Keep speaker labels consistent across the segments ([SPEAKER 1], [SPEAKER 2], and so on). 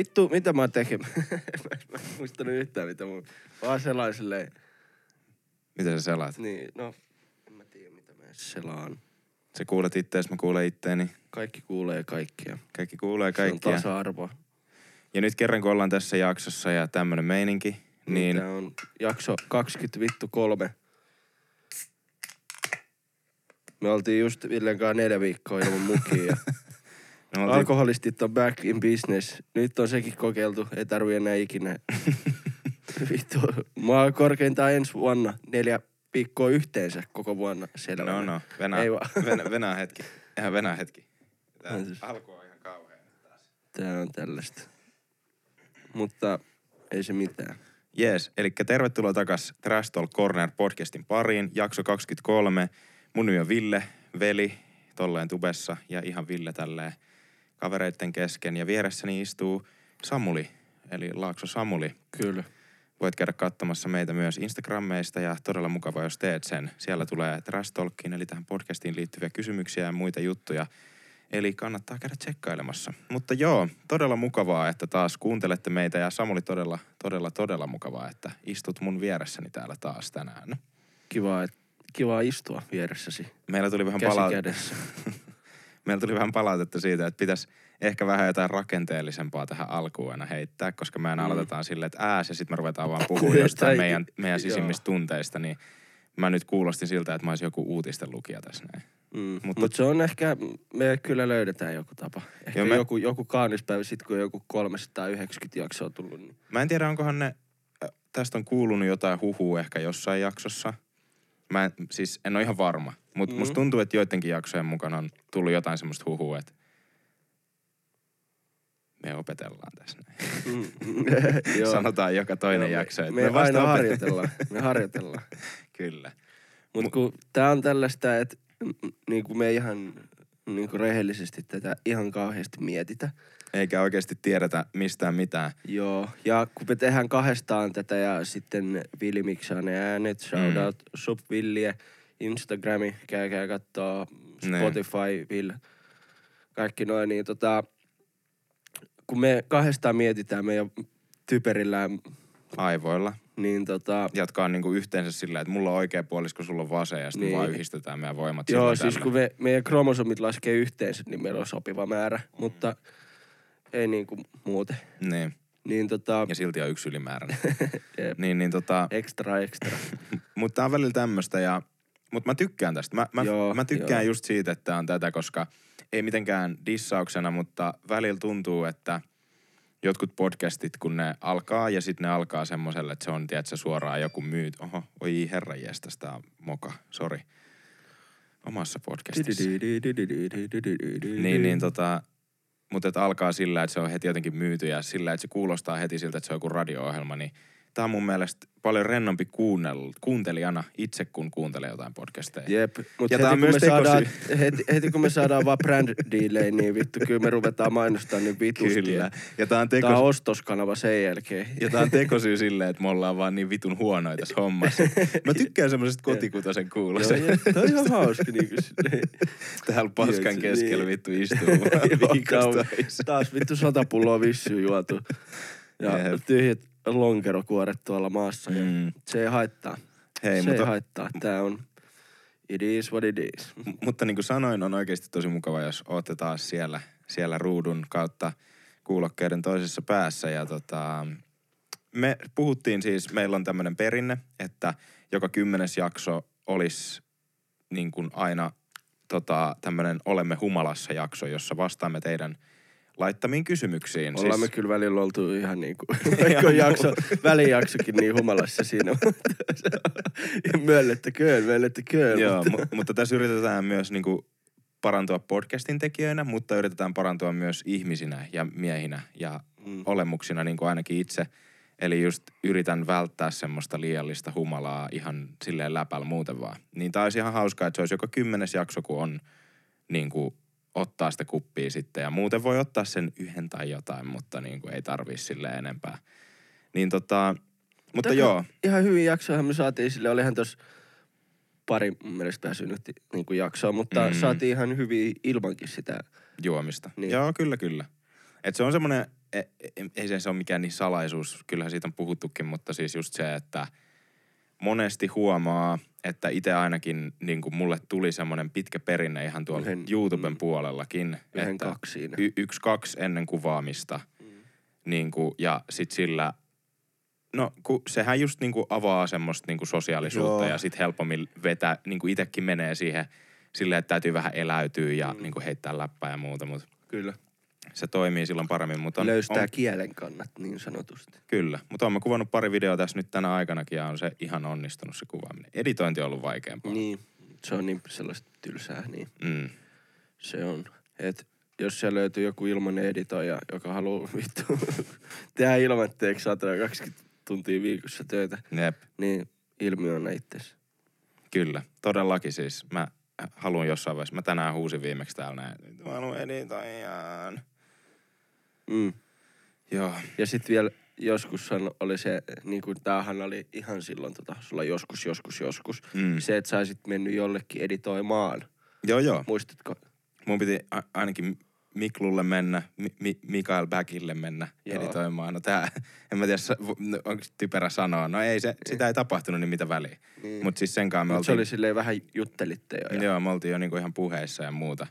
[SPEAKER 1] Vittu, mitä mä oon tekemään? mä en muistanut yhtään, mitä mä vaan selaan silleen.
[SPEAKER 2] Mitä sä selaat?
[SPEAKER 1] Niin, no, en mä tiedä, mitä mä selaan.
[SPEAKER 2] Sä kuulet ittees, mä kuulen itteeni.
[SPEAKER 1] Kaikki kuulee kaikkia.
[SPEAKER 2] Kaikki kuulee
[SPEAKER 1] Se on
[SPEAKER 2] kaikkia.
[SPEAKER 1] tasa-arvo.
[SPEAKER 2] Ja nyt kerran kun ollaan tässä jaksossa ja tämmönen meininki, niin
[SPEAKER 1] Tää on jakso 20 vittu kolme. Me oltiin just Villen kanssa neljä viikkoa ilman mukia ja
[SPEAKER 2] oltiin,
[SPEAKER 1] alkoholistit on back in business. Nyt on sekin kokeiltu, ei tarvi enää ikinä. Vittu, mä oon korkeintaan ensi vuonna neljä viikkoa yhteensä koko vuonna selvä.
[SPEAKER 2] no no, venää,
[SPEAKER 1] Ei vaan.
[SPEAKER 2] venää hetki. Ihan venää hetki. Tää
[SPEAKER 1] No siis.
[SPEAKER 2] alku on ihan kauhea nyt taas.
[SPEAKER 1] Tää on tällaista. Mutta ei se mitään.
[SPEAKER 2] Jees, eli tervetuloa takas Trash Talk Corner podcastin pariin, jakso 23. Mun nimi on Ville, veli, tolleen tubessa ja ihan Ville tälleen kavereitten kesken. Ja vieressäni istuu Samuli, eli Laakso Samuli.
[SPEAKER 1] Kyllä.
[SPEAKER 2] Voit käydä katsomassa meitä myös Instagrammeista ja todella mukava, jos teet sen. Siellä tulee Trash Talkiin, eli tähän podcastiin liittyviä kysymyksiä ja muita juttuja. Eli kannattaa käydä tsekkailemassa. Mutta joo, todella mukavaa, että taas kuuntelette meitä ja Samuli todella, todella, todella mukavaa, että istut mun vieressäni täällä taas tänään.
[SPEAKER 1] Kiva, kiva istua vieressäsi.
[SPEAKER 2] Meillä tuli vähän,
[SPEAKER 1] Käsi
[SPEAKER 2] pala-
[SPEAKER 1] kädessä.
[SPEAKER 2] Meillä tuli vähän palautetta siitä, että pitäisi ehkä vähän jotain rakenteellisempaa tähän alkuun aina heittää, koska me aina
[SPEAKER 1] Mm.
[SPEAKER 2] aloitetaan silleen, että ääs ja sitten me ruvetaan vaan puhumaan
[SPEAKER 1] Tai-
[SPEAKER 2] jostain meidän, meidän sisimmistä tunteista, niin mä nyt kuulostin siltä, että mä olisin joku uutisten lukija tässä näin.
[SPEAKER 1] Mm.
[SPEAKER 2] Mutta-
[SPEAKER 1] Mut se on ehkä, me kyllä löydetään joku tapa. Ehkä
[SPEAKER 2] Joo, me-
[SPEAKER 1] joku, joku kaunispäivä sit, kun on joku 390 jaksoa tullut. Niin...
[SPEAKER 2] Mä en tiedä, onkohan ne, tästä on kuulunut jotain huhua ehkä jossain jaksossa. Mä en, siis en ole ihan varma, mutta mm. Musta tuntuu, että joidenkin jaksojen mukana on tullut jotain semmoista huhua, että me opetellaan tässä näin.
[SPEAKER 1] Mm.
[SPEAKER 2] Sanotaan joka toinen
[SPEAKER 1] Joo,
[SPEAKER 2] jakso. että
[SPEAKER 1] Me, me
[SPEAKER 2] vasta
[SPEAKER 1] aina
[SPEAKER 2] opet-
[SPEAKER 1] harjoitellaan. Me harjoitellaan.
[SPEAKER 2] Kyllä.
[SPEAKER 1] Mutta kun tää on tällaista, että niin kuin me ei ihan niin kuin rehellisesti tätä ihan kauheasti mietitä.
[SPEAKER 2] Eikä oikeasti tiedetä mistään mitään.
[SPEAKER 1] Joo, ja kun me tehdään kahdestaan tätä ja sitten Vili miksaa ne äänet, shout
[SPEAKER 2] Mm.
[SPEAKER 1] Villiä, Instagrami, käykää kattoo,
[SPEAKER 2] Niin.
[SPEAKER 1] Spotify, Will, kaikki noin, niin tota, kun me kahdestaan mietitään meidän typerillään,
[SPEAKER 2] Aivoilla.
[SPEAKER 1] niin tota,
[SPEAKER 2] Jatkaa niinku yhteensä sillä, että mulla on oikea puolisko, sulla on vasen ja sitten niin. Vaan yhdistetään meidän voimat.
[SPEAKER 1] joo, siis kun me, meidän kromosomit laskee yhteensä, niin meillä on sopiva määrä, mutta ei niin kuin muuten.
[SPEAKER 2] Niin.
[SPEAKER 1] Niin tota,
[SPEAKER 2] Ja silti on yksi ylimääräinen. niin, niin tota,
[SPEAKER 1] extra, extra.
[SPEAKER 2] mutta tää on välillä tämmöistä ja... Mutta mä tykkään tästä. Mä, mä,
[SPEAKER 1] Joo,
[SPEAKER 2] mä tykkään
[SPEAKER 1] joo.
[SPEAKER 2] just siitä, että on tätä, koska ei mitenkään dissauksena, mutta välillä tuntuu, että jotkut podcastit, kun ne alkaa ja sitten ne alkaa semmoselle, että se on, tiedätkö, suoraan joku myyt. Oho, oi herra jestas, tää on moka, sori. Omassa podcastissa. Niin, niin tota, mutta että alkaa sillä, että se on heti jotenkin myyty ja sillä, että se kuulostaa heti siltä, että se on joku radio-ohjelma, niin tämä on mun mielestä paljon rennompi kuunnell, kuuntelijana itse, kun kuuntelee jotain podcasteja.
[SPEAKER 1] Jep, mutta
[SPEAKER 2] Ja tää
[SPEAKER 1] heti, kun me saadaan, heti, heti kun me saadaan vaan brand dealejä, niin vittu, kyllä me ruvetaan mainostamaan niin vitusti.
[SPEAKER 2] Kyllä. Ja tämä on,
[SPEAKER 1] Tämä
[SPEAKER 2] teko,
[SPEAKER 1] on ostoskanava sen jälkeen.
[SPEAKER 2] ja tää on tekosyy silleen, että me ollaan vaan niin vitun huonoja tässä hommassa. Mä tykkään semmoisesta kotikutosen
[SPEAKER 1] Joo,
[SPEAKER 2] kuulosta.
[SPEAKER 1] ja Tämä on ihan hauska niin kuin silleen.
[SPEAKER 2] Täällä paskan keskellä
[SPEAKER 1] niin.
[SPEAKER 2] vittu istuu
[SPEAKER 1] Joo,
[SPEAKER 2] toiseen.
[SPEAKER 1] Taas vittu sata pulloa vissyy juotu. Ja
[SPEAKER 2] Jep.
[SPEAKER 1] tyhjät lonkerokuoret tuolla maassa. Ja
[SPEAKER 2] Mm.
[SPEAKER 1] se ei haittaa.
[SPEAKER 2] Hei,
[SPEAKER 1] se
[SPEAKER 2] mutta,
[SPEAKER 1] ei haittaa. Tämä on it is what it is.
[SPEAKER 2] mutta niin kuin sanoin, on oikeasti tosi mukava, jos ootte taas siellä, siellä ruudun kautta kuulokkeiden toisessa päässä. Ja tota, me puhuttiin siis, meillä on tämmöinen perinne, että joka kymmenes jakso olisi niin kuin aina tota, tämmöinen Olemme humalassa jakso, jossa vastaamme teidän laittamiin kysymyksiin.
[SPEAKER 1] Ollaan
[SPEAKER 2] siis,
[SPEAKER 1] me kyllä välillä oltu ihan niin kuin, vaikka on jakso, välijaksokin niin humalassa siinä. Möllettäköön, möllettäköön.
[SPEAKER 2] Joo,
[SPEAKER 1] mutta-
[SPEAKER 2] mu- mutta tässä yritetään myös niinku parantua podcastin tekijöinä, mutta yritetään parantua myös ihmisinä ja miehinä ja
[SPEAKER 1] Mm.
[SPEAKER 2] olemuksina niin kuin ainakin itse. Eli just yritän välttää semmoista liiallista humalaa ihan silleen läpällä muuten vaan. Niin tää olisi ihan hauskaa, että se olisi joka kymmenes jakso, kun on niin kuin ottaa sitä kuppia sitten. Ja muuten voi ottaa sen yhden tai jotain, mutta niin kuin ei tarvii sille enempää. Niin tota, mutta
[SPEAKER 1] Taka-
[SPEAKER 2] joo,
[SPEAKER 1] Ihan hyvin jaksoahan me saatiin sille. Olihan tuossa pari mun mielestä väsynyt niin kuin jaksoa, mutta
[SPEAKER 2] Mm.
[SPEAKER 1] saatiin ihan hyvin ilmankin sitä.
[SPEAKER 2] juomista. Niin. Joo, kyllä, kyllä. Et se on semmoinen, ei, ei se, se ole mikään niin salaisuus, kyllähän siitä on puhuttukin, mutta siis just se, että monesti huomaa, että itse ainakin niin kuin mulle tuli semmoinen pitkä perinne ihan tuolla
[SPEAKER 1] Yhden-
[SPEAKER 2] YouTuben
[SPEAKER 1] mm.
[SPEAKER 2] puolellakin.
[SPEAKER 1] Yhden
[SPEAKER 2] että
[SPEAKER 1] kaksi siinä.
[SPEAKER 2] y- yksi, kaksi ennen kuvaamista. Niin kuin, ja sit sillä, no kun sehän just niin kuin avaa semmoista niin kuin sosiaalisuutta
[SPEAKER 1] Joo.
[SPEAKER 2] ja sit helpommin vetää, niin kuin itekin menee siihen silleen, että täytyy vähän eläytyä ja mm. niin kuin heittää läppää ja muuta, mutta
[SPEAKER 1] Kyllä.
[SPEAKER 2] Se toimii silloin paremmin. Mutta on,
[SPEAKER 1] Löystää
[SPEAKER 2] on,
[SPEAKER 1] kielen kannat niin sanotusti.
[SPEAKER 2] Kyllä, mutta olen kuvannut pari videoa tässä nyt tänä aikanakin ja on se ihan onnistunut se kuvaaminen. Editointi on ollut vaikeampaa.
[SPEAKER 1] Niin, se on niin sellaista tylsää, niin
[SPEAKER 2] Mm.
[SPEAKER 1] se on. Et jos siellä löytyy joku ilmanen editoija, joka haluaa vittu tehdä ilmatteeksi 120 tuntia viikossa töitä,
[SPEAKER 2] Jep,
[SPEAKER 1] niin ilmiönä itsesi.
[SPEAKER 2] kyllä. Todellakin siis. Mä haluan jossain vaiheessa, mä tänään huusin viimeksi täällä näin, mä haluan editoijan.
[SPEAKER 1] Mm.
[SPEAKER 2] Joo,
[SPEAKER 1] Ja sitten vielä joskus oli se, niin kuin tämähän oli ihan silloin tota, sulla joskus, joskus, joskus.
[SPEAKER 2] Mm.
[SPEAKER 1] Se, että sä mennyt jollekin editoimaan.
[SPEAKER 2] joo, joo.
[SPEAKER 1] Muistatko?
[SPEAKER 2] Mun piti a- ainakin Miklulle mennä, Mi- Mi- Mikael Backille mennä
[SPEAKER 1] Joo.
[SPEAKER 2] Editoimaan. No tää, en mä tiedä, no, onko typerä sanoa. No ei se, sitä ei tapahtunut, niin mitä väliä.
[SPEAKER 1] Niin.
[SPEAKER 2] Mut siis senkaan me
[SPEAKER 1] Mut se
[SPEAKER 2] oltiin...
[SPEAKER 1] oli silleen vähän juttelitte jo. Ja...
[SPEAKER 2] Joo, me oltiin jo niinku ihan puheissa ja muuta.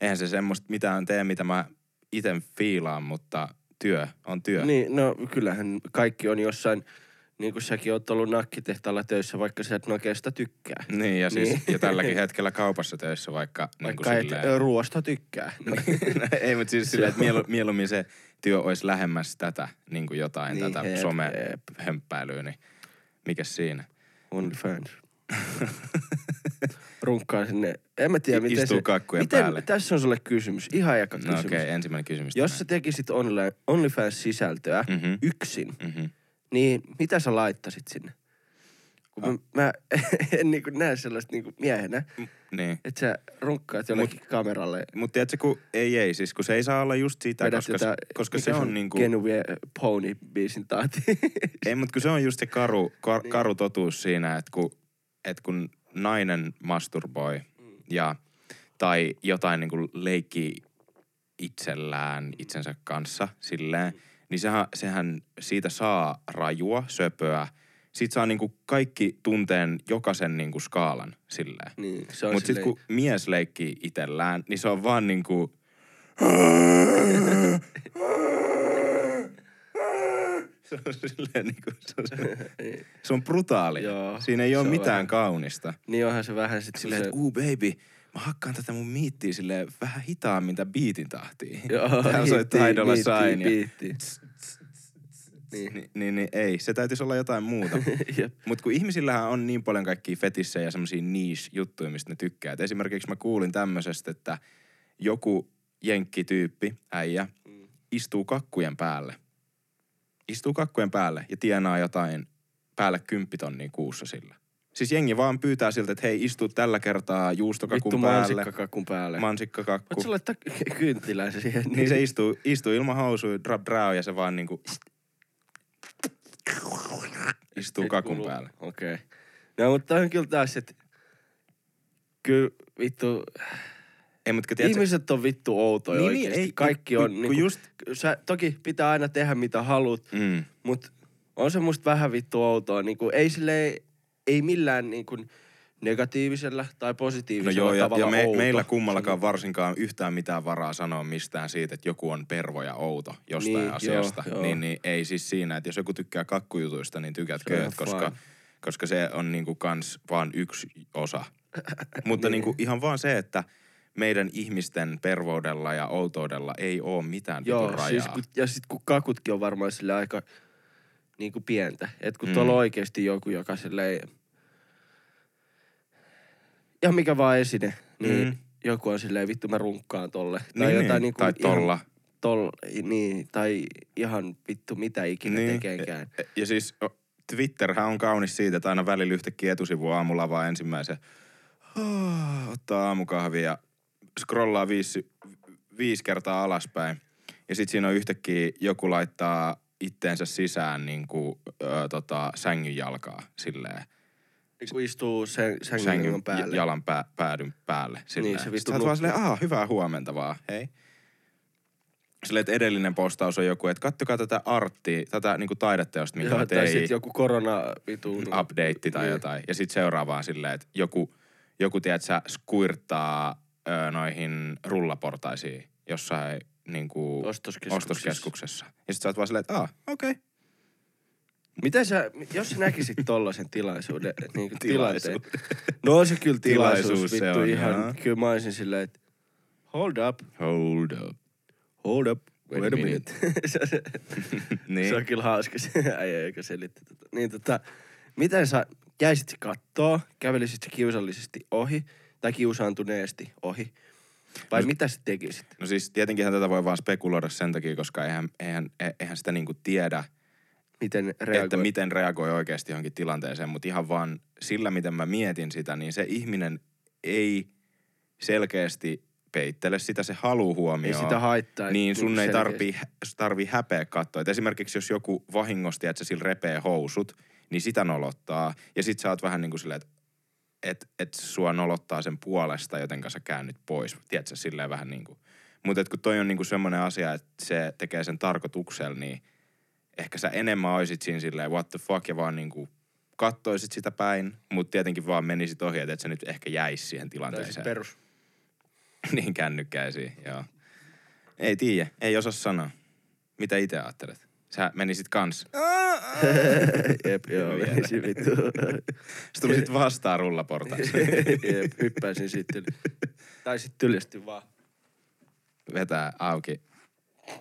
[SPEAKER 2] Eihän se semmoista mitään tee, mitä mä iten fiilaan, mutta työ on työ.
[SPEAKER 1] Niin, no kyllähän kaikki on jossain, niin kuin säkin oot ollut nakkitehtaalla töissä, vaikka sä et Nokiasta tykkää.
[SPEAKER 2] Niin, ja, siis,
[SPEAKER 1] Niin.
[SPEAKER 2] ja tälläkin hetkellä kaupassa töissä, vaikka, niin
[SPEAKER 1] Vaikka et
[SPEAKER 2] silleen...
[SPEAKER 1] ruoasta tykkää. No.
[SPEAKER 2] ei, mutta siis silleen, että mielu, mieluummin se työ olisi lähemmäs tätä niin kuin jotain,
[SPEAKER 1] Niin,
[SPEAKER 2] niin, tätä somehömppäilyä, niin mikä siinä?
[SPEAKER 1] OnlyFans. Runkkaa sinne. En mä tiedä, miten
[SPEAKER 2] Istuu
[SPEAKER 1] se...
[SPEAKER 2] kakkujen
[SPEAKER 1] miten,
[SPEAKER 2] päälle.
[SPEAKER 1] Tässä on sulle kysymys. Ihan eka
[SPEAKER 2] No
[SPEAKER 1] kysymys.
[SPEAKER 2] okei, okay, ensimmäinen kysymys.
[SPEAKER 1] Jos sä tekisit Only- OnlyFans-sisältöä
[SPEAKER 2] Mhm.
[SPEAKER 1] yksin,
[SPEAKER 2] Mm-hmm.
[SPEAKER 1] niin mitä sä laittasit sinne? Kun
[SPEAKER 2] Ah.
[SPEAKER 1] mä, mä en niin näe sellaista niin miehenä,
[SPEAKER 2] Niin.
[SPEAKER 1] että sä runkkaat jollekin Mut, kameralle.
[SPEAKER 2] Mutta tiedätkö, kun ei ei, siis kun se ei saa olla just sitä,
[SPEAKER 1] vedät
[SPEAKER 2] koska,
[SPEAKER 1] jotain-
[SPEAKER 2] koska se on niinku...
[SPEAKER 1] Genuvie Pony-biisin taati.
[SPEAKER 2] Ei, mutta kun se on just se karu, kar,
[SPEAKER 1] Niin.
[SPEAKER 2] karu totuus siinä, että kun, että kun nainen masturboi
[SPEAKER 1] Mm.
[SPEAKER 2] ja, tai jotain niin kuin leikkii itsellään, itsensä kanssa silleen,
[SPEAKER 1] Mm.
[SPEAKER 2] niin sehän, sehän siitä saa rajua, söpöä. Siitä saa niin kuin kaikki tunteen jokaisen niin kuin skaalan silleen.
[SPEAKER 1] niin,
[SPEAKER 2] Mutta sitten
[SPEAKER 1] silleen-
[SPEAKER 2] kun mies leikkii itsellään, niin se on vaan niin kuin... Se on silleen niin kuin, se on, se, se on brutaali.
[SPEAKER 1] Joo,
[SPEAKER 2] Siinä ei ole mitään
[SPEAKER 1] vähän-
[SPEAKER 2] kaunista.
[SPEAKER 1] Niin onhan se vähän sit
[SPEAKER 2] Silleen,
[SPEAKER 1] se...
[SPEAKER 2] että uu baby, mä hakkaan tätä mun miittiä silleen vähän hitaammin tämän biitin tahtiin.
[SPEAKER 1] Joo,
[SPEAKER 2] Täällä soi
[SPEAKER 1] hiittii,
[SPEAKER 2] taidolla
[SPEAKER 1] hiittii,
[SPEAKER 2] sain.
[SPEAKER 1] Biitti. Niin.
[SPEAKER 2] niin, niin, niin, ei, se täytyisi olla jotain muuta. Mutta kun ihmisillähän on niin paljon kaikkia fetissejä ja semmoisia niche-juttuja, mistä ne tykkää. Et esimerkiksi mä kuulin tämmöisestä, että joku jenkkityyppi, äijä,
[SPEAKER 1] Mm.
[SPEAKER 2] istuu kakkujen päälle. Istuu kakkujen päälle ja tienaa jotain päälle kymppitonnia kuussa sillä. Siis jengi vaan pyytää siltä, että hei, istu tällä kertaa juustokakun
[SPEAKER 1] Vittu
[SPEAKER 2] päälle.
[SPEAKER 1] mansikkakakun päälle.
[SPEAKER 2] Mansikkakakku.
[SPEAKER 1] Voit sä laittaa kynttilän siihen?
[SPEAKER 2] Niin se istuu, istuu ilman housuja, drap drau ja se vaan niinku istuu
[SPEAKER 1] Nyt
[SPEAKER 2] kakun
[SPEAKER 1] kuuluu-
[SPEAKER 2] päälle.
[SPEAKER 1] Okei. Okay. No mutta on kyllä taas, että kyllä vittu,
[SPEAKER 2] Ei, mutta tiedätkö,
[SPEAKER 1] ihmiset on vittu outoja
[SPEAKER 2] Niin,
[SPEAKER 1] niin,
[SPEAKER 2] niin,
[SPEAKER 1] oikeesti.
[SPEAKER 2] ei,
[SPEAKER 1] Kaikki
[SPEAKER 2] kun-
[SPEAKER 1] on,
[SPEAKER 2] kun
[SPEAKER 1] niinku,
[SPEAKER 2] just-
[SPEAKER 1] sä, toki pitää aina tehdä mitä haluat,
[SPEAKER 2] Mm.
[SPEAKER 1] mutta on se musta vähän vittu outoa. Niinku, ei silleen, ei millään niinku negatiivisella tai
[SPEAKER 2] No
[SPEAKER 1] positiivisella
[SPEAKER 2] joo, ja,
[SPEAKER 1] tavalla
[SPEAKER 2] ja me,
[SPEAKER 1] outo.
[SPEAKER 2] meillä kummallakaan varsinkaan yhtään mitään varaa sanoa mistään siitä, että joku on pervo ja outo jostain
[SPEAKER 1] Niin,
[SPEAKER 2] asiasta.
[SPEAKER 1] joo, joo.
[SPEAKER 2] Niin, niin ei siis siinä, että jos joku tykkää kakkujutuista, niin tykätkö, koska,
[SPEAKER 1] fine.
[SPEAKER 2] koska se on niinku kans vaan yksi osa. Mutta
[SPEAKER 1] Niin.
[SPEAKER 2] niinku ihan vaan se, että meidän ihmisten pervoudella ja outoudella ei ole mitään
[SPEAKER 1] Joo,
[SPEAKER 2] rajaa.
[SPEAKER 1] siis kun, ja sit kun kakutkin on varmaan sille aika niinku pientä. Et kun
[SPEAKER 2] Mm.
[SPEAKER 1] tuolla on oikeesti joku, joka silleen... Ja mikä vaan esine, niin
[SPEAKER 2] Mm.
[SPEAKER 1] joku on silleen, vittu mä runkkaan tolle.
[SPEAKER 2] Niin, niin,
[SPEAKER 1] jotain niinku
[SPEAKER 2] tai tolla.
[SPEAKER 1] Ihan, tol, niin, tai ihan vittu mitä ikinä niin. tekeekään.
[SPEAKER 2] E- Ja siis Twitterhän on kaunis siitä, että aina välillä yhtäkkiä etusivu aamulla vaan ensimmäisen "Ah", ottaa aamukahvia ja scrollaa viisi, viisi kertaa alaspäin. Ja sitten siinä on yhtäkkiä joku laittaa itteensä sisään niin kuin, ö, tota, sängyn jalkaa silleen.
[SPEAKER 1] Niin kun istuu sen, sängyn,
[SPEAKER 2] Sängyn
[SPEAKER 1] päälle.
[SPEAKER 2] jalan pää, päädyn päälle. Silleen.
[SPEAKER 1] Niin, se vittu
[SPEAKER 2] sä vaan silleen, aah, hyvää huomenta vaan, hei. Silleen, että edellinen postaus on joku, että kattokaa tätä arttia, tätä niinku taideteosta, mikä
[SPEAKER 1] Joo,
[SPEAKER 2] mä
[SPEAKER 1] tai
[SPEAKER 2] tein.
[SPEAKER 1] sitten joku korona vitu.
[SPEAKER 2] update tai
[SPEAKER 1] Niin.
[SPEAKER 2] jotain. Ja sitten seuraavaan silleen, että joku, joku tiedät sä, squirttaa ö, noihin rullaportaisiin jossain niinku
[SPEAKER 1] Ostoskeskuksessa.
[SPEAKER 2] ostoskeskuksessa. Ja sit sä oot vaan silleen, että aah, okei. Okay.
[SPEAKER 1] Miten sä, jos sä näkisit tollasen tilaisuuden, niin kuin
[SPEAKER 2] Tilaisuuden.
[SPEAKER 1] tilanteen. No on se kyllä tilaisuus,
[SPEAKER 2] Tilaisuus se
[SPEAKER 1] vittu
[SPEAKER 2] on,
[SPEAKER 1] ihan.
[SPEAKER 2] joo.
[SPEAKER 1] Kyllä mä olisin silleen, että hold up,
[SPEAKER 2] Hold up.
[SPEAKER 1] hold up, wait,
[SPEAKER 2] Wait
[SPEAKER 1] a
[SPEAKER 2] a
[SPEAKER 1] minute. se, se,
[SPEAKER 2] niin.
[SPEAKER 1] se on kyllä hauska se äijä, joka selitti tota. Niin tota, miten sä jäisit kattoo, kävelisit kiusallisesti ohi tai kiusaantuneesti ohi? Vai
[SPEAKER 2] No-
[SPEAKER 1] mitä sä tekisit?
[SPEAKER 2] No siis tietenkinhän tätä voi vaan spekuloida sen takia, koska eihän, eihän, e- eihän sitä niinku tiedä,
[SPEAKER 1] Miten reagoit?
[SPEAKER 2] että miten reagoi oikeasti johonkin tilanteeseen, mutta ihan vaan sillä, miten mä mietin sitä, niin se ihminen ei selkeästi peittele sitä, se haluu
[SPEAKER 1] Ei
[SPEAKER 2] huomioon.
[SPEAKER 1] sitä haittaa.
[SPEAKER 2] Niin sun
[SPEAKER 1] niinku
[SPEAKER 2] ei tarvii, tarvii häpeä katsoa. Et esimerkiksi jos joku vahingosti, että se sillä repee housut, niin sitä nolottaa. Ja sit sä oot vähän niin kuin silleen, että et, et sua nolottaa sen puolesta, joten sä käännyt pois. Tiedätkö, silleen vähän niin kuin. Mutta kun toi on niin kuin semmoinen asia, että se tekee sen tarkoituksella, niin ehkä sä enemmän oisit siinä silleen what the fuck ja vaan niin kuin kattoisit sitä päin, mutta tietenkin vaan menisit ohi, että et sä nyt ehkä jäis siihen tilanteeseen.
[SPEAKER 1] perus.
[SPEAKER 2] niin kännykkäisiin, joo. Ei tiedä, ei osaa sanoa. Mitä itse ajattelet? Sä menisit kans.
[SPEAKER 1] Jep, joo, menisin vittu.
[SPEAKER 2] Sä tulisit vastaan rullaportaissa.
[SPEAKER 1] Jep, hyppäisin sitten. Tai sitten tyljästi vaan.
[SPEAKER 2] Vetää auki.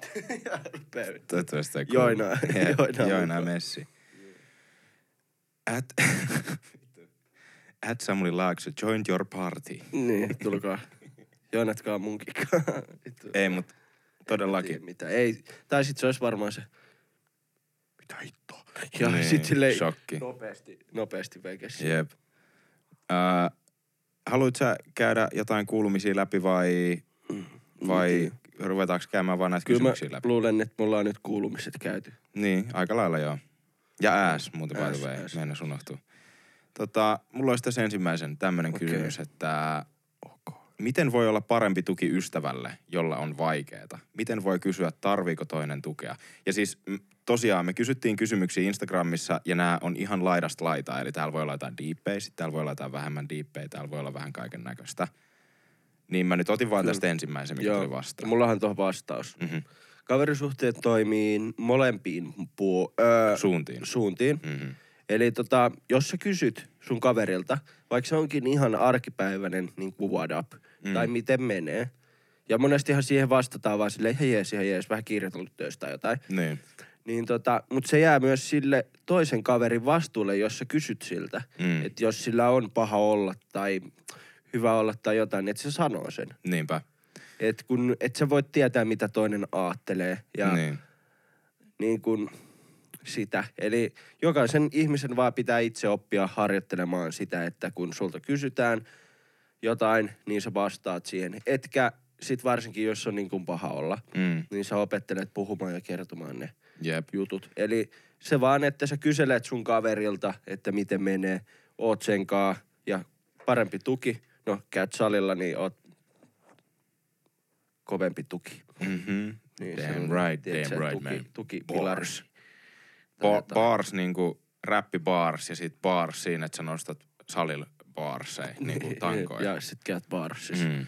[SPEAKER 2] Toivottavasti. Jep,
[SPEAKER 1] Joinaa
[SPEAKER 2] Joinaa
[SPEAKER 1] mukaan.
[SPEAKER 2] messi. At, at Samuli Laakso, join your party.
[SPEAKER 1] Niin, tulkaa. Joinatkaa munkin.
[SPEAKER 2] Ei, mut todellakin.
[SPEAKER 1] Mitä. Ei. Tai sit se olisi varmaan se. Mitä hittoa? Ja
[SPEAKER 2] Niin,
[SPEAKER 1] sit silleen
[SPEAKER 2] shokki.
[SPEAKER 1] nopeasti, nopeasti veikes.
[SPEAKER 2] Jep. Uh, haluat sä käydä jotain kuulumisia läpi vai, vai ruvetaanko käymään vaan näitä
[SPEAKER 1] Mm, Kyllä
[SPEAKER 2] kysymyksiä läpi?
[SPEAKER 1] luulen, että mulla on nyt kuulumiset käyty.
[SPEAKER 2] Niin, aika lailla joo. Ja ääs muuten by
[SPEAKER 1] Ääs,
[SPEAKER 2] the way,
[SPEAKER 1] ääs.
[SPEAKER 2] meinas unohtuu. Tota, mulla olisi tässä ensimmäisen tämmönen
[SPEAKER 1] Okei.
[SPEAKER 2] kysymys, että miten voi olla parempi tuki ystävälle, jolla on vaikeeta? Miten voi kysyä, tarviiko toinen tukea? Ja siis tosiaan me kysyttiin kysymyksiä Instagramissa ja nämä on ihan laidasta laitaa. Eli täällä voi olla jotain diippejä, sitten täällä voi olla jotain vähemmän diippejä, täällä voi olla vähän kaiken näköistä. Niin mä nyt otin vaan
[SPEAKER 1] Kyllä.
[SPEAKER 2] tästä ensimmäisen, mikä tuli vastaan.
[SPEAKER 1] Mullahan tuohon vastaus.
[SPEAKER 2] Mhm.
[SPEAKER 1] Kaverisuhteet toimii molempiin puo- öö,
[SPEAKER 2] Suuntiin.
[SPEAKER 1] suuntiin.
[SPEAKER 2] Mhm.
[SPEAKER 1] Eli tota, jos sä kysyt sun kaverilta, vaikka se onkin ihan arkipäiväinen niin kuin what up, mm. tai miten menee, ja monestihan siihen vastataan vaan silleen, hei jees, ihan jees, vähän kirjoitellut töistä tai jotain.
[SPEAKER 2] Niin.
[SPEAKER 1] Niin tota, mutta se jää myös sille toisen kaverin vastuulle, jos sä kysyt siltä.
[SPEAKER 2] Mm.
[SPEAKER 1] Että jos sillä on paha olla tai hyvä olla tai jotain, että se sanoo sen.
[SPEAKER 2] Niinpä.
[SPEAKER 1] Et kun, et sä voit tietää, mitä toinen aattelee. Ja
[SPEAKER 2] Niin.
[SPEAKER 1] niin kuin sitä. Eli jokaisen ihmisen vaan pitää itse oppia harjoittelemaan sitä, että kun sulta kysytään jotain, niin sä vastaat siihen. Etkä sit varsinkin, jos on niin kuin paha olla,
[SPEAKER 2] Mm.
[SPEAKER 1] niin sä opettelet puhumaan ja kertomaan ne
[SPEAKER 2] Jep.
[SPEAKER 1] jutut. Eli se vaan, että sä kyselet sun kaverilta, että miten menee, oot sen kaa ja parempi tuki. No, käyt salilla, niin oot kovempi tuki.
[SPEAKER 2] Mm-hmm.
[SPEAKER 1] Niin
[SPEAKER 2] damn
[SPEAKER 1] on,
[SPEAKER 2] right,
[SPEAKER 1] tiedät
[SPEAKER 2] damn
[SPEAKER 1] sä,
[SPEAKER 2] right,
[SPEAKER 1] tuki,
[SPEAKER 2] man.
[SPEAKER 1] Tuki,
[SPEAKER 2] Bars. Ba- bars niinku räppi bars ja sit bars siinä, että sä nostat salilla barsei niinku tankoja.
[SPEAKER 1] Ja sit käyt barsissa. Mm.
[SPEAKER 2] Mm.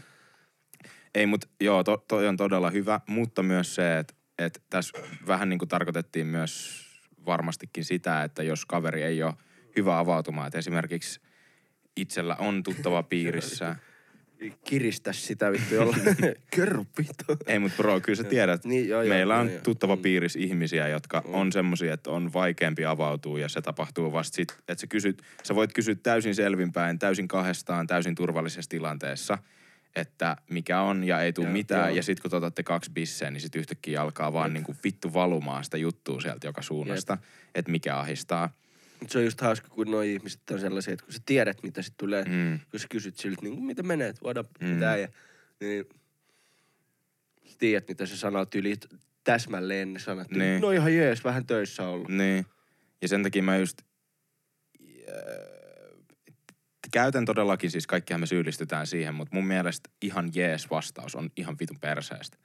[SPEAKER 2] Ei, mut joo, to, toi on todella hyvä, mutta myös se, että et tässä vähän niinku tarkoitettiin myös varmastikin sitä, että jos kaveri ei ole hyvä avautumaan, että esimerkiksi itsellä on tuttava piirissä.
[SPEAKER 1] Kiristä sitä vittu jolla. Kerro vittu.
[SPEAKER 2] Ei, mutta bro, kyllä sä tiedät,
[SPEAKER 1] Niin, joo, joo,
[SPEAKER 2] meillä on
[SPEAKER 1] joo, joo.
[SPEAKER 2] tuttava
[SPEAKER 1] Mm.
[SPEAKER 2] piirissä ihmisiä, jotka on semmosia, että on vaikeampi avautua ja se tapahtuu vasta sit, että sä, kysyt, sä voit kysyä täysin selvinpäin, täysin kahdestaan, täysin turvallisessa tilanteessa, että mikä on ja ei tule mitään.
[SPEAKER 1] joo.
[SPEAKER 2] Ja sit kun te otatte kaksi bisseä, niin sit yhtäkkiä alkaa vaan niinku vittu valumaan sitä juttua sieltä joka suunnasta, että mikä ahistaa.
[SPEAKER 1] Mut se on just hauska, kun nuo ihmiset on sellaisia, että kun sä tiedät, mitä sit tulee, mm. Kun sä kysyt siltä, niin miten menee, että what up,
[SPEAKER 2] Mm.
[SPEAKER 1] mitä ja, niin sä tiedät, mitä se sanoo tyyli täsmälleen ne sanat.
[SPEAKER 2] Niin.
[SPEAKER 1] Niin. No ihan jees, vähän töissä ollut.
[SPEAKER 2] Niin. Ja sen takia mä just äh, käytän todellakin, siis kaikkihan me syyllistytään siihen, mutta mun mielestä ihan jees vastaus on ihan vitun perseestä.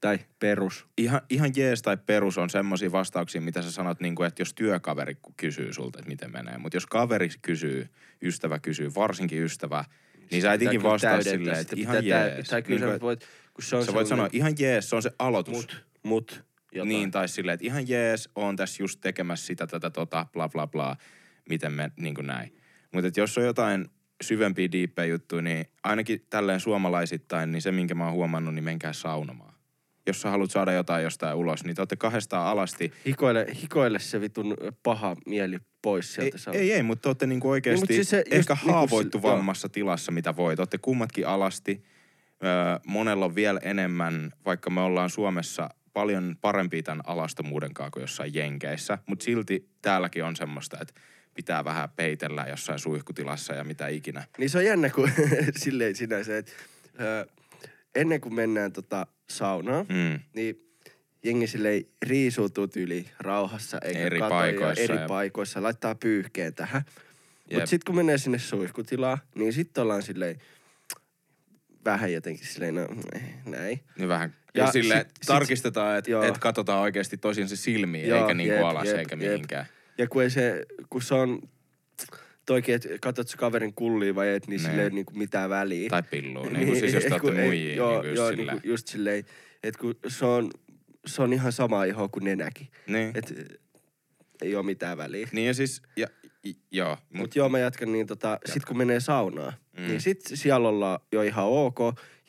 [SPEAKER 1] Tai perus.
[SPEAKER 2] Ihan, ihan jees tai perus on semmoisia vastauksia, mitä sä sanot, niin kuin, että jos työkaveri kysyy sulta, että miten menee. Mutta jos kaveri kysyy, ystävä kysyy, varsinkin ystävä, niin sä et
[SPEAKER 1] Pitää
[SPEAKER 2] ikin
[SPEAKER 1] kyllä
[SPEAKER 2] vastaa silleen, että ihan
[SPEAKER 1] pitää
[SPEAKER 2] jees.
[SPEAKER 1] Tai kyllä
[SPEAKER 2] Niin
[SPEAKER 1] sä voit, kun se on
[SPEAKER 2] sä voit sanoa, ihan jees, se on se aloitus.
[SPEAKER 1] mut, mut, jotain.
[SPEAKER 2] Niin, tai silleen, että ihan jees, oon tässä just tekemässä sitä, tätä, tota, bla bla bla, miten me, niin kuin näin. Mutta jos on jotain syvempiä, diippejä juttuja, niin ainakin tälleen suomalaisittain, niin se, minkä mä oon huomannut, niin menkää saunomaan. Jos sä haluat saada jotain jostain ulos, niin te olette kahdestaan alasti.
[SPEAKER 1] Hikoile, hikoile se vitun paha mieli pois sieltä. Ei,
[SPEAKER 2] ei, ei, mutta te olette niinku oikeasti
[SPEAKER 1] Niin, siis se just
[SPEAKER 2] ehkä
[SPEAKER 1] niinku
[SPEAKER 2] haavoittuvammassa tilassa, mitä voi. Te olette kummatkin alasti. Öö, monella on vielä enemmän, vaikka me ollaan Suomessa paljon parempia tämän alastomuuden kanssa kuin jossain Jenkeissä. Mutta silti täälläkin on semmoista, että pitää vähän peitellä jossain suihkutilassa ja mitä ikinä.
[SPEAKER 1] Niin se on jännä, kun silleen sinänsä, että ö, ennen kuin mennään tota saunaan,
[SPEAKER 2] Mm.
[SPEAKER 1] niin jengi silleen riisuutuu tyyli rauhassa, eikä
[SPEAKER 2] Eri
[SPEAKER 1] kato
[SPEAKER 2] paikoissa
[SPEAKER 1] eri
[SPEAKER 2] ja-
[SPEAKER 1] paikoissa, laittaa pyyhkeen tähän. Mutta sitten kun menee sinne suihkutilaan, niin sitten ollaan silleen vähän jotenkin silleen, no eh, näin.
[SPEAKER 2] Niin vähän.
[SPEAKER 1] Ja
[SPEAKER 2] Ja, sille
[SPEAKER 1] sit-
[SPEAKER 2] tarkistetaan, että et katsotaan oikeasti toisiinsa silmiin,
[SPEAKER 1] Joo,
[SPEAKER 2] eikä niinku
[SPEAKER 1] jep,
[SPEAKER 2] alas
[SPEAKER 1] jep,
[SPEAKER 2] eikä
[SPEAKER 1] jep. Ja kun, ei se, kun se on toikin, että katsot se kaverin kulliin vai et, niin
[SPEAKER 2] Ne.
[SPEAKER 1] silleen niinku mitään väliä.
[SPEAKER 2] Tai pilluun, niin, niin siis jos te
[SPEAKER 1] ei,
[SPEAKER 2] olette
[SPEAKER 1] ei-
[SPEAKER 2] muijia,
[SPEAKER 1] joo,
[SPEAKER 2] niin
[SPEAKER 1] joo,
[SPEAKER 2] silleen.
[SPEAKER 1] Niinku just silleen, että kun se on, se on ihan sama iho kuin nenäkin.
[SPEAKER 2] Niin.
[SPEAKER 1] Et ei ole mitään väliä.
[SPEAKER 2] Niin ja siis, ja, i, joo,
[SPEAKER 1] Mut
[SPEAKER 2] mut,
[SPEAKER 1] joo, mä jatkan niin tota, sit kun menee saunaan,
[SPEAKER 2] mm.
[SPEAKER 1] niin sit siellä ollaan jo ihan ok.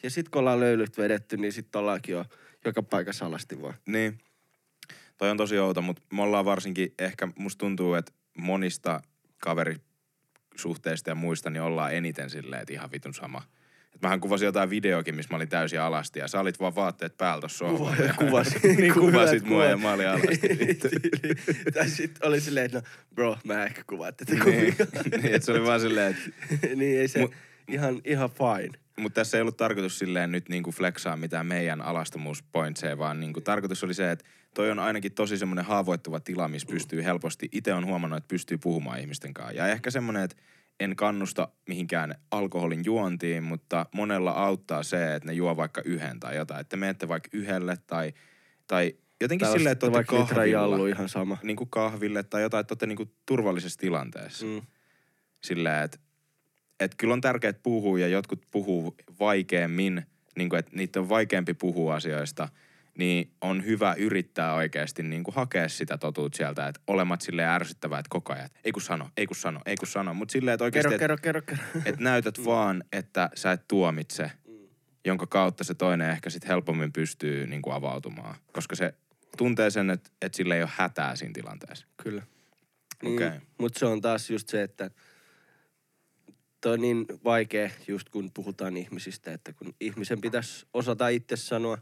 [SPEAKER 1] Ja sit kun ollaan löylyt vedetty, niin sit ollaankin jo joka paikassa alasti vaan.
[SPEAKER 2] niin. Toi on tosi outo, mutta me ollaan varsinkin, ehkä musta tuntuu, että monista kaverisuhteista ja muista, niin ollaan eniten silleen, että ihan vitun sama. Et mähän kuvasin jotain videokin, missä mä olin täysin alasti ja sä olit vaan vaatteet päällä tossa sohvalla. ja-
[SPEAKER 1] Kuvasin.
[SPEAKER 2] niin kuvasit
[SPEAKER 1] Hyvät
[SPEAKER 2] mua ja mä olin alasti. vittu.
[SPEAKER 1] tai sit oli silleen, että no bro, mä ehkä kuvaan tätä
[SPEAKER 2] niin,
[SPEAKER 1] kuvia.
[SPEAKER 2] niin, että se oli vaan silleen, että
[SPEAKER 1] niin ei se
[SPEAKER 2] Mut-
[SPEAKER 1] ihan, ihan fine.
[SPEAKER 2] Mutta tässä ei ollut tarkoitus silleen nyt niinku flexaa mitään meidän alastomuuspointseja, vaan niinku tarkoitus oli se, että toi on ainakin tosi semmoinen haavoittuva tila, missä pystyy helposti, itse on huomannut, että pystyy puhumaan ihmisten kanssa. Ja ehkä semmoinen, että en kannusta mihinkään alkoholin juontiin, mutta monella auttaa se, että ne juo vaikka yhden tai jotain. Että menette vaikka yhdelle tai, tai jotenkin
[SPEAKER 1] Tai
[SPEAKER 2] silleen, että olette
[SPEAKER 1] vaikka
[SPEAKER 2] kahvilla,
[SPEAKER 1] ihan sama.
[SPEAKER 2] niin kuin kahville tai jotain, että olette niin kuin turvallisessa tilanteessa
[SPEAKER 1] Mm.
[SPEAKER 2] silleen, että et kyllä on tärkeää puhua ja jotkut puhuu vaikeammin, niin kuin, että niitä on vaikeampi puhua asioista, niin on hyvä yrittää oikeasti niin kuin hakea sitä totuutta sieltä, että olemat silleen ärsyttävää, että koko ajan, että ei kun sano, ei kun sano, ei kun sano, mutta silleen, että oikeasti,
[SPEAKER 1] Kerro,
[SPEAKER 2] että
[SPEAKER 1] kerro, kerro, kerro.
[SPEAKER 2] et näytät vaan, että sä et tuomitse, jonka kautta se toinen ehkä sitten helpommin pystyy niin kuin avautumaan, koska se tuntee sen, että, että sillä ei ole hätää siinä tilanteessa.
[SPEAKER 1] Kyllä.
[SPEAKER 2] Okei.
[SPEAKER 1] Niin, Mutta se on taas just se, että toi on niin vaikea just kun puhutaan ihmisistä, että kun ihmisen pitäisi osata itse sanoa,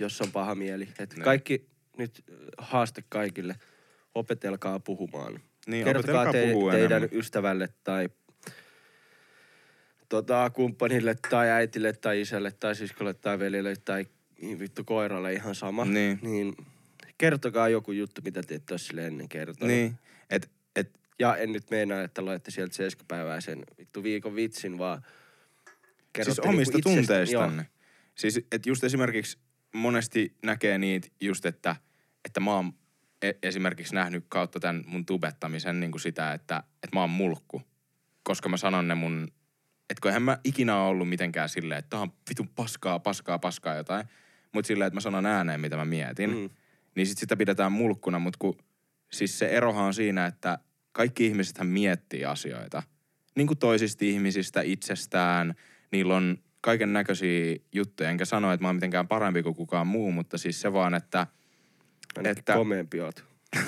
[SPEAKER 1] jos on paha mieli. Että
[SPEAKER 2] Niin.
[SPEAKER 1] kaikki, nyt haaste kaikille, opetelkaa puhumaan.
[SPEAKER 2] Niin,
[SPEAKER 1] Kertokaa te, teidän
[SPEAKER 2] enemmän.
[SPEAKER 1] ystävälle tai tota, kumppanille tai äitille tai isälle tai siskolle tai veljelle tai vittu koiralle ihan sama.
[SPEAKER 2] Niin.
[SPEAKER 1] niin kertokaa joku juttu, mitä te ette ole sille ennen kertonut.
[SPEAKER 2] Niin, että et,
[SPEAKER 1] Ja en nyt meinaa, että loette sieltä seiskapäivää sen vittu viikon vitsin, vaan kerrotte
[SPEAKER 2] Siis omista
[SPEAKER 1] niinku itsestä-
[SPEAKER 2] tunteistanne. Siis, että just esimerkiksi monesti näkee niitä just, että, että mä oon e- esimerkiksi nähnyt kautta tämän mun tubettamisen niin kuin sitä, että, että mä oon mulkku. Koska mä sanon ne mun, että kun mä ikinä ollut mitenkään silleen, että tää on vitun paskaa, paskaa, paskaa jotain. Mutta silleen, että mä sanon ääneen, mitä mä mietin.
[SPEAKER 1] Mm.
[SPEAKER 2] Niin sit sitä pidetään mulkkuna, mutta kun siis se erohan on siinä, että kaikki ihmisethän miettii asioita. Niin kuin toisista ihmisistä, itsestään. Niillä on kaiken näköisiä juttuja. Enkä sano, että mä oon mitenkään parempi kuin kukaan muu, mutta siis se vaan, että
[SPEAKER 1] Ainakin
[SPEAKER 2] että-
[SPEAKER 1] komeampi oot.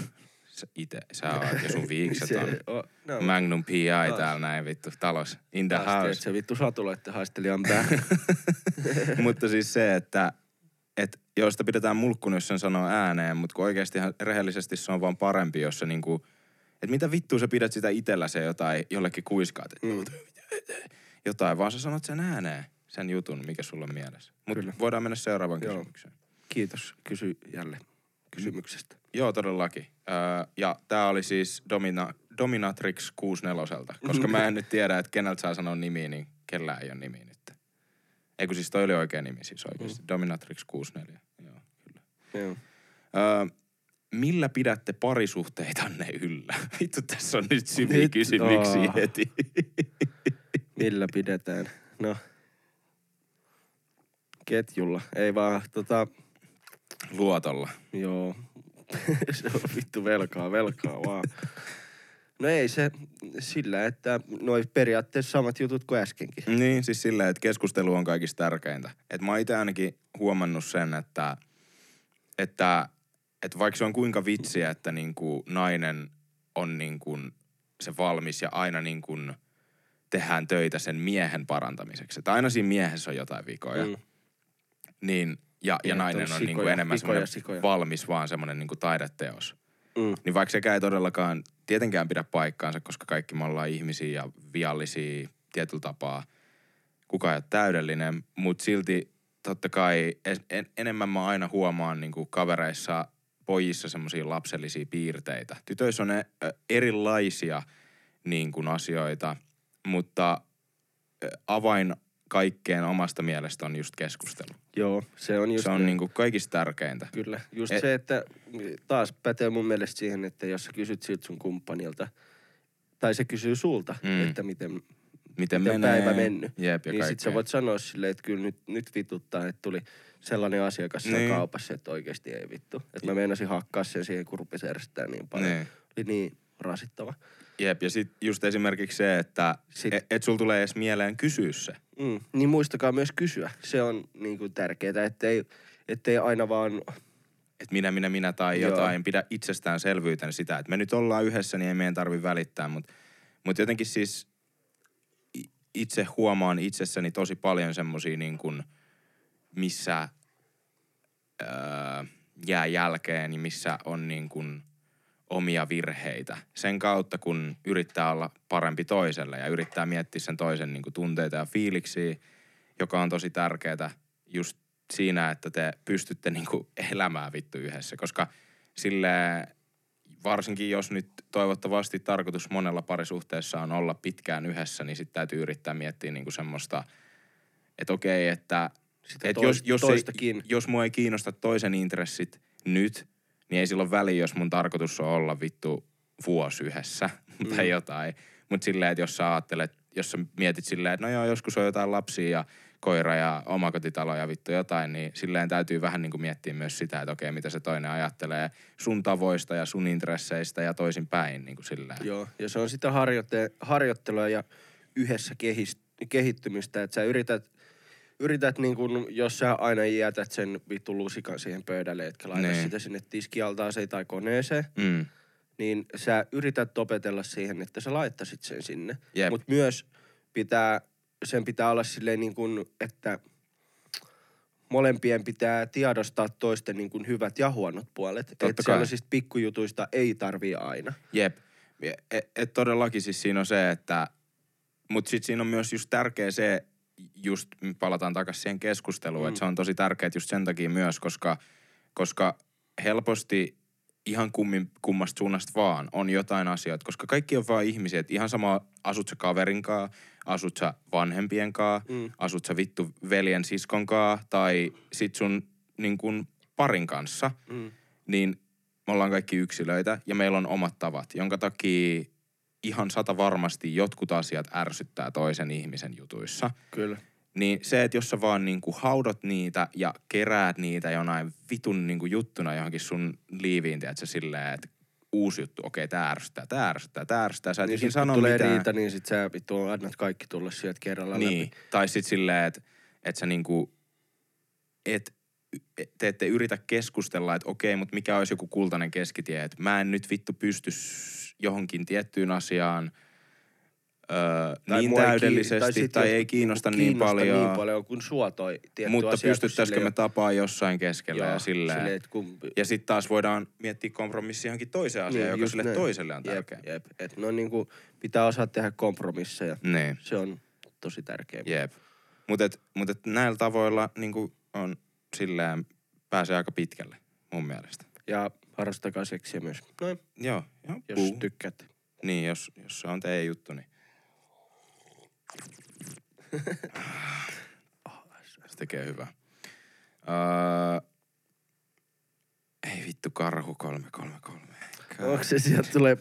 [SPEAKER 2] sä ite, sä oot ja sun viikset
[SPEAKER 1] Se
[SPEAKER 2] on
[SPEAKER 1] no,
[SPEAKER 2] Magnum PI
[SPEAKER 1] Taas.
[SPEAKER 2] täällä näin vittu talossa. In the
[SPEAKER 1] taas
[SPEAKER 2] house.
[SPEAKER 1] Se vittu satuloitte haistelijan pää.
[SPEAKER 2] mutta siis se, että et joista pidetään mulkkuna, jos sen sanoo ääneen, mutta kun oikeasti rehellisesti se on vaan parempi, jos se niinku, että mitä vittua sä pidät sitä itellä se jotain, jollekin kuiskaat, että
[SPEAKER 1] Mm.
[SPEAKER 2] jotain, vaan sä sanot sen ääneen, sen jutun, mikä sulla on mielessä. Mutta voidaan mennä seuraavaan
[SPEAKER 1] Joo.
[SPEAKER 2] kysymykseen.
[SPEAKER 1] Kiitos kysyjälle kysymyksestä.
[SPEAKER 2] Joo, todellakin. Öö, ja tää oli siis Domina, Dominatrix 64, koska mä en nyt tiedä, että keneltä saa sanoa nimiä, niin kellään ei ole nimi nyt. Ei kun siis toi oli oikea nimi siis oikeasti. Mm. Dominatrix 64. Joo, kyllä.
[SPEAKER 1] Joo.
[SPEAKER 2] Öö, millä pidätte parisuhteitanne yllä? Vittu, tässä on nyt syviä
[SPEAKER 1] Nyt-
[SPEAKER 2] kysymyksiä heti.
[SPEAKER 1] Millä pidetään? No. Ketjulla. Ei vaan, tota,
[SPEAKER 2] Luotolla.
[SPEAKER 1] joo. se on vittu velkaa, velkaa vaan. No ei se sillä, että noi periaatteessa samat jutut kuin äskenkin.
[SPEAKER 2] Niin, siis silleen, että keskustelu on kaikista tärkeintä. Et mä oon itse ainakin huomannut sen, että, että, että vaikka se on kuinka vitsiä, että niinku nainen on niinku se valmis ja aina niinku tehdään töitä sen miehen parantamiseksi. Että aina siinä miehessä on jotain vikoja. Mm. Niin, ja, ja
[SPEAKER 1] Miehet
[SPEAKER 2] nainen
[SPEAKER 1] on
[SPEAKER 2] niinku
[SPEAKER 1] sikoja,
[SPEAKER 2] enemmän semmoinen
[SPEAKER 1] sikoja.
[SPEAKER 2] valmis vaan semmoinen niinku taideteos.
[SPEAKER 1] Mm.
[SPEAKER 2] Niin vaikka sekään ei todellakaan tietenkään pidä paikkaansa, koska kaikki me ollaan ihmisiä ja viallisia tietyllä tapaa. Kukaan ei ole täydellinen, mutta silti totta kai en, en, enemmän mä aina huomaan niin kuin kavereissa, pojissa semmoisia lapsellisia piirteitä. Tytöissä on e, ö, erilaisia niin kuin asioita, mutta ö, avain kaikkeen omasta mielestä on just keskustelu.
[SPEAKER 1] Joo, se on just
[SPEAKER 2] se on niin kuin kaikista tärkeintä.
[SPEAKER 1] Kyllä. Just
[SPEAKER 2] Et-
[SPEAKER 1] se, että taas pätee mun mielestä siihen, että jos sä kysyt siltä sun kumppanilta, tai se kysyy sulta,
[SPEAKER 2] Mm.
[SPEAKER 1] että miten,
[SPEAKER 2] Miten,
[SPEAKER 1] miten
[SPEAKER 2] menee?
[SPEAKER 1] päivä mennyt,
[SPEAKER 2] Jep, ja
[SPEAKER 1] niin sit sä voit sanoa silleen, että kyllä nyt, nyt vituttaa, että tuli sellainen asiakas
[SPEAKER 2] Niin.
[SPEAKER 1] kaupassa, että oikeasti ei vittu. Että mä meinasin hakkaa sen siihen, kun rupesi ärsyttää niin paljon.
[SPEAKER 2] Niin.
[SPEAKER 1] Oli niin rasittava.
[SPEAKER 2] Jep, ja sitten just esimerkiksi se, että
[SPEAKER 1] Sit-
[SPEAKER 2] et, et sul tulee edes mieleen kysyä se.
[SPEAKER 1] Mm. Niin muistakaa myös kysyä. Se on niin kuin tärkeää, ettei, ettei aina vaan
[SPEAKER 2] Että minä, minä, minä tai
[SPEAKER 1] Joo.
[SPEAKER 2] jotain. Pidä itsestäänselvyytenä sitä, että me nyt ollaan yhdessä, niin ei meidän tarvi välittää. Mutta mut jotenkin siis itse huomaan itsessäni tosi paljon semmosia niin kuin, missä öö, jää jälkeen ja missä on niin kuin omia virheitä. Sen kautta, kun yrittää olla parempi toiselle ja yrittää miettiä sen toisen niin kuin tunteita ja fiiliksiä, joka on tosi tärkeää just siinä, että te pystytte niin kuin elämään vittu yhdessä. Koska sille varsinkin jos nyt toivottavasti tarkoitus monella parisuhteessa on olla pitkään yhdessä, niin sitten täytyy yrittää miettiä niin kuin semmoista, että okei, että
[SPEAKER 1] sitä
[SPEAKER 2] et
[SPEAKER 1] tois,
[SPEAKER 2] jos, jos, ei, jos mua ei kiinnosta toisen intressit nyt, niin ei silloin väliä, jos mun tarkoitus on olla vittu vuosi yhdessä mm. tai jotain. Mutta silleen, että jos sä ajattelet, jos sä mietit silleen, että no joo, joskus on jotain lapsia ja koira ja omakotitalo ja vittu jotain, niin silleen täytyy vähän niin kuin miettiä myös sitä, että okei, mitä se toinen ajattelee sun tavoista ja sun intresseistä ja toisin päin niin kuin silleen.
[SPEAKER 1] Joo, ja se on sitä harjoitte- harjoittelua ja yhdessä kehittymistä, että sä yrität, yrität niin kun, jos sä aina jätät sen vittu lusikan siihen pöydälle, etkä laita
[SPEAKER 2] Niin.
[SPEAKER 1] sitä sinne tiskialtaaseen tai koneeseen,
[SPEAKER 2] Mm.
[SPEAKER 1] niin sä yrität opetella siihen, että sä laittasit sen sinne. Mutta myös pitää, sen pitää olla silleen niin kuin, että molempien pitää tiedostaa toisten niin kuin hyvät ja huonot puolet.
[SPEAKER 2] Totta
[SPEAKER 1] Että sellaisista pikkujutuista ei tarvii aina.
[SPEAKER 2] Jep. Et, et todellakin siis siinä on se, että... Mutta sitten siinä on myös just tärkeä se, just palataan takaisin siihen keskusteluun, mm. että se on tosi tärkeää just sen takia myös, koska, koska helposti ihan kummin, kummasta suunnasta vaan on jotain asioita, koska kaikki on vaan ihmisiä, että ihan sama asut sä kaverinkaa, asut sä vanhempienkaa, mm. asut sä vittu veljen siskonkaa tai sit sun niin kun parin kanssa,
[SPEAKER 1] Mm.
[SPEAKER 2] niin me ollaan kaikki yksilöitä ja meillä on omat tavat, jonka takia ihan sata varmasti jotkut asiat ärsyttää toisen ihmisen jutuissa.
[SPEAKER 1] Kyllä.
[SPEAKER 2] Niin se, että jos sä vaan niinku haudot niitä ja keräät niitä jonain vitun niinku juttuna johonkin sun liiviin, tiedätkö, silleen, että uusi juttu, okei, tää ärsyttää, tää ärsyttää, tää ärsyttää. Sä et
[SPEAKER 1] Niin
[SPEAKER 2] ikinä sano
[SPEAKER 1] tulee
[SPEAKER 2] mitään.
[SPEAKER 1] riita, niin sit sä vittu annat kaikki tulla sieltä kerralla
[SPEAKER 2] Niin,
[SPEAKER 1] läpi.
[SPEAKER 2] tai sit silleen, että et sä niinku, et, te ette yritä keskustella, että okei, mutta mikä olisi joku kultainen keskitie, että mä en nyt vittu pysty johonkin tiettyyn asiaan öö, niin
[SPEAKER 1] ei kiin-
[SPEAKER 2] täydellisesti
[SPEAKER 1] sit
[SPEAKER 2] tai,
[SPEAKER 1] jos
[SPEAKER 2] ei kiinnosta, niin
[SPEAKER 1] kiinnosta
[SPEAKER 2] paljon,
[SPEAKER 1] niin paljon kuin sua toi tietty
[SPEAKER 2] mutta
[SPEAKER 1] asia,
[SPEAKER 2] pystyttäisikö me
[SPEAKER 1] ei-
[SPEAKER 2] tapaa jossain keskellä
[SPEAKER 1] Joo,
[SPEAKER 2] ja silleen.
[SPEAKER 1] silleen, kun,
[SPEAKER 2] Ja sitten taas voidaan miettiä kompromissia johonkin toiseen asiaan, joka
[SPEAKER 1] Niin, just
[SPEAKER 2] sille
[SPEAKER 1] näin.
[SPEAKER 2] toiselle on
[SPEAKER 1] jep,
[SPEAKER 2] tärkeä.
[SPEAKER 1] jep. Et no niinku, pitää osaa tehdä kompromisseja.
[SPEAKER 2] Niin.
[SPEAKER 1] Se on tosi tärkeä.
[SPEAKER 2] Jep. Mutta et, mut et näillä tavoilla niin on silleen, pääsee aika pitkälle mun mielestä.
[SPEAKER 1] Ja harrastakaa seksiä myös. Noin,
[SPEAKER 2] Joo, joo.
[SPEAKER 1] jos
[SPEAKER 2] puu.
[SPEAKER 1] tykkäätte.
[SPEAKER 2] Niin, jos, jos se on teidän juttu, niin. tekee hyvää. Öö, ei vittu, karhu 333.
[SPEAKER 1] Onko se sieltä tulee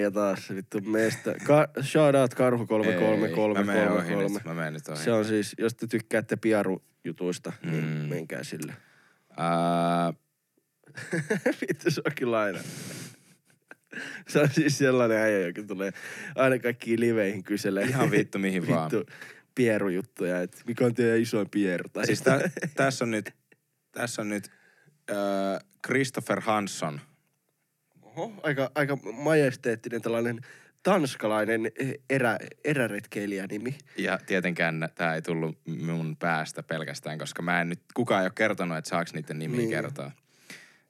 [SPEAKER 1] ja taas vittu meistä. Ka- shout out Karhu
[SPEAKER 2] Ei, mä menen ohi
[SPEAKER 1] 333.
[SPEAKER 2] nyt, mä menen nyt ohi.
[SPEAKER 1] Se on siis, jos te tykkäätte piarujutuista, niin
[SPEAKER 2] Mm.
[SPEAKER 1] menkää sille. Vittu, se on kyllä aina. Se on siis sellainen äijä, joka tulee aina kaikkiin liveihin kyselee.
[SPEAKER 2] Ihan vittu mihin vaan.
[SPEAKER 1] Vittu pierujuttuja, että mikä on teidän isoin pieru. Tai
[SPEAKER 2] siis tä, tässä on nyt, tässä on nyt öö, Christopher Hansson.
[SPEAKER 1] Oho, aika, aika majesteettinen tällainen tanskalainen erä, eräretkeilijä nimi.
[SPEAKER 2] Ja tietenkään tämä ei tullut mun päästä pelkästään, koska mä en nyt, kukaan ei ole kertonut, että saaks niiden nimiä
[SPEAKER 1] niin.
[SPEAKER 2] kertoa.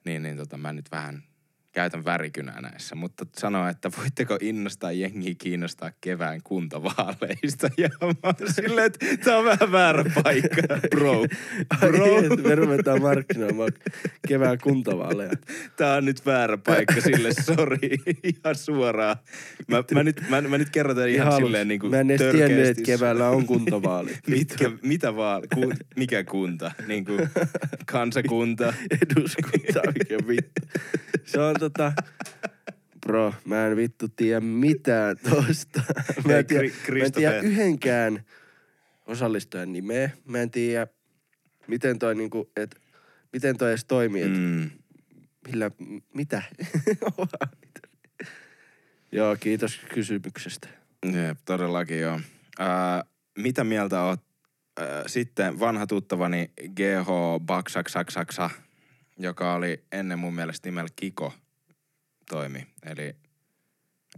[SPEAKER 2] Niin, niin tota, mä nyt vähän käytän värikynää näissä. Mutta sanoo, että voitteko innostaa jengiä kiinnostaa kevään kuntavaaleista. Ja mä oon silleen, että tää on vähän väärä paikka, bro. Bro,
[SPEAKER 1] Ai, että me ruvetaan markkinoimaan kevään kuntavaaleja.
[SPEAKER 2] tää on nyt väärä paikka sille, sori, ihan suoraan. Mä, mä, nyt, mä, mä nyt kerron tämän ihan,
[SPEAKER 1] aluksi.
[SPEAKER 2] silleen niin kuin
[SPEAKER 1] Mä en edes tiennyt, että keväällä on kuntavaalit.
[SPEAKER 2] Mitkä, mitä vaan? Ku, mikä kunta? Niin kuin kansakunta.
[SPEAKER 1] Eduskunta, mikä vittu. Se on tota... Bro, mä en vittu tiedä mitään tosta. Mä en tiedä,
[SPEAKER 2] Kri-
[SPEAKER 1] mä en tiedä
[SPEAKER 2] Christopher.
[SPEAKER 1] yhdenkään osallistujan nimeä. Mä en tiedä, miten toi niinku, et, miten toi edes toimii. Et
[SPEAKER 2] Mm.
[SPEAKER 1] millä, mitä? Joo, kiitos kysymyksestä.
[SPEAKER 2] Jep, todellakin joo. Ää, mitä mieltä oot sitten vanha tuttavani GH Baksaksaksa, joka oli ennen mun mielestä nimellä Kiko toimi. Eli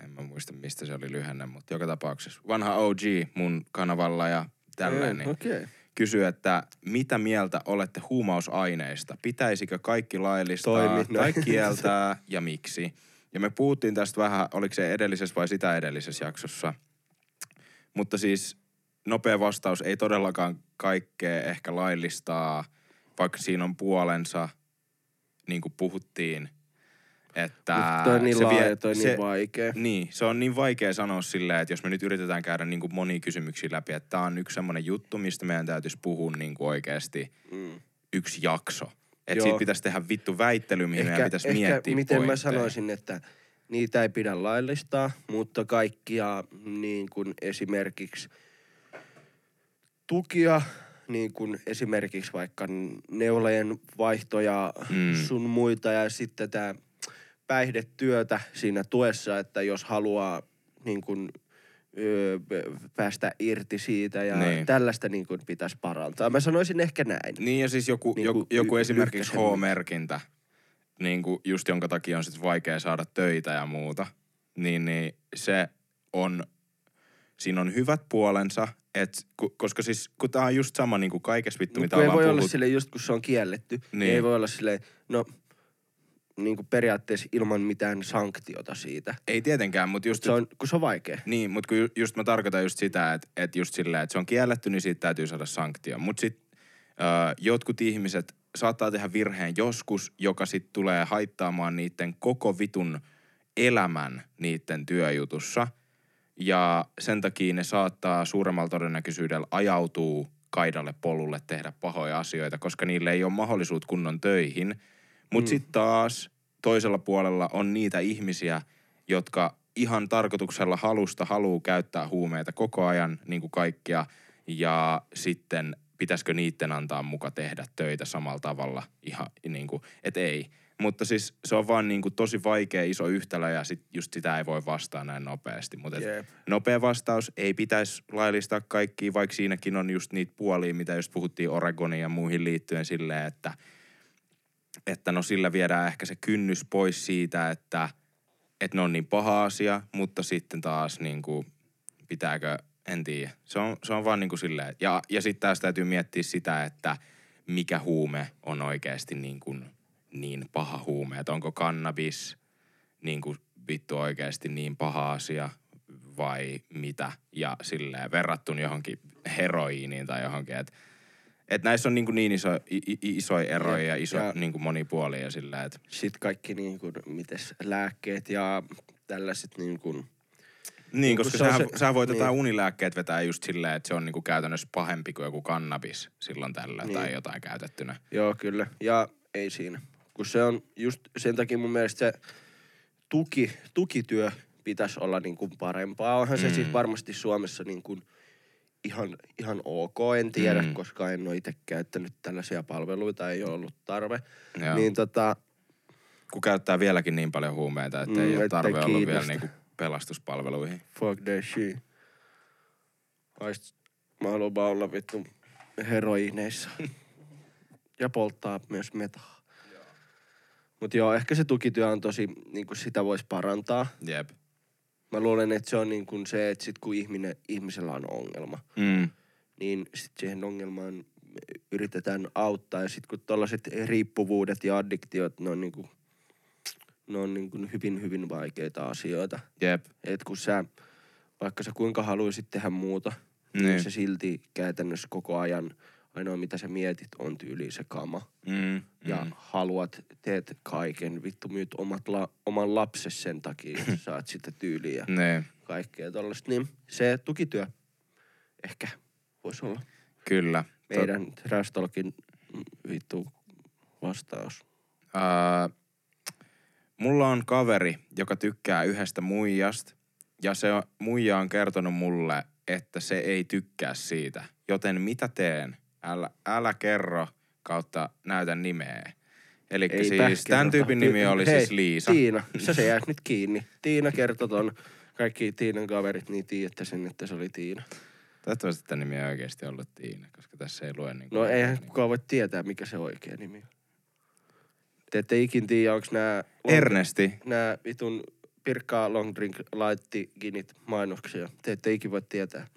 [SPEAKER 2] en mä muista mistä se oli lyhenne, mutta joka tapauksessa. Vanha OG mun kanavalla ja tälleen. Niin.
[SPEAKER 1] Okay.
[SPEAKER 2] kysyy, että mitä mieltä olette huumausaineista? Pitäisikö kaikki laillistaa
[SPEAKER 1] Toimi,
[SPEAKER 2] tai kieltää ja miksi? Ja me puhuttiin tästä vähän, oliko se edellisessä vai sitä edellisessä jaksossa. Mutta siis nopea vastaus, ei todellakaan kaikkea ehkä laillistaa, vaikka siinä on puolensa, niin kuin puhuttiin. Että
[SPEAKER 1] Mut toi on niin
[SPEAKER 2] se
[SPEAKER 1] laaja,
[SPEAKER 2] vie-
[SPEAKER 1] toi on
[SPEAKER 2] se-
[SPEAKER 1] niin vaikea.
[SPEAKER 2] niin, se on niin vaikea sanoa silleen, että jos me nyt yritetään käydä niin kuin monia kysymyksiä läpi, että tämä on yksi semmoinen juttu, mistä meidän täytyisi puhua niin kuin oikeasti
[SPEAKER 1] Mm.
[SPEAKER 2] yksi jakso. Että siitä pitäisi tehdä vittu väittely, mihin meidän pitäisi
[SPEAKER 1] ehkä
[SPEAKER 2] miettiä
[SPEAKER 1] miten mä
[SPEAKER 2] pointteja.
[SPEAKER 1] sanoisin, että niitä ei pidä laillistaa, mutta kaikkia niin kuin esimerkiksi tukia, niin kuin esimerkiksi vaikka neulojen vaihtoja
[SPEAKER 2] mm.
[SPEAKER 1] sun muita ja sitten tämä päihdetyötä siinä tuessa, että jos haluaa niin kuin, öö, päästä irti siitä ja
[SPEAKER 2] Niin.
[SPEAKER 1] tällaista niin kuin pitäisi parantaa. Mä sanoisin ehkä näin.
[SPEAKER 2] Niin ja siis joku,
[SPEAKER 1] Niin
[SPEAKER 2] joku, joku
[SPEAKER 1] y-
[SPEAKER 2] esimerkiksi. H-merkintä, niin kuin just jonka takia on sit vaikea saada töitä ja muuta, niin, niin se on, siinä on hyvät puolensa, et, ku, koska siis kun tää on just sama niin kuin kaikessa vittu,
[SPEAKER 1] Mut
[SPEAKER 2] mitä
[SPEAKER 1] ei voi olla
[SPEAKER 2] puhuttu.
[SPEAKER 1] silleen just kun se on kielletty, niin, ei voi olla silleen, no niin kuin periaatteessa ilman mitään sanktiota siitä.
[SPEAKER 2] Ei tietenkään, mutta just
[SPEAKER 1] Se on, kun se on vaikea.
[SPEAKER 2] Niin, mutta kun ju- just mä tarkoitan just sitä, että, että just silleen, että se on kielletty, niin siitä täytyy saada sanktio. Mutta sitten jotkut ihmiset saattaa tehdä virheen joskus, joka sitten tulee haittaamaan niiden koko vitun elämän niiden työjutussa. Ja sen takia ne saattaa suuremmalla todennäköisyydellä ajautuu kaidalle polulle tehdä pahoja asioita, koska niille ei ole mahdollisuutta kunnon töihin. Mutta mm. sitten taas toisella puolella on niitä ihmisiä, jotka ihan tarkoituksella halusta haluu käyttää huumeita koko ajan, niin kuin kaikkia, ja sitten pitäisikö niiden antaa muka tehdä töitä samalla tavalla, ihan niin kuin, et ei. Mutta siis se on vaan niin kuin tosi vaikea iso yhtälö ja sit just sitä ei voi vastaa näin nopeasti. Mutta
[SPEAKER 1] Jep.
[SPEAKER 2] nopea vastaus, ei pitäisi laillistaa kaikkia, vaikka siinäkin on just niitä puolia, mitä just puhuttiin Oregoniin ja muihin liittyen silleen, että, että no sillä viedään ehkä se kynnys pois siitä, että, että ne on niin paha asia, mutta sitten taas niin kuin, pitääkö, en tiedä. Se on, se on vaan niin kuin silleen. Ja, ja sitten taas täytyy miettiä sitä, että mikä huume on oikeasti niin, kuin, niin paha huume. Että onko kannabis niin kuin vittu oikeasti niin paha asia vai mitä. Ja silleen verrattuna johonkin heroiiniin tai johonkin. Että et näissä on niin, kuin niin iso, i, i, isoja eroja ja iso
[SPEAKER 1] Ja-
[SPEAKER 2] niin kuin monipuolia silleen, että
[SPEAKER 1] Sitten kaikki niin kuin, mites lääkkeet ja tällaiset niin kuin,
[SPEAKER 2] Niin, koska
[SPEAKER 1] se
[SPEAKER 2] sähän,
[SPEAKER 1] se-
[SPEAKER 2] sä voit
[SPEAKER 1] niin.
[SPEAKER 2] jotain unilääkkeet vetää just silleen, että se on niinku käytännössä pahempi kuin joku kannabis silloin tällä
[SPEAKER 1] Niin.
[SPEAKER 2] tai jotain käytettynä.
[SPEAKER 1] Joo, kyllä. Ja ei siinä. Kun se on just sen takia mun mielestä se tuki, tukityö pitäisi olla niin kuin parempaa. Onhan se
[SPEAKER 2] Mm.
[SPEAKER 1] siis varmasti Suomessa niin kuin ihan, ihan ok. En tiedä,
[SPEAKER 2] Mm.
[SPEAKER 1] koska en ole itse käyttänyt tällaisia palveluita, ei ole ollut tarve.
[SPEAKER 2] Joo.
[SPEAKER 1] Niin tota,
[SPEAKER 2] Kun käyttää vieläkin niin paljon huumeita, että
[SPEAKER 1] Mm,
[SPEAKER 2] ei ole tarve ollut vielä
[SPEAKER 1] kiinnosta.
[SPEAKER 2] niinku pelastuspalveluihin.
[SPEAKER 1] fuck that shit. Aist, mä haluan vaan olla vittu heroineissa. ja polttaa myös metaa. Mut joo, ehkä se tukityö on tosi, niin kuin sitä voisi parantaa.
[SPEAKER 2] Jep.
[SPEAKER 1] Mä luulen, että se on niin kuin se, että sit kun ihminen, ihmisellä on ongelma,
[SPEAKER 2] Mm.
[SPEAKER 1] niin sit siihen ongelmaan yritetään auttaa. Ja sit kun tollaset riippuvuudet ja addiktiot, ne on niin kuin, ne on niin kuin hyvin, hyvin vaikeita asioita.
[SPEAKER 2] Jep.
[SPEAKER 1] Et kun sä, vaikka sä kuinka haluaisit tehdä muuta, niin,
[SPEAKER 2] Niin.
[SPEAKER 1] se silti käytännössä koko ajan, ainoa mitä sä mietit on tyyli se kama.
[SPEAKER 2] Mm.
[SPEAKER 1] Ja
[SPEAKER 2] mm.
[SPEAKER 1] haluat, teet kaiken, vittu myyt omat la, oman lapses sen takia, että saat sitä tyyliä ja kaikkea tollaista. Niin se tukityö ehkä voisi olla
[SPEAKER 2] Kyllä.
[SPEAKER 1] meidän Trash Talkin mm, vittu vastaus.
[SPEAKER 2] Öö, mulla on kaveri, joka tykkää yhdestä muijasta, ja se muija on kertonut mulle, että se ei tykkää siitä. Joten mitä teen? Älä, älä kerro kautta näytä nimeä. Eli siis tämän tyypin nimi oli
[SPEAKER 1] Hei,
[SPEAKER 2] siis Liisa.
[SPEAKER 1] Tiina, sä se jäät nyt kiinni. Tiina kertoi ton, kaikki Tiinan kaverit, niin tiedätte sen, että se oli Tiina.
[SPEAKER 2] Toivottavasti tämä nimi ei oikeasti ollut Tiina, koska tässä ei lue niin
[SPEAKER 1] No eihän kukaan voi tietää, mikä se oikea nimi on. Te ette ikin tiedä, onks nää...
[SPEAKER 2] Ernesti.
[SPEAKER 1] Nää vitun Pirkkaa Long Drink Ginit mainoksia. Te ette ikin voi tietää.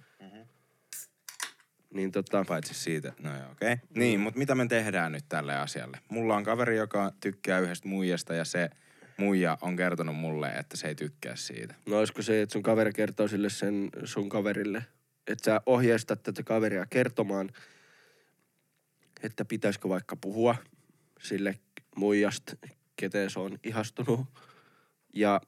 [SPEAKER 1] Niin tota...
[SPEAKER 2] Paitsi siitä, no joo, okei. Okay. Niin, mutta mitä me tehdään nyt tälle asialle? Mulla on kaveri, joka tykkää yhdestä muijasta ja se muija on kertonut mulle, että se ei tykkää siitä.
[SPEAKER 1] No olisiko se, että sun kaveri kertoo sille sen sun kaverille, että sä ohjeistat tätä kaveria kertomaan, että pitäisikö vaikka puhua sille muijasta, keteen se on ihastunut. Ja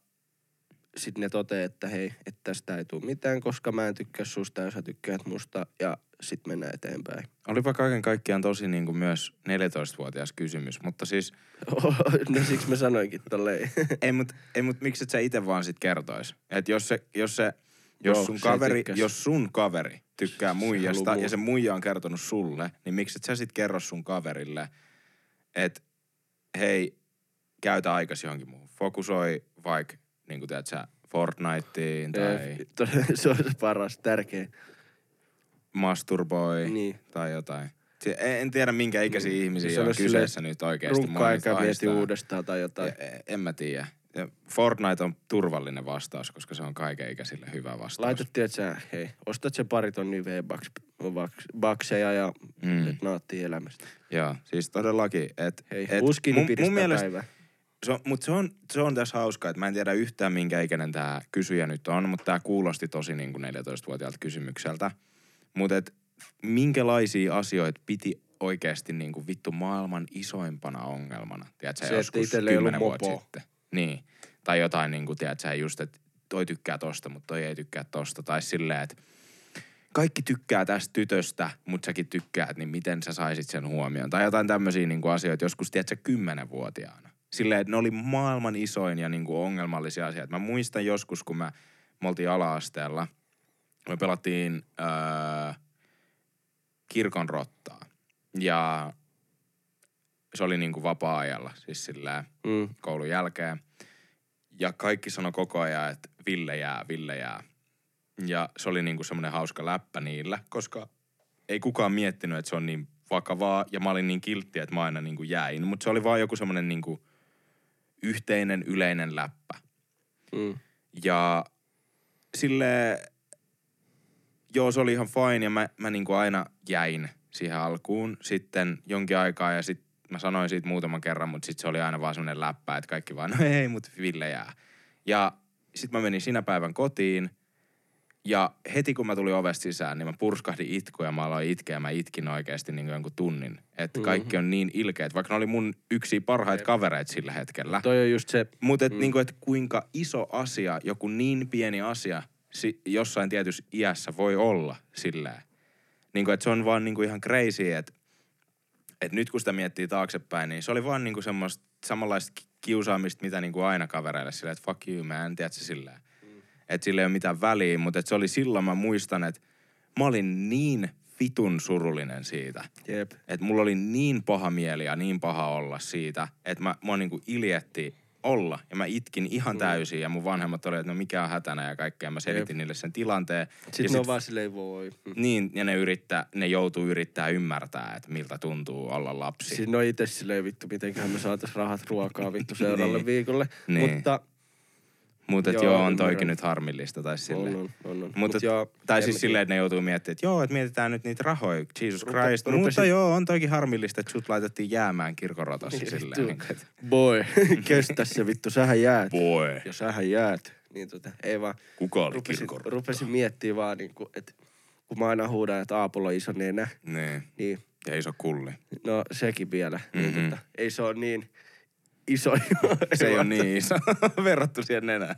[SPEAKER 1] sitten ne toteaa, että hei, että tästä ei tule mitään, koska mä en tykkää susta ja sä tykkäät musta. Ja sitten mennään eteenpäin.
[SPEAKER 2] Olipa kaiken kaikkiaan tosi niin kuin myös 14-vuotias kysymys, mutta siis
[SPEAKER 1] no siksi mä sanoinkin tolleen.
[SPEAKER 2] ei mut, ei mut miksi et sä itse vaan sit kertois? Et jos se, jos se, jos
[SPEAKER 1] Joo,
[SPEAKER 2] sun
[SPEAKER 1] se
[SPEAKER 2] kaveri,
[SPEAKER 1] tykkäs.
[SPEAKER 2] jos sun kaveri tykkää muijasta ja se muija on kertonut sulle, niin miksi et sä sit kerro sun kaverille, että hei, käytä aikas johonkin muuhun. Fokusoi vaikka, niin kuin teet sä, Fortniteen tai
[SPEAKER 1] se on se paras, tärkein.
[SPEAKER 2] Masturboi
[SPEAKER 1] Niin.
[SPEAKER 2] tai jotain. Se- En tiedä, minkä ikäisiä
[SPEAKER 1] Niin.
[SPEAKER 2] ihmisiä
[SPEAKER 1] Se
[SPEAKER 2] on kyseessä nyt oikeasti.
[SPEAKER 1] Runkkaa eikä mieti uudestaan tai jotain.
[SPEAKER 2] En, en mä tiedä. Ja Fortnite on turvallinen vastaus, koska se on kaikenikäisille hyvä vastaus.
[SPEAKER 1] Laitat, että sä, hei, ostat se pari tonnia V-bakseja ja
[SPEAKER 2] Mm.
[SPEAKER 1] et nauttii elämästä.
[SPEAKER 2] Joo, siis todellakin. Et,
[SPEAKER 1] Hei,
[SPEAKER 2] et
[SPEAKER 1] uskini
[SPEAKER 2] mun, mun mielestä,
[SPEAKER 1] päivää.
[SPEAKER 2] se on, mutta se on, se on tässä hauskaa, että mä en tiedä yhtään minkä ikäinen tämä kysyjä nyt on, mutta tämä kuulosti tosi niin kuin 14-vuotiaalta kysymykseltä. Mutta et minkälaisia asioita piti oikeasti niin kuin vittu maailman isoimpana ongelmana? Tiedätkö,
[SPEAKER 1] Se,
[SPEAKER 2] joskus 10 vuotta
[SPEAKER 1] mopoa.
[SPEAKER 2] sitten. Niin. Tai jotain niin kuin, tiedätkö, just, että toi tykkää tosta, mutta toi ei tykkää tosta. Tai silleen, että kaikki tykkää tästä tytöstä, mutta säkin tykkäät, niin miten sä saisit sen huomioon? Tai jotain tämmöisiä niin kuin asioita, joskus tiedätkö, kymmenenvuotiaana. Silleen, että ne oli maailman isoin ja niin kuin ongelmallisia asioita. Mä muistan joskus, kun mä, me oltiin ala-asteella, me pelattiin öö, kirkon rottaa. Ja se oli niin kuin vapaa-ajalla, siis silleen
[SPEAKER 1] Mm.
[SPEAKER 2] koulun jälkeen. Ja kaikki sanoi koko ajan, että Ville jää, Ville jää. Ja se oli niinku semmoinen hauska läppä niillä, koska ei kukaan miettinyt, että se on niin vakavaa. Ja mä olin niin kiltti, että mä aina niinku jäin. Mutta se oli vaan joku semmoinen niinku yhteinen, yleinen läppä.
[SPEAKER 1] Mm.
[SPEAKER 2] Ja sille joo, se oli ihan fine ja mä, mä niinku aina jäin siihen alkuun sitten jonkin aikaa ja sitten mä sanoin siitä muutaman kerran, mutta sitten se oli aina vaan semmoinen läppä, että kaikki vaan, no ei, mut Ville jää. Ja sitten mä menin sinä päivän kotiin ja heti kun mä tulin ovesta sisään, niin mä purskahdin itku ja mä aloin itkeä ja mä itkin oikeasti niin jonkun tunnin. Että kaikki on niin ilkeät, vaikka ne oli mun yksi parhaita kavereita sillä hetkellä.
[SPEAKER 1] Toi on just se,
[SPEAKER 2] Mutta et, mm. niinku, et kuinka iso asia, joku niin pieni asia si- jossain tietyssä iässä voi olla silleen. Niin kuin, että se on vaan niin kuin ihan crazy, että, että nyt kun sitä miettii taaksepäin, niin se oli vaan niin kuin semmoista samanlaista ki- kiusaamista, mitä niin kuin aina kavereille silleen, että fuck you man, tiedätkö silleen. Mm. Että sillä ei ole mitään väliä, mutta että se oli silloin, mä muistan, että mä olin niin vitun surullinen siitä.
[SPEAKER 1] Jep.
[SPEAKER 2] Että mulla oli niin paha mieli ja niin paha olla siitä, että mä, mua niinku iljetti olla. Ja mä itkin ihan
[SPEAKER 1] Mm.
[SPEAKER 2] täysin ja mun vanhemmat oli, että no mikä on hätänä ja kaikkea. Mä selitin
[SPEAKER 1] Jep.
[SPEAKER 2] niille sen tilanteen.
[SPEAKER 1] Sitten
[SPEAKER 2] ja
[SPEAKER 1] ne on vaan silleen voi.
[SPEAKER 2] Niin, ja ne, yrittää, ne joutuu yrittää ymmärtää, että miltä tuntuu olla lapsi.
[SPEAKER 1] Siis no itse silleen vittu, mitenköhän me saatais rahat ruokaa vittu seuraavalle
[SPEAKER 2] Niin.
[SPEAKER 1] viikolle.
[SPEAKER 2] Niin.
[SPEAKER 1] Mutta
[SPEAKER 2] Mutta joo,
[SPEAKER 1] Joo,
[SPEAKER 2] on toikin nyt harmillista tai silleen.
[SPEAKER 1] on, on, on, on.
[SPEAKER 2] Mutta,
[SPEAKER 1] Mut joo,
[SPEAKER 2] tai siis silleen, että ne joutuu miettimään, että joo, että mietitään nyt niitä rahoja, Jesus
[SPEAKER 1] Rupe-
[SPEAKER 2] Christ.
[SPEAKER 1] rupesin-
[SPEAKER 2] Mutta joo, on toikin harmillista, että sut laitettiin jäämään kirkorotossa
[SPEAKER 1] Niin,
[SPEAKER 2] silleen. Niin, että,
[SPEAKER 1] Boy, kestä se vittu, sähän jäät.
[SPEAKER 2] boy,
[SPEAKER 1] Ja sähän jäät. Niin tota, ei vaan.
[SPEAKER 2] kuka oli
[SPEAKER 1] Rupesin,
[SPEAKER 2] kirkorotossa?
[SPEAKER 1] rupesin miettimään vaan niinku, että kun mä aina huudan, että Aapolla on iso nenä,
[SPEAKER 2] Niin,
[SPEAKER 1] niin
[SPEAKER 2] ja iso kulli.
[SPEAKER 1] no sekin vielä. Niin
[SPEAKER 2] Mhm.
[SPEAKER 1] tota, ei se ole niin iso.
[SPEAKER 2] Se ei ole niin iso verrattu siihen nenään.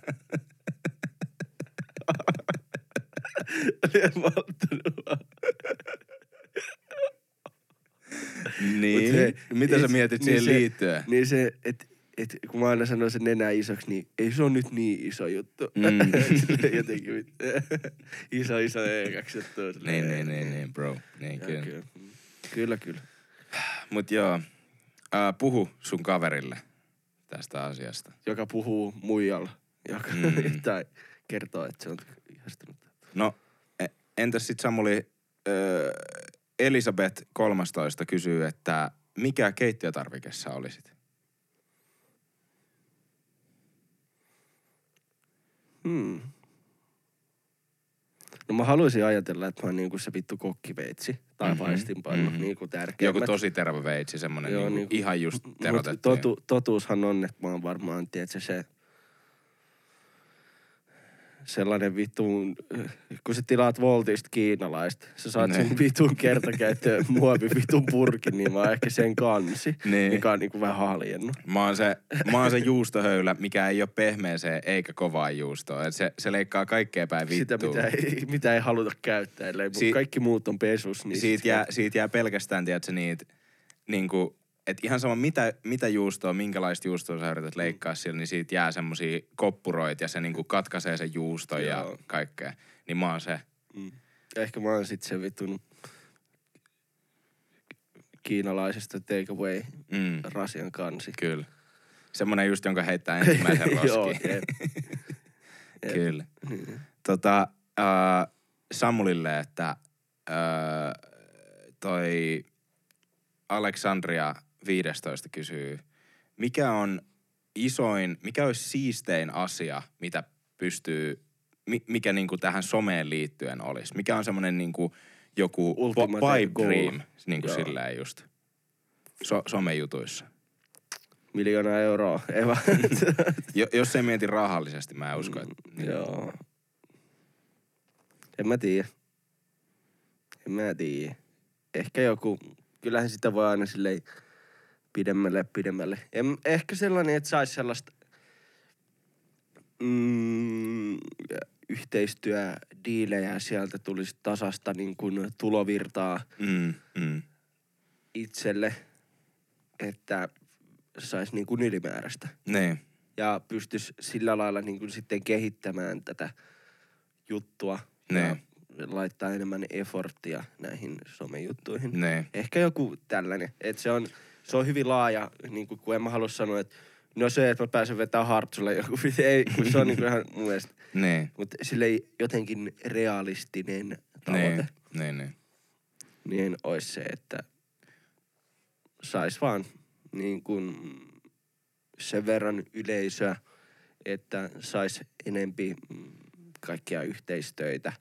[SPEAKER 2] Niin.
[SPEAKER 1] Mut se-
[SPEAKER 2] Mitä sä
[SPEAKER 1] ei-
[SPEAKER 2] mietit
[SPEAKER 1] niin
[SPEAKER 2] siihen
[SPEAKER 1] se-
[SPEAKER 2] liittyen?
[SPEAKER 1] Niin se, että et, kun mä aina sanon sen nenä isoksi, niin ei se ole nyt niin iso juttu.
[SPEAKER 2] Mm.
[SPEAKER 1] Jotenkin iso, iso eikäksi juttu.
[SPEAKER 2] Niin, niin, niin, niin, bro. Niin, kyllä.
[SPEAKER 1] Kyllä, kyllä. kyllä.
[SPEAKER 2] Mut joo, ää, puhu sun kaverille tästä asiasta.
[SPEAKER 1] Joka puhuu muijalla. Joka
[SPEAKER 2] Mm.
[SPEAKER 1] tai kertoo, että se on ihastunut.
[SPEAKER 2] No, e- entäs sit Samuli, öö, Elisabeth 13 kysyy, että mikä keittiötarvike sä olisit?
[SPEAKER 1] Hmm. No mä haluaisin ajatella, että mä oon niinku se vittu kokkiveitsi tai
[SPEAKER 2] Mhm,
[SPEAKER 1] mm-hmm, paistinpannu,
[SPEAKER 2] mhm.
[SPEAKER 1] mm-hmm. niinku tärkeimmät.
[SPEAKER 2] Joku tosi terve veitsi, semmonen
[SPEAKER 1] Joo,
[SPEAKER 2] niinku,
[SPEAKER 1] niinku-
[SPEAKER 2] ihan just terotettu.
[SPEAKER 1] totu, totuushan on, että mä oon varmaan, tiedätkö, se sellainen vitun, kun sä tilaat Voltista kiinalaista, sä saat
[SPEAKER 2] Ne.
[SPEAKER 1] sen vitun kertakäyttöön muovi vitun purkin, niin mä oon ehkä sen kansi,
[SPEAKER 2] Niin.
[SPEAKER 1] mikä on niinku vähän haljennut.
[SPEAKER 2] Mä oon, se, mä oon se juustohöylä, mikä ei ole pehmeeseen eikä kovaa juustoa. Et se, se leikkaa kaikkea päin
[SPEAKER 1] Sitä,
[SPEAKER 2] vittuun.
[SPEAKER 1] mitä ei, mitä ei haluta käyttää, ellei
[SPEAKER 2] Si-
[SPEAKER 1] kaikki muut on pesus. Niin
[SPEAKER 2] siitä, jää, siitä jää pelkästään, tiedätkö, niitä, niinku, että ihan sama mitä, mitä juustoa, minkälaista juustoa sä yrität leikkaa sillä, niin siitä jää semmosia koppuroita ja se niinku katkaisee sen juuston ja
[SPEAKER 1] Joo.
[SPEAKER 2] kaikkea. Niin mä oon se.
[SPEAKER 1] Mm. Ehkä mä oon sit se vitun kiinalaisesta takeaway
[SPEAKER 2] Mm,
[SPEAKER 1] rasian kansi.
[SPEAKER 2] kyllä. Semmonen just, jonka heittää ensimmäisen
[SPEAKER 1] Joo,
[SPEAKER 2] roskiin.
[SPEAKER 1] Jep.
[SPEAKER 2] kyllä.
[SPEAKER 1] Niin.
[SPEAKER 2] Tota, äh, Samulille, että äh, toi Alexandria 15 kysyy, mikä on isoin, mikä olisi siistein asia, mitä pystyy, mi, mikä niinku tähän someen liittyen olisi? Mikä on semmoinen niinku joku
[SPEAKER 1] Ultimate
[SPEAKER 2] pipe
[SPEAKER 1] goal.
[SPEAKER 2] dream, niinku
[SPEAKER 1] Joo.
[SPEAKER 2] silleen just, so, somejutuissa?
[SPEAKER 1] Miljoona euroa. Ei vaan.
[SPEAKER 2] Jo, jos ei mieti rahallisesti, mä en usko, että...
[SPEAKER 1] Mm, Joo. En mä tiedä. En mä tiedä. Ehkä joku, kyllähän sitä voi aina silleen pidemmälle pidemmälle. En, ehkä sellainen, että saisi sellaista mm, yhteistyödiilejä sieltä tulisi tasasta niin kuin tulovirtaa
[SPEAKER 2] Mm, mm.
[SPEAKER 1] itselle, että saisi niin kuin ylimääräistä.
[SPEAKER 2] Niin,
[SPEAKER 1] ja pystyisi sillä lailla niin kuin sitten kehittämään tätä juttua ja
[SPEAKER 2] Niin.
[SPEAKER 1] laittaa enemmän efforttia näihin somejuttuihin.
[SPEAKER 2] niin.
[SPEAKER 1] Ehkä joku tällainen, että se on, se on hyvin laaja, niin kuin, kun en mä halua sanoa, että no se, että mä pääsen vetämään hartsulle joku, ei, kun se on niin kuin ihan mun mielestä,
[SPEAKER 2] Niin,
[SPEAKER 1] mutta sille jotenkin realistinen tavoite,
[SPEAKER 2] niin, niin, niin.
[SPEAKER 1] niin olisi se, että sais vaan niin kuin sen verran yleisöä, että sais enempi mm, kaikkia yhteistöitä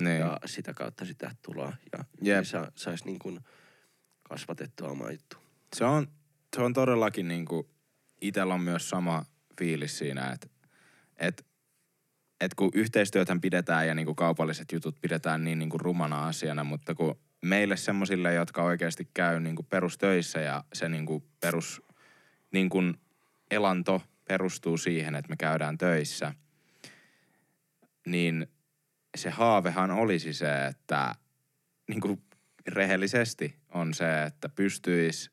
[SPEAKER 2] niin.
[SPEAKER 1] ja sitä kautta sitä tuloa ja
[SPEAKER 2] Jep.
[SPEAKER 1] niin sa, sais niin kuin kasvatettua omaa juttu.
[SPEAKER 2] Se on, se on todellakin niinku, itellä on myös sama fiilis siinä, että et, et kun yhteistyöthän pidetään ja niinku kaupalliset jutut pidetään niin niinku rumana asiana, mutta kun meille semmosille, jotka oikeasti käy niinku perustöissä ja se niinku perus niinku elanto perustuu siihen, että me käydään töissä, niin se haavehan olisi se, että niin kuin rehellisesti on se, että pystyisi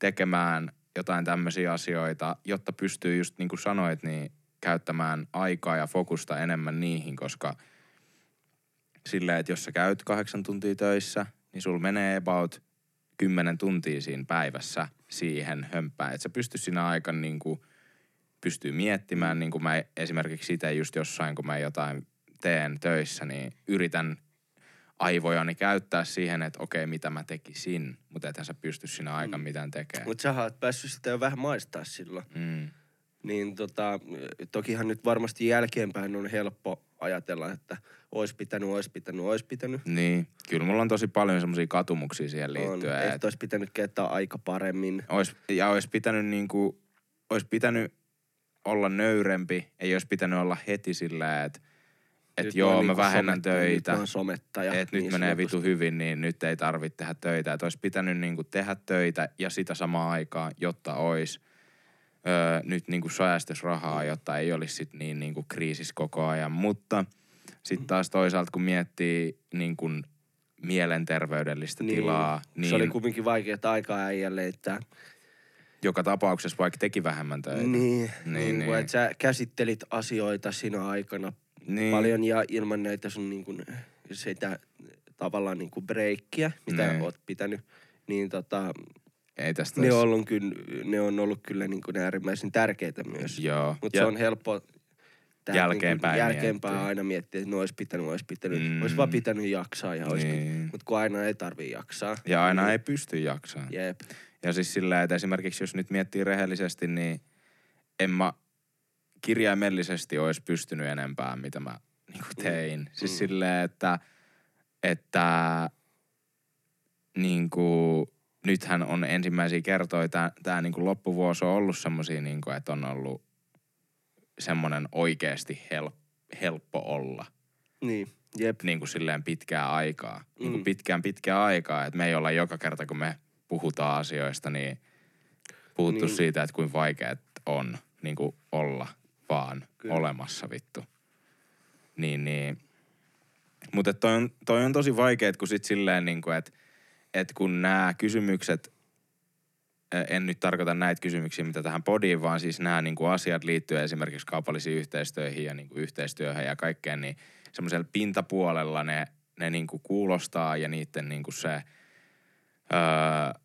[SPEAKER 2] tekemään jotain tämmöisiä asioita, jotta pystyy just niin kuin sanoit, niin käyttämään aikaa ja fokusta enemmän niihin, koska silleen, että jos sä käyt kahdeksan tuntia töissä, niin sul menee about kymmenen tuntia siinä päivässä siihen hömpään. Että sä pysty siinä aikana niin kuin, pystyy miettimään, niin kuin mä esimerkiksi sitä just jossain, kun mä jotain teen töissä, niin yritän aivojani käyttää siihen, että okei, mitä mä tekisin, mutta ethän sä pysty siinä aikana
[SPEAKER 1] Mm.
[SPEAKER 2] mitään tekemään.
[SPEAKER 1] Mutta sä oot päässyt sitä jo vähän maistaa silloin.
[SPEAKER 2] Mm.
[SPEAKER 1] Niin tota, tokihan nyt varmasti jälkeenpäin on helppo ajatella, että ois pitänyt, ois pitänyt, ois pitänyt.
[SPEAKER 2] Niin, kyllä mulla on tosi paljon semmoisia katumuksia siihen
[SPEAKER 1] On,
[SPEAKER 2] liittyen.
[SPEAKER 1] ehkä
[SPEAKER 2] että
[SPEAKER 1] olisi pitänyt käyttää aika paremmin.
[SPEAKER 2] ois, ja olisi pitänyt niinku, olisi pitänyt olla nöyrempi, ei olisi pitänyt olla heti sillä, että et
[SPEAKER 1] Nyt
[SPEAKER 2] joo, mä
[SPEAKER 1] niinku
[SPEAKER 2] vähennän
[SPEAKER 1] Nyt
[SPEAKER 2] töitä,
[SPEAKER 1] somettaja.
[SPEAKER 2] että nyt
[SPEAKER 1] niin
[SPEAKER 2] menee
[SPEAKER 1] sanotusti.
[SPEAKER 2] vitu hyvin, niin nyt ei tarvitse tehdä töitä. Että olisi pitänyt niinku tehdä töitä ja sitä samaa aikaa, jotta olisi öö, nyt niinku säästös rahaa, jotta ei olisi sit niin niinku kriisissä koko ajan. Mutta sitten taas toisaalta, kun miettii niinku mielenterveydellistä
[SPEAKER 1] Niin,
[SPEAKER 2] tilaa, niin
[SPEAKER 1] Se oli kumminkin vaikeaa aikaa äijälle, että
[SPEAKER 2] joka tapauksessa vaikka teki vähemmän töitä.
[SPEAKER 1] niin,
[SPEAKER 2] Niin,
[SPEAKER 1] niin, niin.
[SPEAKER 2] niin.
[SPEAKER 1] että sä käsittelit asioita siinä aikana
[SPEAKER 2] niin.
[SPEAKER 1] paljon ja ilman näitä sun niin kuin, sitä tavallaan niin kuin breikkiä, mitä
[SPEAKER 2] Niin.
[SPEAKER 1] oot pitänyt, niin tota,
[SPEAKER 2] Ei tästä
[SPEAKER 1] ne,
[SPEAKER 2] olisi-
[SPEAKER 1] on ollut kyllä, ne on ollut kyllä niin kuin äärimmäisen tärkeitä myös.
[SPEAKER 2] Joo.
[SPEAKER 1] Mutta se on helppo tää
[SPEAKER 2] Jälkeenpäin
[SPEAKER 1] niin jälkeenpäin
[SPEAKER 2] miettiä.
[SPEAKER 1] aina miettiä, että no olisi pitänyt, olisi pitänyt.
[SPEAKER 2] Mm.
[SPEAKER 1] Olisi vaan pitänyt jaksaa ja olisi
[SPEAKER 2] Niin.
[SPEAKER 1] Mutta kun aina ei tarvii jaksaa.
[SPEAKER 2] Ja aina
[SPEAKER 1] niin,
[SPEAKER 2] ei pysty jaksaa.
[SPEAKER 1] Jep.
[SPEAKER 2] Ja siis sillä, että esimerkiksi jos nyt miettii rehellisesti, niin en mä kirjaimellisesti olisi pystynyt enempää, mitä mä niin tein. Siis
[SPEAKER 1] Mm.
[SPEAKER 2] silleen, että, että niin kuin, nythän on ensimmäisiä kertoja, tämä, tämä niin kuin loppuvuosi on ollut semmoisia, niin kuin, että on ollut semmoinen oikeasti hel, helppo olla
[SPEAKER 1] Niin, jep.
[SPEAKER 2] niin kuin silleen pitkää aikaa. Niin kuin
[SPEAKER 1] Mm.
[SPEAKER 2] pitkään pitkää aikaa. Että me ei olla joka kerta, kun me puhutaan asioista, niin puhuttu
[SPEAKER 1] Niin.
[SPEAKER 2] siitä, että kuinka vaikeat on niin kuin olla vaan
[SPEAKER 1] Kyllä.
[SPEAKER 2] olemassa vittu. Niin, niin. Mutta toi on, toi on tosi vaikeet, kun sit silleen, niin kuin, että et kun nämä kysymykset, ä, en nyt tarkoita näitä kysymyksiä, mitä tähän podiin, vaan siis nämä niin kuin asiat liittyen esimerkiksi kaupallisiin yhteistyöihin ja niin kuin yhteistyöhön ja kaikkeen, niin semmoisella pintapuolella ne, ne niin kuin kuulostaa ja niiden niin kuin se öö,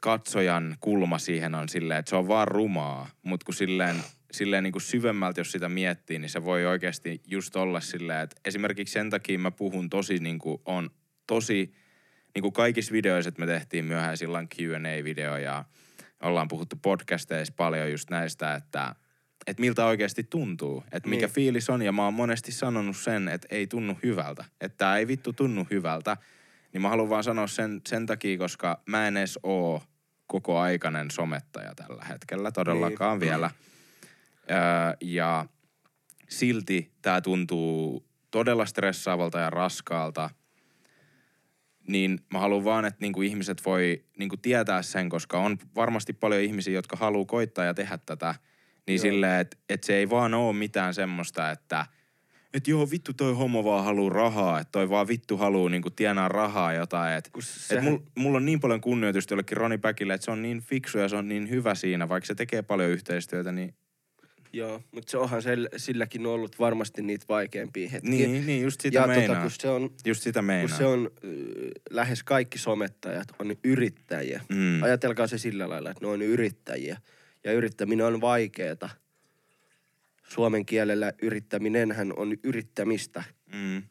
[SPEAKER 2] katsojan kulma siihen on silleen, että se on vaan rumaa, mutta kun silleen, silleen niin kuin syvemmältä, jos sitä miettii, niin se voi oikeasti just olla silleen, että esimerkiksi sen takia mä puhun tosi niin kuin on tosi, niin kuin kaikissa videoissa, että me tehtiin myöhään silloin Q&A-video ja ollaan puhuttu podcasteissa paljon just näistä, että että miltä oikeasti tuntuu, että mikä
[SPEAKER 1] Niin.
[SPEAKER 2] fiilis on. Ja mä oon monesti sanonut sen, että ei tunnu hyvältä. Että tää ei vittu tunnu hyvältä. Niin mä haluan vaan sanoa sen, sen takia, koska mä en edes oo koko aikainen somettaja tällä hetkellä todellakaan
[SPEAKER 1] Niin.
[SPEAKER 2] vielä. Öö, ja silti tää tuntuu todella stressaavalta ja raskaalta. Niin mä haluan vaan, että niinku ihmiset voi niinku tietää sen, koska on varmasti paljon ihmisiä, jotka haluaa koittaa ja tehdä tätä. Niin
[SPEAKER 1] Joo.
[SPEAKER 2] silleen, että et se ei vaan ole mitään semmoista, että et joo vittu toi homo vaan haluu rahaa, että toi vaan vittu haluu niinku tienaa rahaa jotain. Et
[SPEAKER 1] sehän-
[SPEAKER 2] mulla mul on niin paljon kunnioitusta jollekin Roni Päkille, että se on niin fiksu ja se on niin hyvä siinä, vaikka se tekee paljon yhteistyötä, niin
[SPEAKER 1] Joo, mutta se onhan sel, silläkin ollut varmasti niitä vaikeampia hetkiä.
[SPEAKER 2] niin, niin just sitä
[SPEAKER 1] ja
[SPEAKER 2] meinaa.
[SPEAKER 1] tota, kun se on,
[SPEAKER 2] just sitä meinaa.
[SPEAKER 1] kun se on äh, lähes kaikki somettajat on yrittäjiä.
[SPEAKER 2] Mm.
[SPEAKER 1] Ajatelkaa se sillä lailla, että ne on yrittäjiä. Ja yrittäminen on vaikeeta. Suomen kielellä yrittäminenhän on yrittämistä.
[SPEAKER 2] Mm.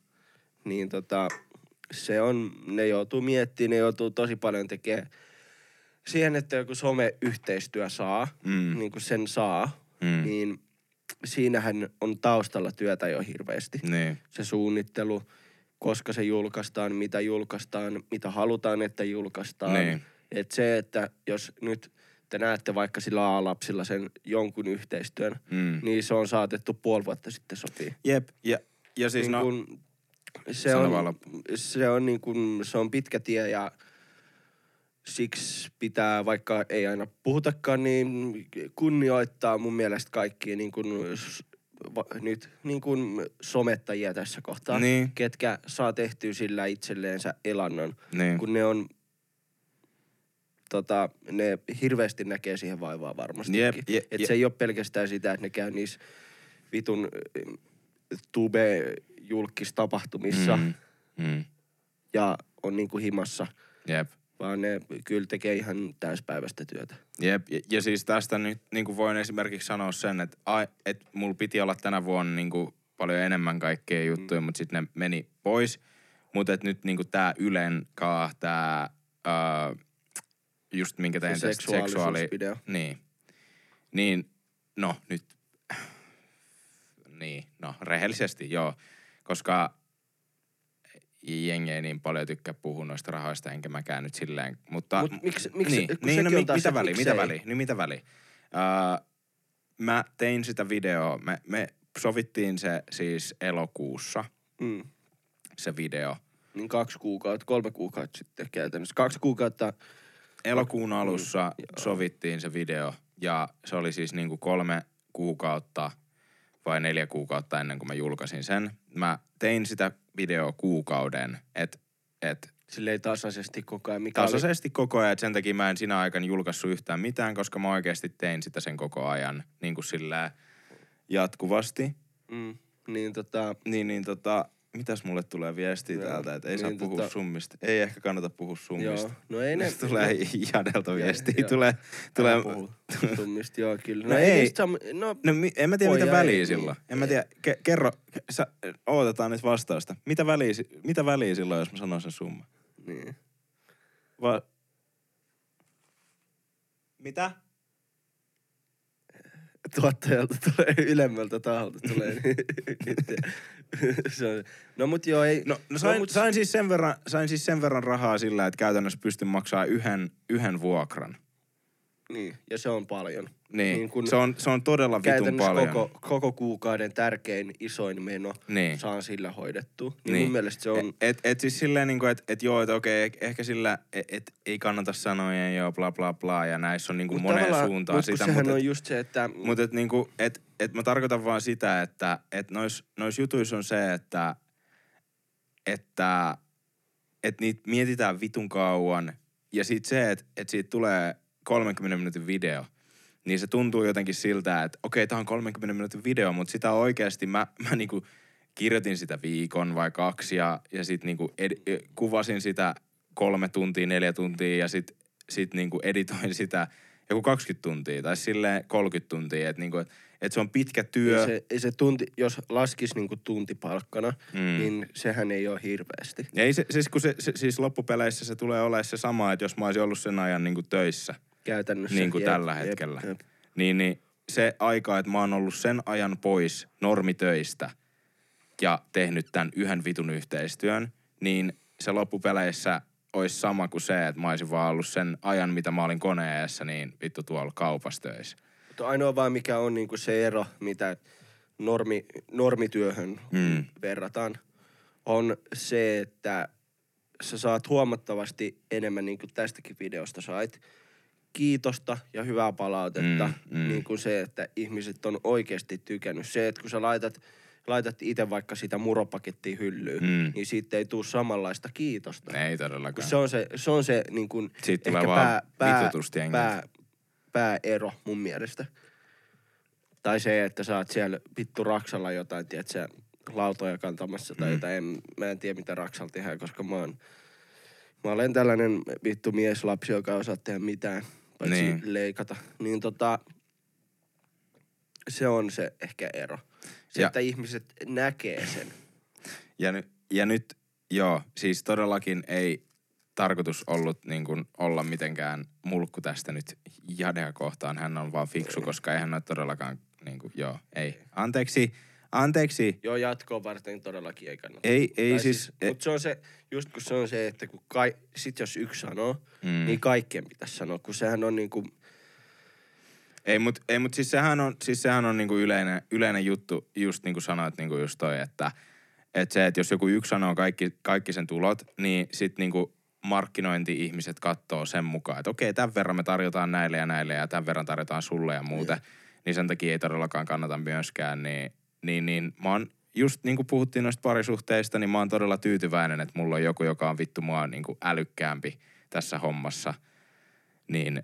[SPEAKER 1] Niin tota, se on, ne joutuu miettimään, ne joutuu tosi paljon tekemään siihen, että joku someyhteistyö saa,
[SPEAKER 2] Mm.
[SPEAKER 1] niin kuin sen saa,
[SPEAKER 2] Mm.
[SPEAKER 1] niin siinähän on taustalla työtä jo hirveästi.
[SPEAKER 2] Niin.
[SPEAKER 1] Se suunnittelu, koska se julkaistaan, mitä julkaistaan, mitä halutaan, että julkaistaan.
[SPEAKER 2] Niin.
[SPEAKER 1] Et se, että jos nyt te näette vaikka sillä A-lapsilla sen jonkun yhteistyön,
[SPEAKER 2] Mm.
[SPEAKER 1] niin se on saatettu puoli vuotta sitten sopii.
[SPEAKER 2] Jep. Ja, ja siis
[SPEAKER 1] niin
[SPEAKER 2] no,
[SPEAKER 1] kun, se, on, se, on niin kun, se on pitkä tie ja siksi pitää, vaikka ei aina puhutakaan, niin kunnioittaa mun mielestä kaikkia niin kun s- va, nyt niin kuin somettajia tässä kohtaa,
[SPEAKER 2] Niin.
[SPEAKER 1] ketkä saa tehtyä sillä itselleensä elannon,
[SPEAKER 2] Niin.
[SPEAKER 1] kun ne on tota, ne hirveästi näkee siihen vaivaa varmasti.
[SPEAKER 2] Jep, je-
[SPEAKER 1] Et se ei ole pelkästään sitä, että ne käy niissä vitun äh, tube-julkistapahtumissa mm.
[SPEAKER 2] Mm. Mm.
[SPEAKER 1] ja on niinku himassa,
[SPEAKER 2] Jep.
[SPEAKER 1] Vaan ne kyllä tekee ihan täyspäiväistä työtä.
[SPEAKER 2] Jep, ja, ja siis tästä nyt niin kuin voin esimerkiksi sanoa sen, että, ai, että mulla piti olla tänä vuonna niin kuin paljon enemmän kaikkea juttuja, mm. mutta sitten ne meni pois. Mutta että nyt niin kuin tämä Ylen kaa, tämä just minkä tein
[SPEAKER 1] Se
[SPEAKER 2] tästä seksuaali... Niin. Niin, no nyt, niin, no rehellisesti joo, koska jengi ei niin paljon tykkää puhua noista rahoista, enkä mäkään nyt silleen, mutta...
[SPEAKER 1] Mut miksi- miksi-
[SPEAKER 2] niin, niin no, mi,
[SPEAKER 1] se,
[SPEAKER 2] mitä väliä,
[SPEAKER 1] miksei?
[SPEAKER 2] mitä väliä, niin mitä väliä. Uh, mä tein sitä videoa, me, me sovittiin se siis elokuussa,
[SPEAKER 1] Mm.
[SPEAKER 2] se video.
[SPEAKER 1] Niin kaksi kuukautta, kolme kuukautta sitten käytännössä. Kaksi kuukautta,
[SPEAKER 2] Elokuun alussa
[SPEAKER 1] Mm, joo.
[SPEAKER 2] sovittiin se video ja se oli siis niinku kolme kuukautta vai neljä kuukautta ennen kuin mä julkaisin sen. Mä tein sitä videoa kuukauden, että et
[SPEAKER 1] silleen tasaisesti koko ajan. Mikä oli,
[SPEAKER 2] tasaisesti koko ajan, että sen takia mä en sinä aikana julkaissut yhtään mitään, koska mä oikeasti tein sitä sen koko ajan niin kuin sillä jatkuvasti.
[SPEAKER 1] mm, niin tota,
[SPEAKER 2] Niin, niin tota, mitäs mulle tulee viestiä
[SPEAKER 1] Joo,
[SPEAKER 2] täältä, että ei
[SPEAKER 1] niin
[SPEAKER 2] saa puhua
[SPEAKER 1] tota-
[SPEAKER 2] summista. Ei ehkä kannata puhua summista.
[SPEAKER 1] joo. No ei ne...
[SPEAKER 2] tulee Jadelta viestiä.
[SPEAKER 1] joo.
[SPEAKER 2] Tulee, tulee,
[SPEAKER 1] Summista, joo kyllä.
[SPEAKER 2] No
[SPEAKER 1] No, ei,
[SPEAKER 2] ei.
[SPEAKER 1] niistä no,
[SPEAKER 2] No mi- en mä tiedä, mitä
[SPEAKER 1] ei,
[SPEAKER 2] väliä
[SPEAKER 1] niin.
[SPEAKER 2] sillä on. En mä tiedä. Ke- kerro, ke- sä, odotetaan nyt vastausta. Mitä väliä, mitä väliä sillä on, jos mä sanon sen summa?
[SPEAKER 1] niin.
[SPEAKER 2] Va- mitä?
[SPEAKER 1] tuottajalta tulee ylemmältä taholta tulee. no mut joo, ei.
[SPEAKER 2] No, no sain,
[SPEAKER 1] mut,
[SPEAKER 2] sain, siis sen verran, sain siis sen verran rahaa sillä, että käytännössä pystyn maksaa yhden, yhden vuokran.
[SPEAKER 1] Niin, ja se on paljon.
[SPEAKER 2] Niin,
[SPEAKER 1] Niin kun
[SPEAKER 2] se, on, se on todella vitun paljon.
[SPEAKER 1] koko, koko kuukauden tärkein, isoin meno
[SPEAKER 2] Niin.
[SPEAKER 1] saan sillä hoidettua. Niin,
[SPEAKER 2] Niin.
[SPEAKER 1] niin. mun mielestä se on...
[SPEAKER 2] Et, et, et siis silleen niinku, että et joo, että okei, eh- ehkä sillä, et, et ei kannata sanoja joo, bla bla bla, ja näissä on niinku
[SPEAKER 1] mut
[SPEAKER 2] moneen suuntaan
[SPEAKER 1] mut
[SPEAKER 2] sitä,
[SPEAKER 1] sehän
[SPEAKER 2] mutta
[SPEAKER 1] on just se, että...
[SPEAKER 2] Mutta et niinku, et, et mä tarkoitan vaan sitä, että et nois, nois jutuissa on se, että, että et niitä mietitään vitun kauan. Ja sit se, että et siitä tulee 30 minuutin video, niin se tuntuu jotenkin siltä, että okei, tää on 30 minuutin video, mutta sitä oikeasti mä, mä niinku kirjoitin sitä viikon vai kaksi ja, ja sit niinku ed, e- kuvasin sitä kolme tuntia, neljä tuntia ja sit, sit niinku editoin sitä joku 20 tuntia tai silleen 30 tuntia. Että niinku, et, et se on pitkä työ.
[SPEAKER 1] Ei se, se tunti, jos laskisi niinku tuntipalkkana,
[SPEAKER 2] Mm.
[SPEAKER 1] niin sehän ei ole hirveästi.
[SPEAKER 2] Ei se, siis, kun se, se, siis loppupeleissä se tulee olemaan se sama, että jos mä olisin ollut sen ajan niinku töissä,
[SPEAKER 1] Käytännössä.
[SPEAKER 2] niin kuin
[SPEAKER 1] Jep,
[SPEAKER 2] tällä
[SPEAKER 1] jep,
[SPEAKER 2] hetkellä,
[SPEAKER 1] jep.
[SPEAKER 2] Niin, niin se aika, että mä oon ollut sen ajan pois normitöistä ja tehnyt tämän yhden vitun yhteistyön, niin se loppupeleissä olisi sama kuin se, että mä olisin vaan ollut sen ajan, mitä mä olin koneessa, niin vittu tuolla kaupassa töissä.
[SPEAKER 1] Ainoa vaan mikä on niinku se ero, mitä normi, normityöhön
[SPEAKER 2] Mm.
[SPEAKER 1] verrataan, on se, että sä saat huomattavasti enemmän, niin kuin tästäkin videosta sait, kiitosta ja hyvää palautetta,
[SPEAKER 2] Mm, mm.
[SPEAKER 1] niin kuin se, että ihmiset on oikeasti tykännyt. Se, että kun sä laitat, laitat itse vaikka sitä muropakettia hyllyyn,
[SPEAKER 2] Mm.
[SPEAKER 1] niin siitä ei tule samanlaista kiitosta.
[SPEAKER 2] Ei
[SPEAKER 1] Kun
[SPEAKER 2] todellakaan.
[SPEAKER 1] se on se, se, on se niin kuin
[SPEAKER 2] Siitä tulee
[SPEAKER 1] ehkä pää, pää, pää, pääero mun mielestä. Tai se, että sä oot siellä vittu Raksalla jotain, tiedät sä, lautoja kantamassa tai
[SPEAKER 2] Mm.
[SPEAKER 1] jotain. En, mä en tiedä, mitä Raksalla tehdään, koska mä oon, mä olen tällainen vittu mieslapsi, joka ei osaa tehdä mitään, paitsi
[SPEAKER 2] Niin.
[SPEAKER 1] leikata. Niin tota, se on se ehkä ero. Se,
[SPEAKER 2] Ja-
[SPEAKER 1] ja. että ihmiset näkee sen.
[SPEAKER 2] Ja, ny, ja nyt, joo, siis todellakin ei tarkoitus ollut niin kuin olla mitenkään mulkku tästä nyt Jadea kohtaan. Hän on vaan fiksu, koska eihän ole todellakaan, niin kuin, joo, ei. Anteeksi, anteeksi.
[SPEAKER 1] Joo, jatkoa varten todellakin ei kannata.
[SPEAKER 2] Ei, ei
[SPEAKER 1] Tai
[SPEAKER 2] siis, e-
[SPEAKER 1] Mutta se on se, just kun se on se, että kun kai, sit jos yksi sanoo,
[SPEAKER 2] Mm.
[SPEAKER 1] niin kaikkien pitäisi sanoa, kun sehän on niinku,
[SPEAKER 2] Ei, mut, ei, mut siis sehän on, siis sehän on niinku yleinen, yleinen juttu, just niin kuin sanoit niinku just toi, että, että se, että jos joku yksi sanoo kaikki, kaikki sen tulot, niin sit niinku markkinointi-ihmiset katsoo sen mukaan, että okei, tämän verran me tarjotaan näille ja näille ja tämän verran tarjotaan sulle ja muuta. Niin sen takia ei todellakaan kannata myöskään niin niin, niin mä oon just niin kuin puhuttiin noista parisuhteista, niin mä oon todella tyytyväinen, että mulla on joku, joka on vittu mua niin kuin älykkäämpi tässä hommassa. Niin,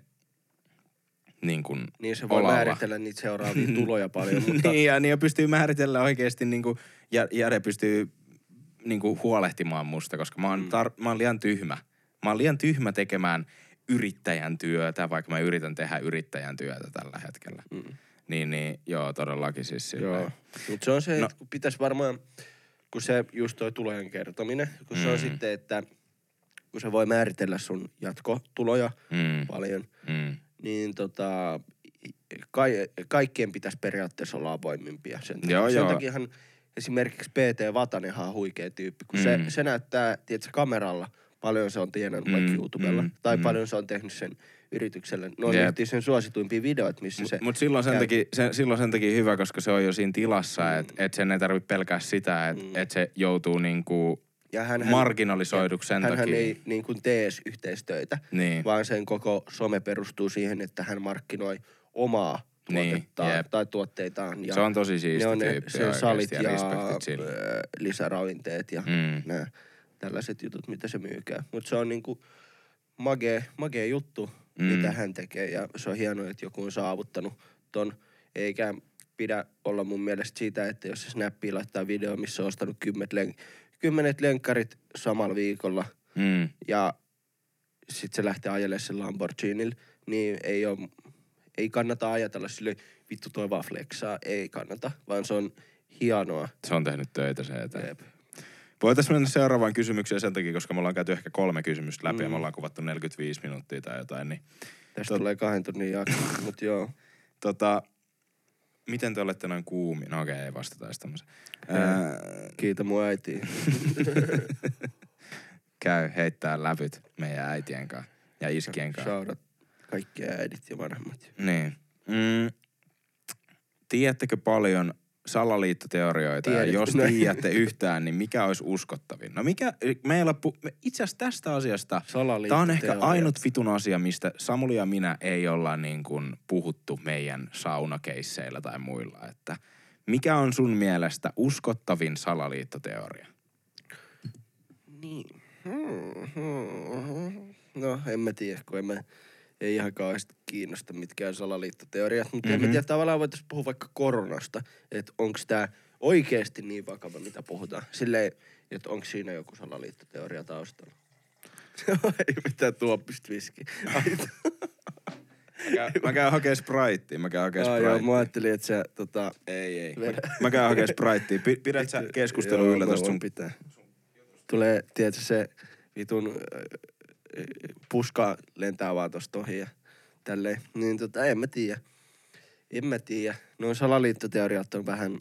[SPEAKER 2] niin kuin
[SPEAKER 1] Niin se voi
[SPEAKER 2] olalla.
[SPEAKER 1] määritellä niitä seuraavia tuloja paljon, mutta
[SPEAKER 2] niin, ja, niin ja pystyy määritellä oikeasti, niin kuin, ja Jade pystyy niin kuin huolehtimaan musta, koska mä oon, tar- mä oon liian tyhmä. Mä oon liian tyhmä tekemään yrittäjän työtä, vaikka mä yritän tehdä yrittäjän työtä tällä hetkellä.
[SPEAKER 1] Mm.
[SPEAKER 2] Niin, niin, joo, todellakin siis silleen.
[SPEAKER 1] Joo. Mutta se on se,
[SPEAKER 2] No.
[SPEAKER 1] että kun pitäisi varmaan, kun se just toi tulojen kertominen, kun se on
[SPEAKER 2] Mm.
[SPEAKER 1] sitten, että kun se voi määritellä sun jatkotuloja
[SPEAKER 2] Mm,
[SPEAKER 1] paljon,
[SPEAKER 2] mm,
[SPEAKER 1] niin tota, ka- kaikkien pitäisi periaatteessa olla avoimimpia. Sen takia,
[SPEAKER 2] Joo,
[SPEAKER 1] sen
[SPEAKER 2] joo.
[SPEAKER 1] takiahan esimerkiksi PT Vatanenhan on huikea tyyppi, kun se,
[SPEAKER 2] Mm.
[SPEAKER 1] se näyttää, tiedätkö, kameralla paljon se on tienannut
[SPEAKER 2] Mm,
[SPEAKER 1] vaikka YouTubella,
[SPEAKER 2] mm,
[SPEAKER 1] tai
[SPEAKER 2] mm.
[SPEAKER 1] paljon se on tehnyt sen yritykselle. Ne on yhti sen suosituimpia videoita, missä se...
[SPEAKER 2] Mutta silloin, sen takia, se, silloin sen takia hyvä, koska se on jo siinä tilassa, että et sen ei tarvitse pelkää sitä, että
[SPEAKER 1] Mm.
[SPEAKER 2] et se joutuu niinku
[SPEAKER 1] ja hän,
[SPEAKER 2] marginalisoiduksi sen
[SPEAKER 1] hän,
[SPEAKER 2] takia.
[SPEAKER 1] ei niin kuin tee yhteistöitä,
[SPEAKER 2] Niin.
[SPEAKER 1] vaan sen koko some perustuu siihen, että hän markkinoi omaa
[SPEAKER 2] Niin,
[SPEAKER 1] tuotettaan
[SPEAKER 2] jep.
[SPEAKER 1] tai tuotteitaan. Ja
[SPEAKER 2] Se on tosi siisti
[SPEAKER 1] ne on ne,
[SPEAKER 2] tyyppi
[SPEAKER 1] sen salit
[SPEAKER 2] ja
[SPEAKER 1] ja, lisäravinteet ja
[SPEAKER 2] Mm.
[SPEAKER 1] nämä tällaiset jutut, mitä se myykää. Mutta se on niinku magee, magee juttu,
[SPEAKER 2] Mm.
[SPEAKER 1] mitä hän tekee ja se on hienoa, että joku on saavuttanut ton. Eikä pidä olla mun mielestä siitä, että jos se snappi laittaa video, missä on ostanut kymmenet, len- kymmenet lenkkarit samalla viikolla
[SPEAKER 2] Mm.
[SPEAKER 1] ja sitten se lähtee ajelemaan sen Lamborghinilla, niin ei, oo, ei kannata ajatella sille vittu toi vaan flexaa, ei kannata, vaan se on hienoa.
[SPEAKER 2] Se on tehnyt töitä se eteen.
[SPEAKER 1] Jep.
[SPEAKER 2] Voitaisiin mennä seuraavaan kysymykseen sen takia, koska me ollaan käyty ehkä kolme kysymystä läpi mm. ja
[SPEAKER 1] Mm.
[SPEAKER 2] me ollaan kuvattu 45 minuuttia tai jotain. Niin,
[SPEAKER 1] Tästä
[SPEAKER 2] Tot-
[SPEAKER 1] tulee kahden tunnin jakso, mutta joo.
[SPEAKER 2] tota, miten te olette noin kuumi? No okei, ei vastata edes.
[SPEAKER 1] Ei.
[SPEAKER 2] Ää,
[SPEAKER 1] Kiitä mun äiti.
[SPEAKER 2] käy heittää läpyt meidän äitien kanssa ja iskien kanssa.
[SPEAKER 1] Shoutout kaikki äidit ja vanhemmat.
[SPEAKER 2] Niin. Mm, tiedättekö paljon salaliittoteorioita ja
[SPEAKER 1] Tiedätkö?
[SPEAKER 2] jos tiedätte yhtään, niin mikä olisi uskottavin? No mikä, meillä itse asiassa tästä asiasta, tämä on ehkä ainut vitun asia, mistä Samuli ja minä ei olla niin kuin puhuttu meidän saunakeisseillä tai muilla, että mikä on sun mielestä uskottavin salaliittoteoria?
[SPEAKER 1] Niin. No, en mä tiedä, kun en mä, ei ihan kauheasti kiinnosta mitkään salaliittoteoriat, mutta mm-hmm. en
[SPEAKER 2] Mhm.
[SPEAKER 1] mä tiedä, tavallaan voitaisiin puhua vaikka koronasta, että onko tämä oikeasti niin vakava, mitä puhutaan. Silleen, että onko siinä joku salaliittoteoria taustalla. ei mitään tuoppista viski. Ai,
[SPEAKER 2] Mä käyn hakemaan Spritea, mä käyn hakemaan
[SPEAKER 1] Ai, joo, mä ajattelin, että sä tota...
[SPEAKER 2] Ei, ei.
[SPEAKER 1] Vedä.
[SPEAKER 2] Mä käyn hakemaan Spritea. Pi- Pidät sä keskustelu
[SPEAKER 1] Joo,
[SPEAKER 2] yllä
[SPEAKER 1] mä
[SPEAKER 2] tosta
[SPEAKER 1] voin
[SPEAKER 2] sun...
[SPEAKER 1] pitää. Tulee, tiedätkö, se vitun puska lentää vaan tosta ohi ja tälleen. Niin tota, en mä tiedä. En mä tiedä. Noin salaliittoteoriat on vähän...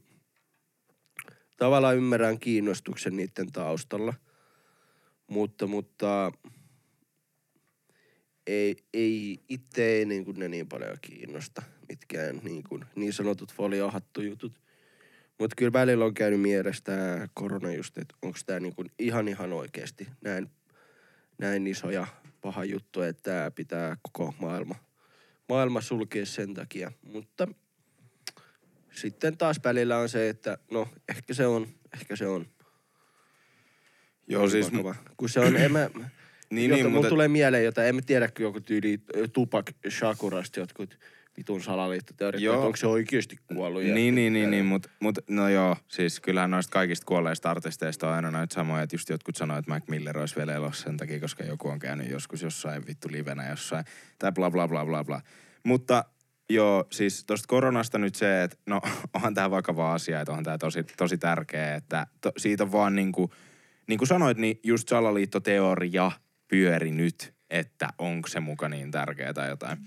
[SPEAKER 1] Tavallaan ymmärrän kiinnostuksen niiden taustalla. Mutta, mutta ei, ei itse ei niin kuin ne niin paljon kiinnosta, mitkään niin, kuin, niin sanotut foliohattujutut. Mutta kyllä välillä on käynyt mielessä tämä korona just, että onko tämä niinku ihan ihan oikeasti näin, näin iso ja paha juttu, että tämä pitää koko maailma, maailma sulkea sen takia. Mutta sitten taas välillä on se, että no ehkä se on, ehkä se on.
[SPEAKER 2] Joo, siis... mu-
[SPEAKER 1] vakava. Kun se on, en mä,
[SPEAKER 2] Niin,
[SPEAKER 1] niin,
[SPEAKER 2] niin,
[SPEAKER 1] mulla
[SPEAKER 2] mutta...
[SPEAKER 1] tulee mieleen jotain, en mä tiedä, kun joku tyyli Tupac Shakurasta jotkut vitun salaliittoteoriat, että onko se oikeasti kuollut. ja-
[SPEAKER 2] Niin, niin, niin, niin mutta mut, no joo, siis kyllähän noista kaikista kuolleista artisteista on aina noita samoja, että just jotkut sanoo, että Mac Miller olisi vielä elossa sen takia, koska joku on käynyt joskus jossain vittu livenä jossain, tai bla bla bla bla bla. Mutta joo, siis tosta koronasta nyt se, että no onhan tämä vakava asia, että onhan tämä tosi, tosi tärkeä, että to, siitä on vaan niinku, niin kuin sanoit, niin just salaliittoteoria pyöri nyt, että onko se muka niin tärkeä tai jotain.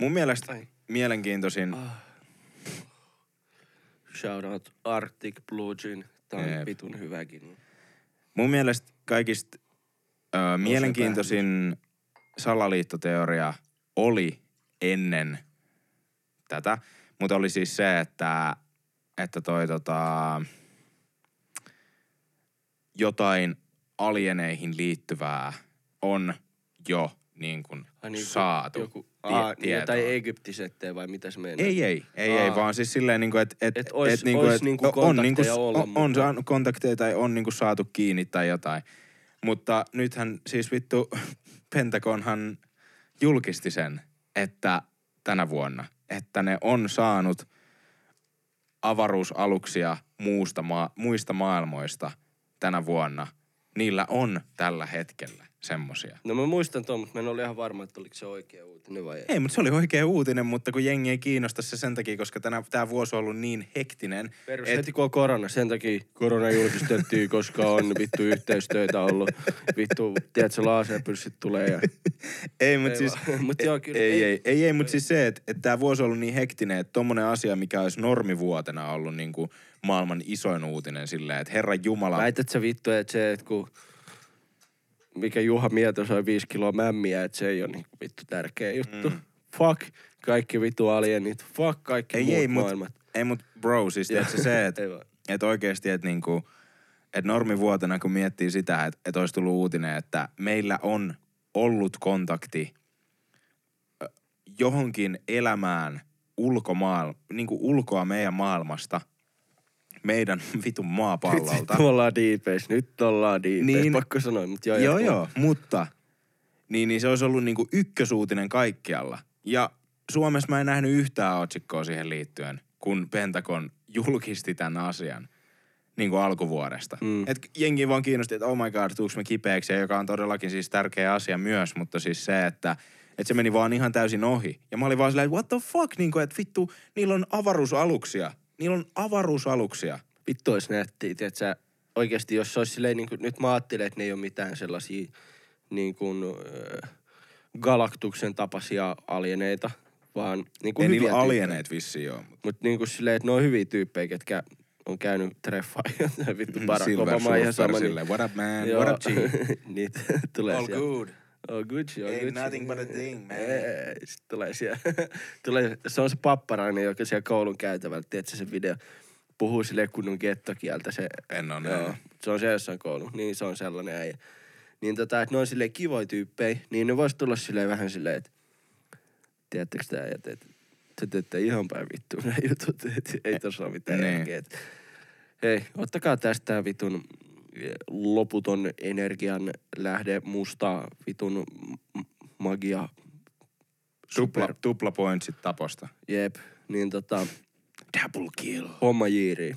[SPEAKER 2] Mun mielestä
[SPEAKER 1] Ai.
[SPEAKER 2] Mielenkiintoisin,
[SPEAKER 1] Ah. Shout out Arctic Blue Gin. Tää on vitun hyväkin.
[SPEAKER 2] Mun mielestä kaikista ö, mielenkiintoisin salaliittoteoria oli ennen tätä, mutta oli siis se, että, että toi tota, jotain alieneihin liittyvää on jo niin kuin
[SPEAKER 1] Ai niin,
[SPEAKER 2] saatu.
[SPEAKER 1] Joku
[SPEAKER 2] tie-
[SPEAKER 1] niin jotain
[SPEAKER 2] tietoa.
[SPEAKER 1] Egyptisettejä vai mitä se menee?
[SPEAKER 2] Ei, ei, ei,
[SPEAKER 1] Aa.
[SPEAKER 2] ei, vaan siis silleen niinku, että et,
[SPEAKER 1] Et ois-
[SPEAKER 2] et niinku, et
[SPEAKER 1] niinku
[SPEAKER 2] on, niinku,
[SPEAKER 1] olla,
[SPEAKER 2] on, on
[SPEAKER 1] mutta-
[SPEAKER 2] saanut kontakteja tai on niinku saatu kiinni tai jotain. Mutta nythän siis vittu Pentagonhan julkisti sen, että tänä vuonna, että ne on saanut avaruusaluksia muusta maa, muista maailmoista tänä vuonna. Niillä on tällä hetkellä semmosia.
[SPEAKER 1] No mä muistan tuon, mutta mä en ole ihan varma, että oliko se oikea uutinen vai ei.
[SPEAKER 2] Ei, mutta se oli oikea uutinen, mutta kun jengi ei kiinnosta se sen takia, koska tänä, tämä vuosi on ollut niin hektinen.
[SPEAKER 1] Perus
[SPEAKER 2] et-
[SPEAKER 1] heti kun on korona, sen takia korona julkistettiin, koska on vittu yhteistöitä ollut. Vittu, tiedätkö, laserpyrssit tulee ja...
[SPEAKER 2] Ei, mutta siis...
[SPEAKER 1] Mut joo, kyllä-
[SPEAKER 2] ei,
[SPEAKER 1] ei-
[SPEAKER 2] ei, ei, ei, mutta siis se, että, että tämä vuosi on ollut niin hektinen, että tommonen asia, mikä olisi normivuotena ollut niin kuin maailman isoin uutinen silleen, että Herran Jumala...
[SPEAKER 1] Väität sä vittu, että se, että kun... Mikä Juha Mieto sai viisi kiloa mämmiä, että se ei ole niin vittu tärkeä juttu.
[SPEAKER 2] Mm.
[SPEAKER 1] Fuck kaikki vittu alienit. Fuck kaikki
[SPEAKER 2] ei,
[SPEAKER 1] muut
[SPEAKER 2] ei, mut,
[SPEAKER 1] maailmat.
[SPEAKER 2] ei, mut bro, siis tiedätkö se, että et oikeasti, että niinku, et normivuotena kun miettii sitä, että et olisi tullut uutinen, että meillä on ollut kontakti johonkin elämään ulkomaal, niinku ulkoa meidän maailmasta, meidän vitun maapallolta.
[SPEAKER 1] Nyt ollaan diipeis, nyt ollaan diipeis.
[SPEAKER 2] Niin.
[SPEAKER 1] Pakko sanoa, mutta joo.
[SPEAKER 2] Joo, joo, mutta niin, niin se olisi ollut niinku ykkösuutinen kaikkialla. Ja Suomessa mä en nähnyt yhtään otsikkoa siihen liittyen, kun Pentagon julkisti tämän asian niin kuin alkuvuodesta. Mm. Et jengi vaan kiinnosti, että oh my god, tuuks me kipeäksi, joka on todellakin siis tärkeä asia myös, mutta siis se, että että se meni vaan ihan täysin ohi. Ja mä olin vaan silleen, että what the fuck, niin kuin, että vittu, niillä on avaruusaluksia. Niillä on avaruusaluksia.
[SPEAKER 1] vittu olisi nättiä, tiedätkö, oikeasti jos se olisi silleen, niin kuin, nyt mä ajattelen, että ne ei ole mitään sellaisia niin kuin, äh, galaktuksen tapaisia alieneita, vaan niin kuin
[SPEAKER 2] Ei
[SPEAKER 1] hyviä
[SPEAKER 2] niillä
[SPEAKER 1] tyyppejä.
[SPEAKER 2] alieneet vissiin ole. mutta
[SPEAKER 1] niin kuin silleen, että ne on hyviä tyyppejä, ketkä on käynyt treffaa ja vittu Barack
[SPEAKER 2] Silver
[SPEAKER 1] Obama ihan
[SPEAKER 2] Surfer
[SPEAKER 1] sama.
[SPEAKER 2] silleen, what up man,
[SPEAKER 1] Joo.
[SPEAKER 2] what up G?
[SPEAKER 1] Niitä tulee
[SPEAKER 2] All
[SPEAKER 1] siellä.
[SPEAKER 2] good.
[SPEAKER 1] All good, all
[SPEAKER 2] Ain't
[SPEAKER 1] good.
[SPEAKER 2] nothing but a thing, man.
[SPEAKER 1] Ei, Sitten tulee siellä, tulee, se on se papparainen, joka siellä koulun käytävällä, tiedätkö se video, puhuu sille kunnon gettokieltä se
[SPEAKER 2] En ole
[SPEAKER 1] Joo, se on se jossain koulu. Niin se on sellainen äijä. Niin tota, että ne on silleen kivoja tyyppejä, niin ne vois tulla silleen vähän silleen, että tiedättekö tää äijät, että te teette ihan päin vittu nämä jutut, että ei tossa ole mitään
[SPEAKER 2] Niin.
[SPEAKER 1] järkeä. Et, hei, ottakaa tästä vitun loputon energian lähde musta vitun magia.
[SPEAKER 2] Tupla,
[SPEAKER 1] Super.
[SPEAKER 2] tupla pointsit taposta.
[SPEAKER 1] Jep, niin tota,
[SPEAKER 2] Double kill.
[SPEAKER 1] homma jiiriin.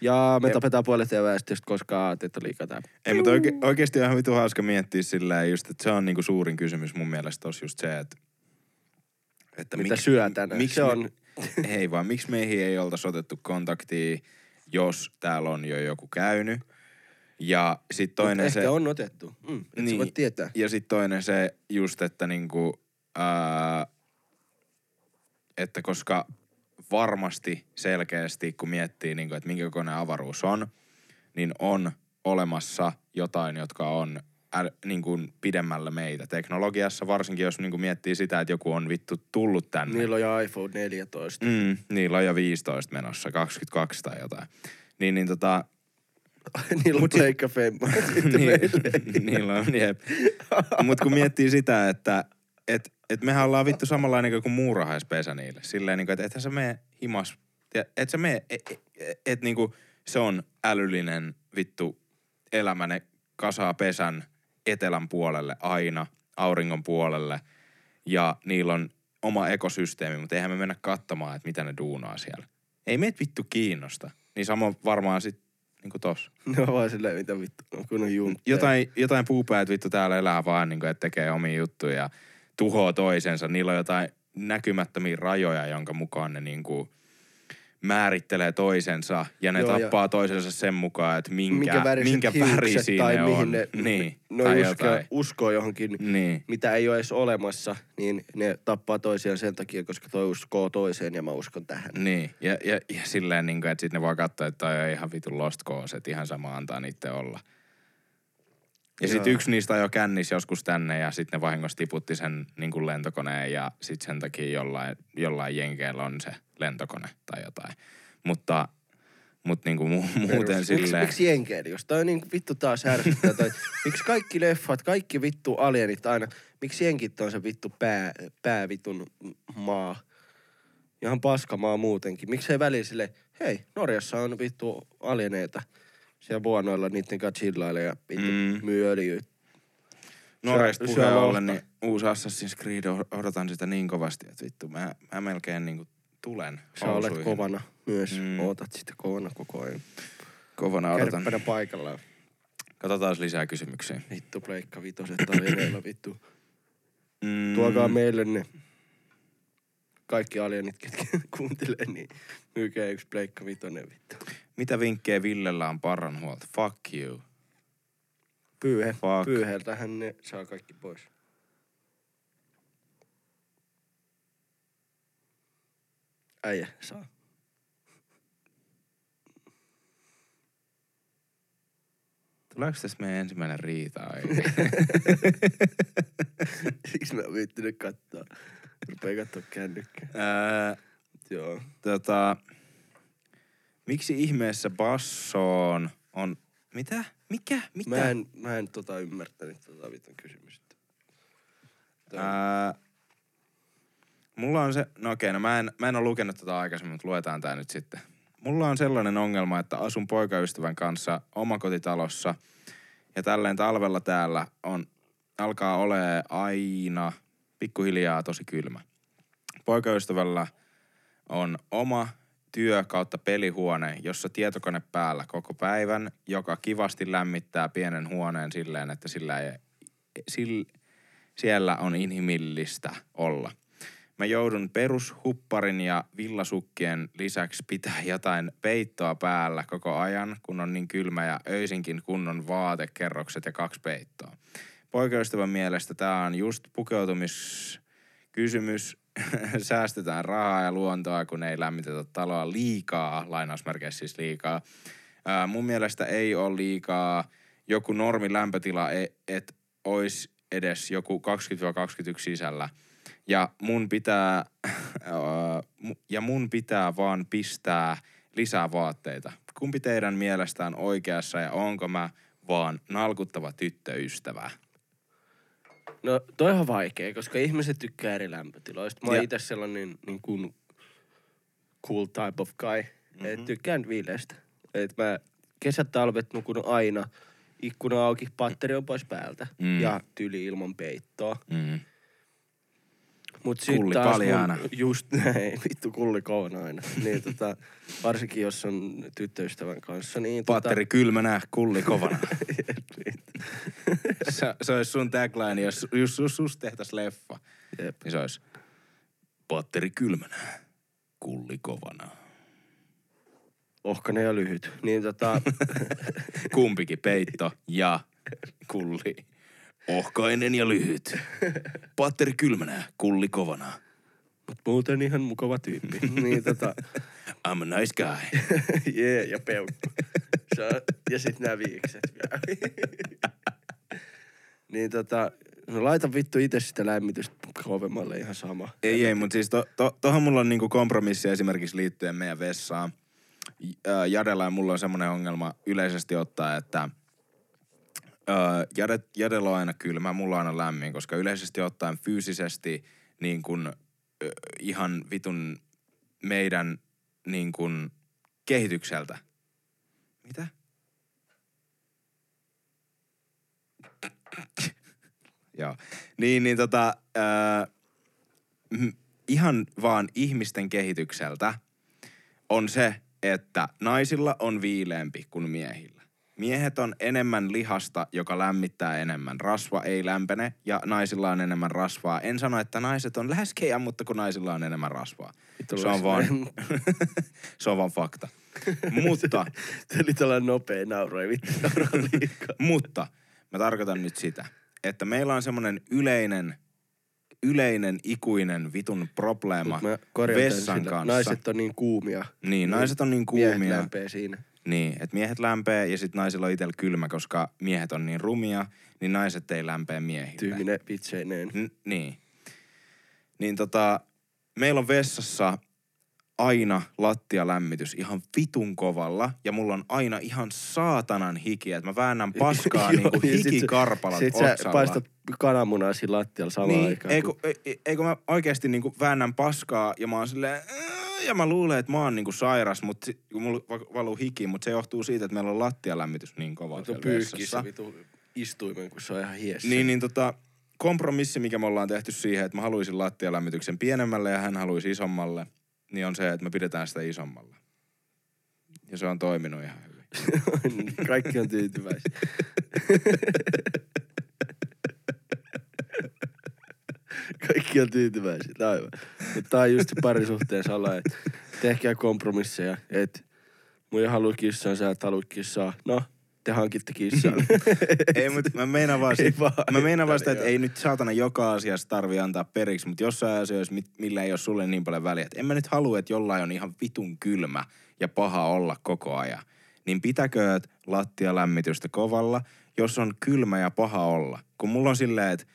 [SPEAKER 1] Ja me
[SPEAKER 2] Jep.
[SPEAKER 1] tapetaan puolet teidän väestöstä, koska liikaa tää.
[SPEAKER 2] Ei, mutta oike, oikeasti on ihan vitu hauska miettiä sillä just, että se on niinku suurin kysymys mun mielestä tossa just se, että, että
[SPEAKER 1] Mitä syö tänään?
[SPEAKER 2] Miksi
[SPEAKER 1] Se
[SPEAKER 2] me,
[SPEAKER 1] on-
[SPEAKER 2] Ei vaan, miksi meihin ei oltaisi otettu kontaktia, jos täällä on jo joku käynyt. Ja sit toinen
[SPEAKER 1] Mut
[SPEAKER 2] se...
[SPEAKER 1] On otettu. Mm, et niin. Voit tietää.
[SPEAKER 2] Ja sitten toinen se just, että niinku, ää, että koska varmasti selkeästi, kun miettii, niinku, että minkä kokoinen avaruus on, niin on olemassa jotain, jotka on äl, niin kuin pidemmällä meitä teknologiassa, varsinkin jos niin kuin miettii sitä, että joku on vittu tullut tänne.
[SPEAKER 1] Niillä on jo iPhone 14.
[SPEAKER 2] Mm, niillä on jo 15 menossa, 22 tai jotain. Niin, niin tota,
[SPEAKER 1] Niillä on
[SPEAKER 2] Mut sit-
[SPEAKER 1] pleikka femma.
[SPEAKER 2] niin, niillä on, jep. Mut kun miettii sitä, että et, et mehän ollaan vittu samanlainen kuin muurahaispesä niille. Silleen, niin kuin, että ethän sä mene himas, et sä mene, et, et, et niin kuin, se on älyllinen vittu elämä, ne kasaa pesän etelän puolelle aina, auringon puolelle. Ja niillä on oma ekosysteemi, mutta eihän me mennä katsomaan, että mitä ne duunaa siellä. Ei meitä vittu kiinnosta. Niin sama varmaan sit niinku tossa.
[SPEAKER 1] Ne on vaan silleen, mitä vittu, kun on juntteja.
[SPEAKER 2] Jotain, jotain puupäät vittu täällä elää vaan, niin kuin, että tekee omia juttuja ja tuhoo toisensa. Niillä on jotain näkymättömiä rajoja, jonka mukaan ne niin kuin määrittelee toisensa ja ne
[SPEAKER 1] Joo, ja-
[SPEAKER 2] tappaa toisensa sen mukaan, että minkä,
[SPEAKER 1] minkä
[SPEAKER 2] minkä
[SPEAKER 1] hiukset
[SPEAKER 2] värisiä
[SPEAKER 1] tai
[SPEAKER 2] ne
[SPEAKER 1] mihin
[SPEAKER 2] on.
[SPEAKER 1] ne,
[SPEAKER 2] niin,
[SPEAKER 1] ne
[SPEAKER 2] tai
[SPEAKER 1] uskoo,
[SPEAKER 2] jotain.
[SPEAKER 1] uskoo johonkin,
[SPEAKER 2] Niin.
[SPEAKER 1] mitä ei ole edes olemassa, niin ne tappaa toisiaan sen takia, koska toi uskoo toiseen ja mä uskon tähän.
[SPEAKER 2] Niin, ja, ja, ja silleen, niin kuin, että sitten ne voi katsoa, että toi on ihan vitun lost cause, että ihan sama antaa niiden olla. Ja sitten yksi niistä jo kännis joskus tänne ja sitten ne vahingossa tiputti sen niin kuin lentokoneen ja sitten sen takia jollain, jollain jenkeillä on se lentokone tai jotain. Mutta Mut niinku mu- muuten
[SPEAKER 1] Perus. Miksi,
[SPEAKER 2] silleen...
[SPEAKER 1] miksi jenkeri, jos toi on niin vittu taas ärsyttää toi, miksi kaikki leffat, kaikki vittu alienit aina, miksi jenkit on se vittu pää, päävitun maa? Ihan paskamaa muutenkin. Miksi ei välillä sille, hei, Norjassa on vittu alieneita. Siellä vuonoilla niiden kanssa chillailla ja
[SPEAKER 2] Mm.
[SPEAKER 1] myy öljyä.
[SPEAKER 2] Puheen ollen, niin uusi Assassin's Creed, odotan sitä niin kovasti, että vittu, mä, mä melkein niinku tulen
[SPEAKER 1] Sä olet
[SPEAKER 2] housuihin.
[SPEAKER 1] kovana myös.
[SPEAKER 2] Mm.
[SPEAKER 1] Ootat sitä kovana koko ajan.
[SPEAKER 2] Kovana odotan.
[SPEAKER 1] Kärppänä paikallaan.
[SPEAKER 2] Katsotaan lisää kysymyksiä.
[SPEAKER 1] Vittu pleikka vitoset alieneilla vittu.
[SPEAKER 2] Mm,
[SPEAKER 1] Tuokaa meille ne kaikki alienit, ketkä kuuntelee, niin myykää yksi pleikka vitonen vittu.
[SPEAKER 2] Mitä vinkkejä Villellä on parranhuolta? Fuck you.
[SPEAKER 1] Pyyhe.
[SPEAKER 2] Fuck.
[SPEAKER 1] Pyyheeltähän ne saa kaikki pois. Äijä saa.
[SPEAKER 2] Tuleeko tästä meidän ensimmäinen riita?
[SPEAKER 1] Siksi mä oon viittinyt katsoa. Rupee katsoa kännykkää.
[SPEAKER 2] Ää,
[SPEAKER 1] Joo.
[SPEAKER 2] tota, miksi ihmeessä bassoon on... Mitä? Mikä? Mitä?
[SPEAKER 1] Mä en, mä en tota ymmärtänyt tota vitun kysymystä.
[SPEAKER 2] Ää, mulla on se, no okei, no mä en, mä en ole lukenut tätä aikaisemmin, mutta luetaan tää nyt sitten. Mulla on sellainen ongelma, että asun poikaystävän kanssa omakotitalossa ja tälleen talvella täällä on, alkaa olemaan aina pikkuhiljaa tosi kylmä. Poikaystävällä on oma työ kautta pelihuone, jossa tietokone päällä koko päivän, joka kivasti lämmittää pienen huoneen silleen, että sillä ei, sillä, siellä on inhimillistä olla. Mä joudun perushupparin ja villasukkien lisäksi pitää jotain peittoa päällä koko ajan, kun on niin kylmä ja öisinkin kunnon vaatekerrokset ja kaksi peittoa. Poikaystävän mielestä tää on just pukeutumiskysymys. Säästetään rahaa ja luontoa, kun ei lämmitetä taloa liikaa, lainausmerkeissä siis liikaa. Ää, mun mielestä ei ole liikaa joku normi lämpötila, e- että olisi edes joku 20-21 sisällä. Ja mun pitää, ja mun pitää vaan pistää lisää vaatteita. Kumpi teidän mielestään oikeassa ja onko mä vaan nalkuttava tyttöystävä?
[SPEAKER 1] No toi on vaikea, koska ihmiset tykkää eri lämpötiloista. Mä oon itse sellainen niin kuin cool type of guy. Mm-hmm. Et tykkään viileästä. Et mä kesät talvet nukun aina ikkuna auki, patteri on pois päältä.
[SPEAKER 2] Mm.
[SPEAKER 1] Ja tyli ilman peittoa.
[SPEAKER 2] Mm.
[SPEAKER 1] Mut sit
[SPEAKER 2] Kulli
[SPEAKER 1] taas
[SPEAKER 2] paljaana.
[SPEAKER 1] Mun, just näin, vittu kulli kovana aina. niin tota, varsinkin jos on tyttöystävän kanssa, niin
[SPEAKER 2] Patteri kylmänä, kulli kovana.
[SPEAKER 1] Tota,
[SPEAKER 2] se, se olisi sun tagline, jos, jos sus, sus tehtäis leffa.
[SPEAKER 1] Jep.
[SPEAKER 2] Niin se olisi patteri kylmänä, kulli kovana.
[SPEAKER 1] ohkanen ja lyhyt. Niin tota,
[SPEAKER 2] Kumpikin peitto ja kulli. Ohkainen ja lyhyt. Patteri kylmänä, kulli kovana.
[SPEAKER 1] mut muuten ihan mukava tyyppi. niin tota,
[SPEAKER 2] I'm a nice guy.
[SPEAKER 1] Jee, yeah, ja peukku. Ja sit nää viikset vielä. niin tota, no laita vittu itse sitä lämmitystä kovemmalle ihan sama.
[SPEAKER 2] Ei, ei, mutta siis to, to, tohon mulla on niinku kompromissi esimerkiksi liittyen meidän vessaan. Ää, Jadella ja mulla on semmoinen ongelma yleisesti ottaa, että ää, Jade, on aina kylmä, mulla on aina lämmin, koska yleisesti ottaen fyysisesti niin kun, ö, ihan vitun meidän niin kun, kehitykseltä. Mitä? Joo. Niin, niin tota, ää, m- ihan vaan ihmisten kehitykseltä on se, että naisilla on viileämpi kuin miehillä. Miehet on enemmän lihasta, joka lämmittää enemmän. Rasva ei lämpene ja naisilla on enemmän rasvaa. En sano, että naiset on läskejä, mutta kun naisilla on enemmän rasvaa. Se on vaan, se on vaan fakta. Mutta,
[SPEAKER 1] Tämä oli tällainen nopea nauru, ei vittu
[SPEAKER 2] mutta mä tarkoitan nyt sitä, että meillä on semmoinen yleinen, yleinen ikuinen vitun probleema vessan
[SPEAKER 1] sillä.
[SPEAKER 2] kanssa.
[SPEAKER 1] Naiset on niin kuumia.
[SPEAKER 2] Niin, naiset on niin
[SPEAKER 1] Miehet
[SPEAKER 2] kuumia.
[SPEAKER 1] lämpee siinä.
[SPEAKER 2] Niin, että miehet lämpee ja sitten naisilla on itsellä kylmä, koska miehet on niin rumia, niin naiset ei lämpee miehille.
[SPEAKER 1] Tyyminen vitseineen.
[SPEAKER 2] N- niin. Niin tota, meillä on vessassa aina lattialämmitys ihan vitun kovalla ja mulla on aina ihan saatanan hiki, että mä väännän paskaa
[SPEAKER 1] Joo,
[SPEAKER 2] niinku
[SPEAKER 1] niin sit sä-
[SPEAKER 2] hikikarpalat
[SPEAKER 1] Sit sä paistat kananmunaa siinä lattialla samaan
[SPEAKER 2] Niin,
[SPEAKER 1] aikaan.
[SPEAKER 2] eikö, ei- eikö mä oikeasti niinku väännän paskaa ja mä oon silleen, "Ää", ja mä luulen, että mä oon niinku sairas, mutta kun mulla va- valuu hiki, mutta se johtuu siitä, että meillä on lattialämmitys niin kova siellä
[SPEAKER 1] pyyhkii
[SPEAKER 2] vessassa.
[SPEAKER 1] vitu istuimen, kun se on ihan hiessä.
[SPEAKER 2] Niin, niin tota, kompromissi, mikä me ollaan tehty siihen, että mä haluaisin lattialämmityksen pienemmälle ja hän haluaisi isommalle, niin on se, että me pidetään sitä isommalla. Ja se on toiminut ihan hyvin.
[SPEAKER 1] Kaikki on tyytyväisiä. Kaikki on tyytyväisiä. Mut Tää on just se parisuhteen sala, että tehkää kompromisseja. Että mun ei halua kissaa, sä et halua kissaa. No, te hankitte kissaa.
[SPEAKER 2] ei, mutta mä meinaan vaan, sit,
[SPEAKER 1] vaan,
[SPEAKER 2] mä meinaan vaan sitä, että ei nyt saatana joka asiassa tarvi antaa periksi, mutta jossain asioissa, millä ei ole sulle niin paljon väliä. Et en mä nyt halua, että jollain on ihan vitun kylmä ja paha olla koko ajan. Niin pitäkööt lattialämmitystä kovalla, jos on kylmä ja paha olla. Kun mulla on silleen, että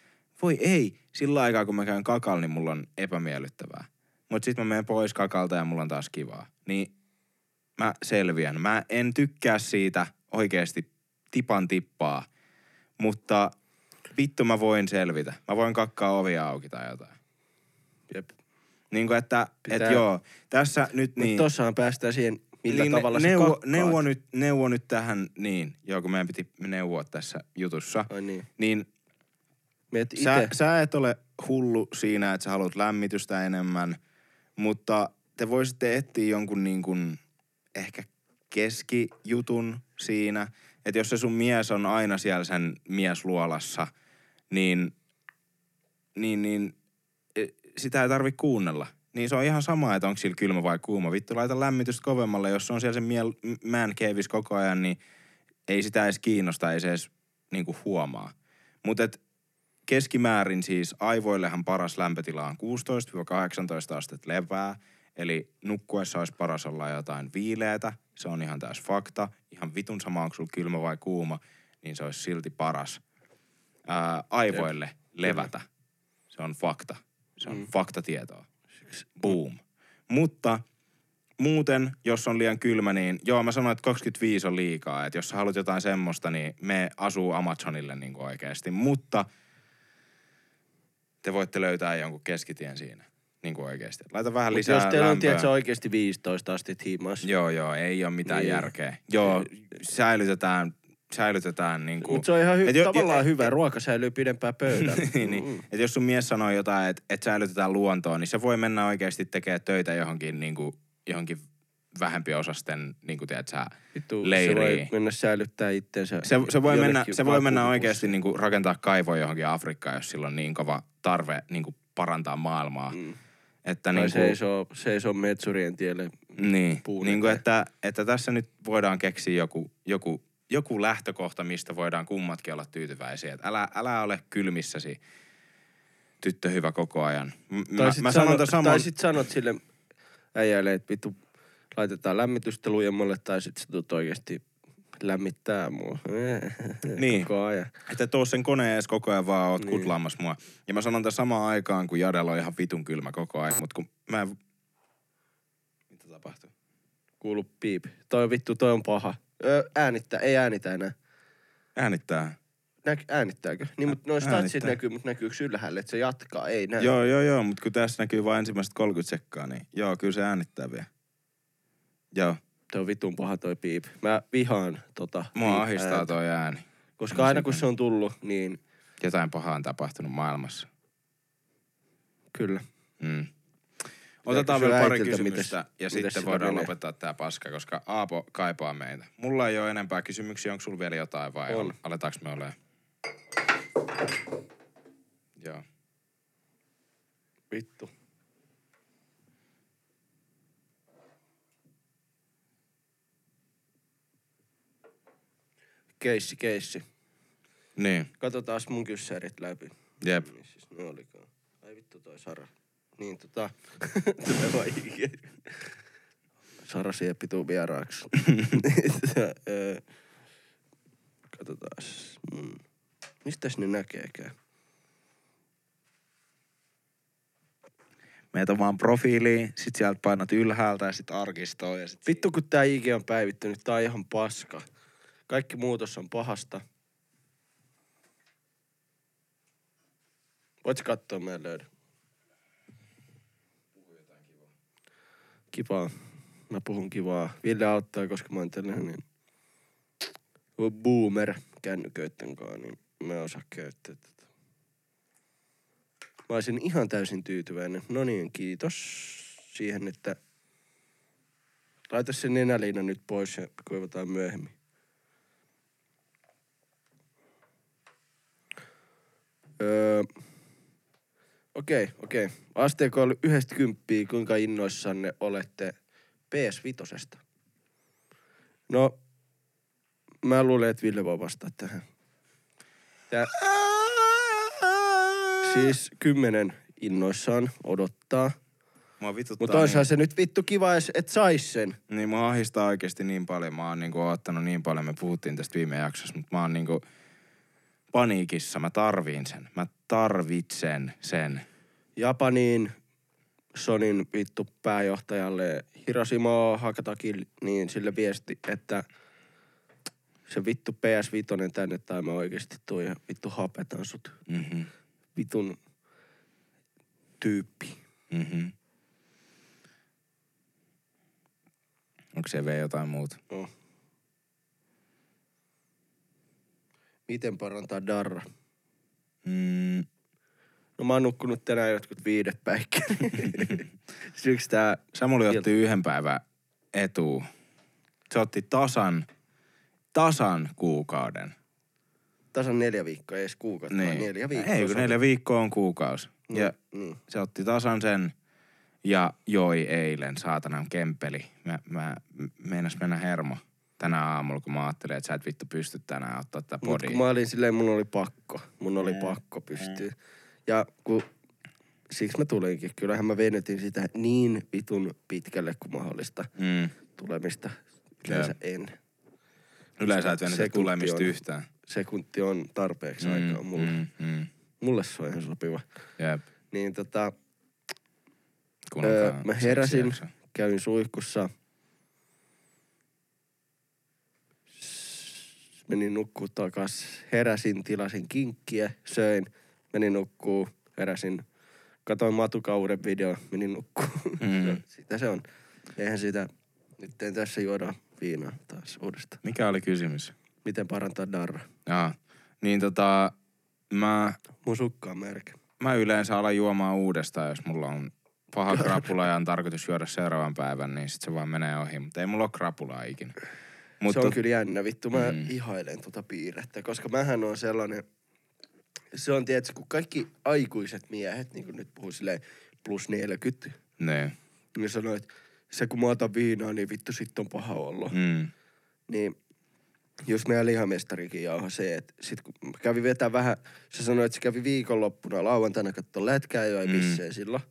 [SPEAKER 2] voi ei, sillä aikaa kun mä käyn kakalla, niin mulla on epämiellyttävää. Mutta sitten mä menen pois kakalta ja mulla on taas kivaa. Niin mä selviän. Mä en tykkää siitä oikeasti tipan tippaa, mutta vittu mä voin selvitä. Mä voin kakkaa ovia auki tai jotain.
[SPEAKER 1] Jep.
[SPEAKER 2] Niin kuin että,
[SPEAKER 1] Pitää-
[SPEAKER 2] että joo, tässä nyt
[SPEAKER 1] Niin. Mutta tossahan päästään siihen, millä
[SPEAKER 2] niin
[SPEAKER 1] tavalla
[SPEAKER 2] neuvo,
[SPEAKER 1] kakkaat.
[SPEAKER 2] neuvo, nyt, neuvo nyt tähän, niin, joo kun meidän piti neuvoa tässä jutussa.
[SPEAKER 1] Ai niin.
[SPEAKER 2] Niin sä, sä et ole hullu siinä, että sä haluat lämmitystä enemmän, mutta te voisitte etsiä jonkun niin kuin ehkä keskijutun siinä, että jos se sun mies on aina siellä sen miesluolassa, niin, niin, niin e, sitä ei tarvi kuunnella. Niin se on ihan sama, että onko sillä kylmä vai kuuma. Vittu, laita lämmitystä kovemmalle. Jos se on siellä sen miel, man caveissa koko ajan, niin ei sitä edes kiinnosta, ei se edes niinku huomaa. Mutta keskimäärin siis aivoillehan paras lämpötila on 16-18 astetta lepää. Eli nukkuessa olisi paras olla jotain viileätä. Se on ihan täys fakta. Ihan vitun sama, onko sulla kylmä vai kuuma, niin se olisi silti paras ää, aivoille levätä. Se on fakta. Se on mm. faktatietoa. Boom. Mutta muuten, jos on liian kylmä, niin joo, mä sanoin, että 25 on liikaa. Että jos sä haluat jotain semmoista, niin me asuu Amazonille niin kuin oikeasti. Mutta te voitte löytää jonkun keskitien siinä. Niin kuin oikeasti. Laita vähän
[SPEAKER 1] Mut
[SPEAKER 2] lisää
[SPEAKER 1] jos teillä on,
[SPEAKER 2] lämpöä.
[SPEAKER 1] tiedätkö, oikeasti 15 astet himas.
[SPEAKER 2] Joo, joo, ei ole mitään
[SPEAKER 1] Niin.
[SPEAKER 2] järkeä. Joo, säilytetään, säilytetään niin kuin...
[SPEAKER 1] Mutta se on ihan hy-
[SPEAKER 2] Et jo-
[SPEAKER 1] tavallaan
[SPEAKER 2] jo-
[SPEAKER 1] hyvä. Ruoka säilyy pidempään pöydällä.
[SPEAKER 2] niin, niin. Et jos sun mies sanoo jotain, että et säilytetään luontoon, niin se voi mennä oikeasti tekemään töitä johonkin, niin kuin, johonkin vähempi osasten, niin kuin tiedät sä,
[SPEAKER 1] Vittu, se
[SPEAKER 2] leiriin.
[SPEAKER 1] voi mennä säilyttää itsensä.
[SPEAKER 2] Se, se voi mennä, se voi mennä oikeasti niin kuin rakentaa kaivoja johonkin Afrikkaan, jos sillä on niin kova tarve niin kuin parantaa maailmaa.
[SPEAKER 1] Mm.
[SPEAKER 2] Että
[SPEAKER 1] Tai
[SPEAKER 2] niin kuin,
[SPEAKER 1] seisoo, seisoo metsurien tielle.
[SPEAKER 2] niin, niin kuin että, että tässä nyt voidaan keksiä joku, joku, joku lähtökohta, mistä voidaan kummatkin olla tyytyväisiä. Et älä, älä ole kylmissäsi tyttö hyvä koko ajan.
[SPEAKER 1] Tai
[SPEAKER 2] mä,
[SPEAKER 1] sit,
[SPEAKER 2] mä
[SPEAKER 1] sano,
[SPEAKER 2] sanon tämän saman...
[SPEAKER 1] tai sit sanot sille äijälle, että vittu laitetaan lämmitystä lujemmalle, tai sit sä tulet oikeesti lämmittää mua.
[SPEAKER 2] Niin.
[SPEAKER 1] Koko ajan.
[SPEAKER 2] Että tuo sen koneen edes koko ajan vaan oot
[SPEAKER 1] Niin.
[SPEAKER 2] kutlaamassa mua. Ja mä sanon tämän samaan aikaan, kun Jadella on ihan vitun kylmä koko ajan. Mut kun mä en... Mitä tapahtuu?
[SPEAKER 1] Kuulu piip. Toi vittu, toi on paha. Öö, äänittää, ei äänitä enää.
[SPEAKER 2] Äänittää.
[SPEAKER 1] Näk, äänittääkö? Niin, mutta noin statsit
[SPEAKER 2] Äänittää.
[SPEAKER 1] näkyy, mutta näkyykö ylhäällä, että se jatkaa? Ei näy.
[SPEAKER 2] Joo, joo, joo, mutta kun tässä näkyy vain ensimmäiset 30 sekkaa, niin joo, kyllä se äänittää vielä. Joo,
[SPEAKER 1] Toi on vitun paha toi piip. Mä vihaan tota
[SPEAKER 2] mua ahistaa
[SPEAKER 1] ääntä.
[SPEAKER 2] toi ääni.
[SPEAKER 1] Koska aina kun se on tullut, niin
[SPEAKER 2] Jotain pahaa on tapahtunut maailmassa.
[SPEAKER 1] kyllä.
[SPEAKER 2] Mm. Otetaan vielä pari
[SPEAKER 1] äitiltä,
[SPEAKER 2] kysymystä
[SPEAKER 1] mites-
[SPEAKER 2] ja
[SPEAKER 1] mites
[SPEAKER 2] sitten voidaan
[SPEAKER 1] menee?
[SPEAKER 2] lopettaa tää paska, koska Aapo kaipaa meitä. Mulla ei ole enempää kysymyksiä, onko sulla vielä jotain vai
[SPEAKER 1] on.
[SPEAKER 2] aletaanko me olemaan? Joo.
[SPEAKER 1] Vittu. Keissi, keissi.
[SPEAKER 2] Niin,
[SPEAKER 1] Katsotaan mun kyssärit läpi.
[SPEAKER 2] jep.
[SPEAKER 1] Missis ne olikaan? Ai vittu toi Sara. Niin tota... Tulee vaan ikinä. Sara Sieppi tuu vieraaksi. Katsotaas. Mm. Mistäs ne näkeekään?
[SPEAKER 2] meet omaan profiiliin, sit sieltä painat ylhäältä ja sit arkistoon ja sit...
[SPEAKER 1] Vittu kun tää IG on päivittynyt, tää on ihan paska. Kaikki muutos on pahasta. Voit katsoa, en löydä. Kivaa. Mä puhun kivaa. Ville auttaa, koska mä oon tällainen niin boomer kännyköitten kanssa, niin mä en osaa käyttää tätä. Mä olisin ihan täysin tyytyväinen. No niin, kiitos siihen, että laita se nenäliina nyt pois ja kuivataan myöhemmin. Öö, okei, okei. Asteeko oli yhdestä kymppiä, kuinka innoissanne olette PS5? No, mä luulen, että Ville voi vastata tähän. Tää, siis kymmenen innoissaan odottaa.
[SPEAKER 2] Mua vituttaa
[SPEAKER 1] Mutta olisihan se nyt vittu kiva, jos et sais sen.
[SPEAKER 2] Niin mua ahistaa oikeasti niin paljon. Mä oon niinku ottanut niin paljon. Me puhuttiin tästä viime jaksossa, mutta mä oon niinku paniikissa. Mä tarviin sen. Mä tarvitsen sen.
[SPEAKER 1] Japaniin Sonin vittu pääjohtajalle Hiroshima Hakataki, niin sille viesti, että se vittu PS5 tänne tai mä oikeesti tuo ja vittu hapetan sut.
[SPEAKER 2] Mhm.
[SPEAKER 1] Vitun tyyppi.
[SPEAKER 2] Mhm. Onko se vielä jotain muuta?
[SPEAKER 1] No. Miten parantaa darra?
[SPEAKER 2] Mm,
[SPEAKER 1] No mä oon nukkunut tänään jotkut viidet päikkäri. Syks tää...
[SPEAKER 2] Samuli otti yhden päivän etu. Se otti tasan, tasan kuukauden.
[SPEAKER 1] Tasan neljä viikkoa, ei edes kuukautta, niin. neljä viikkoa.
[SPEAKER 2] Ei, kun neljä viikkoa on kuukausi.
[SPEAKER 1] No,
[SPEAKER 2] Ja
[SPEAKER 1] niin.
[SPEAKER 2] se otti tasan sen ja joi eilen saatanan kempeli. Mä, mä meinas mennä hermo tänä aamulla, kun mä ajattelin, että sä et vittu pysty tänään ottaa tätä
[SPEAKER 1] Mut
[SPEAKER 2] podia.
[SPEAKER 1] kun mä olin silleen, mun oli pakko. Mun oli
[SPEAKER 2] Mm.
[SPEAKER 1] pakko pystyä. Ja kun, siksi mä tulinkin. Kyllähän mä venytin sitä niin vitun pitkälle kuin mahdollista
[SPEAKER 2] Mm.
[SPEAKER 1] tulemista. Yleensä en.
[SPEAKER 2] Yleensä et venytä tulemista
[SPEAKER 1] on-
[SPEAKER 2] yhtään.
[SPEAKER 1] Sekunti on tarpeeksi mm, aikaa mulle. Mm.
[SPEAKER 2] Mm, mm.
[SPEAKER 1] Mulle se on ihan sopiva.
[SPEAKER 2] Jep.
[SPEAKER 1] Niin tota, öö, mä heräsin, kävin suihkussa. Menin nukkuu takas. Heräsin, tilasin kinkkiä, söin. Menin nukkuu, heräsin. Katoin Matukauden video, menin nukkuu.
[SPEAKER 2] Mm.
[SPEAKER 1] sitä se on. Eihän sitä, nyt en tässä juoda viinaa taas uudestaan.
[SPEAKER 2] Mikä oli kysymys?
[SPEAKER 1] Miten parantaa darra?
[SPEAKER 2] Jaa. Niin tota, mä,
[SPEAKER 1] Mun sukka on märkä.
[SPEAKER 2] mä yleensä alan juomaan uudestaan, jos mulla on paha krapula ja on tarkoitus juoda seuraavan päivän, niin sit se vaan menee ohi. Mutta ei mulla ole krapulaa ikinä.
[SPEAKER 1] Mutta se on kyllä jännä, vittu. Mä
[SPEAKER 2] Mm.
[SPEAKER 1] ihailen tota piirrettä, koska mähän on sellainen... Se on, tietysti, kun kaikki aikuiset miehet, niin kuin nyt puhuu silleen plus 40,
[SPEAKER 2] Ne.
[SPEAKER 1] niin sanoo, että se kun mä otan viinaa, niin vittu sit on paha olla. Mm. Niin jos meidän lihamestarikin jauha se, että sit kun mä kävin vetää vähän, se sanoi, että se kävi viikonloppuna lauantaina katsoa lätkää jo ei
[SPEAKER 2] Mm.
[SPEAKER 1] silloin.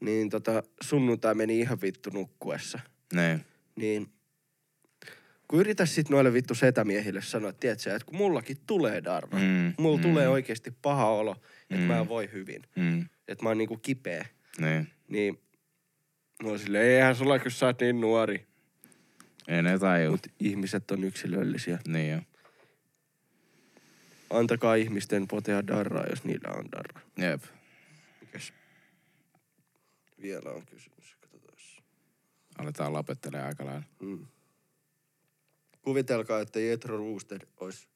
[SPEAKER 1] Niin tota, sunnuntai meni ihan vittu nukkuessa.
[SPEAKER 2] Ne.
[SPEAKER 1] Niin kun yritäis sit noille vittu setämiehille sanoa, että tiedät sä, että kun mullakin tulee darra, mm. Mulla
[SPEAKER 2] mm.
[SPEAKER 1] tulee oikeasti paha olo, että
[SPEAKER 2] Mm.
[SPEAKER 1] mä en voi hyvin,
[SPEAKER 2] Mm.
[SPEAKER 1] että mä oon niinku kipeä,
[SPEAKER 2] Ne.
[SPEAKER 1] niin mä oon silleen, eihän sulla, kun sä oot niin nuori.
[SPEAKER 2] Ei ne tajuu.
[SPEAKER 1] Mutta ihmiset on yksilöllisiä.
[SPEAKER 2] Niin jo.
[SPEAKER 1] Antakaa ihmisten potea darraa, jos niillä on darra.
[SPEAKER 2] Jep.
[SPEAKER 1] Mikäs? Vielä on kysymys. Katsotaan.
[SPEAKER 2] Aletaan lopettelemaan aika lailla.
[SPEAKER 1] Mm. Kuvitelkaa, että Jetro Rooster olisi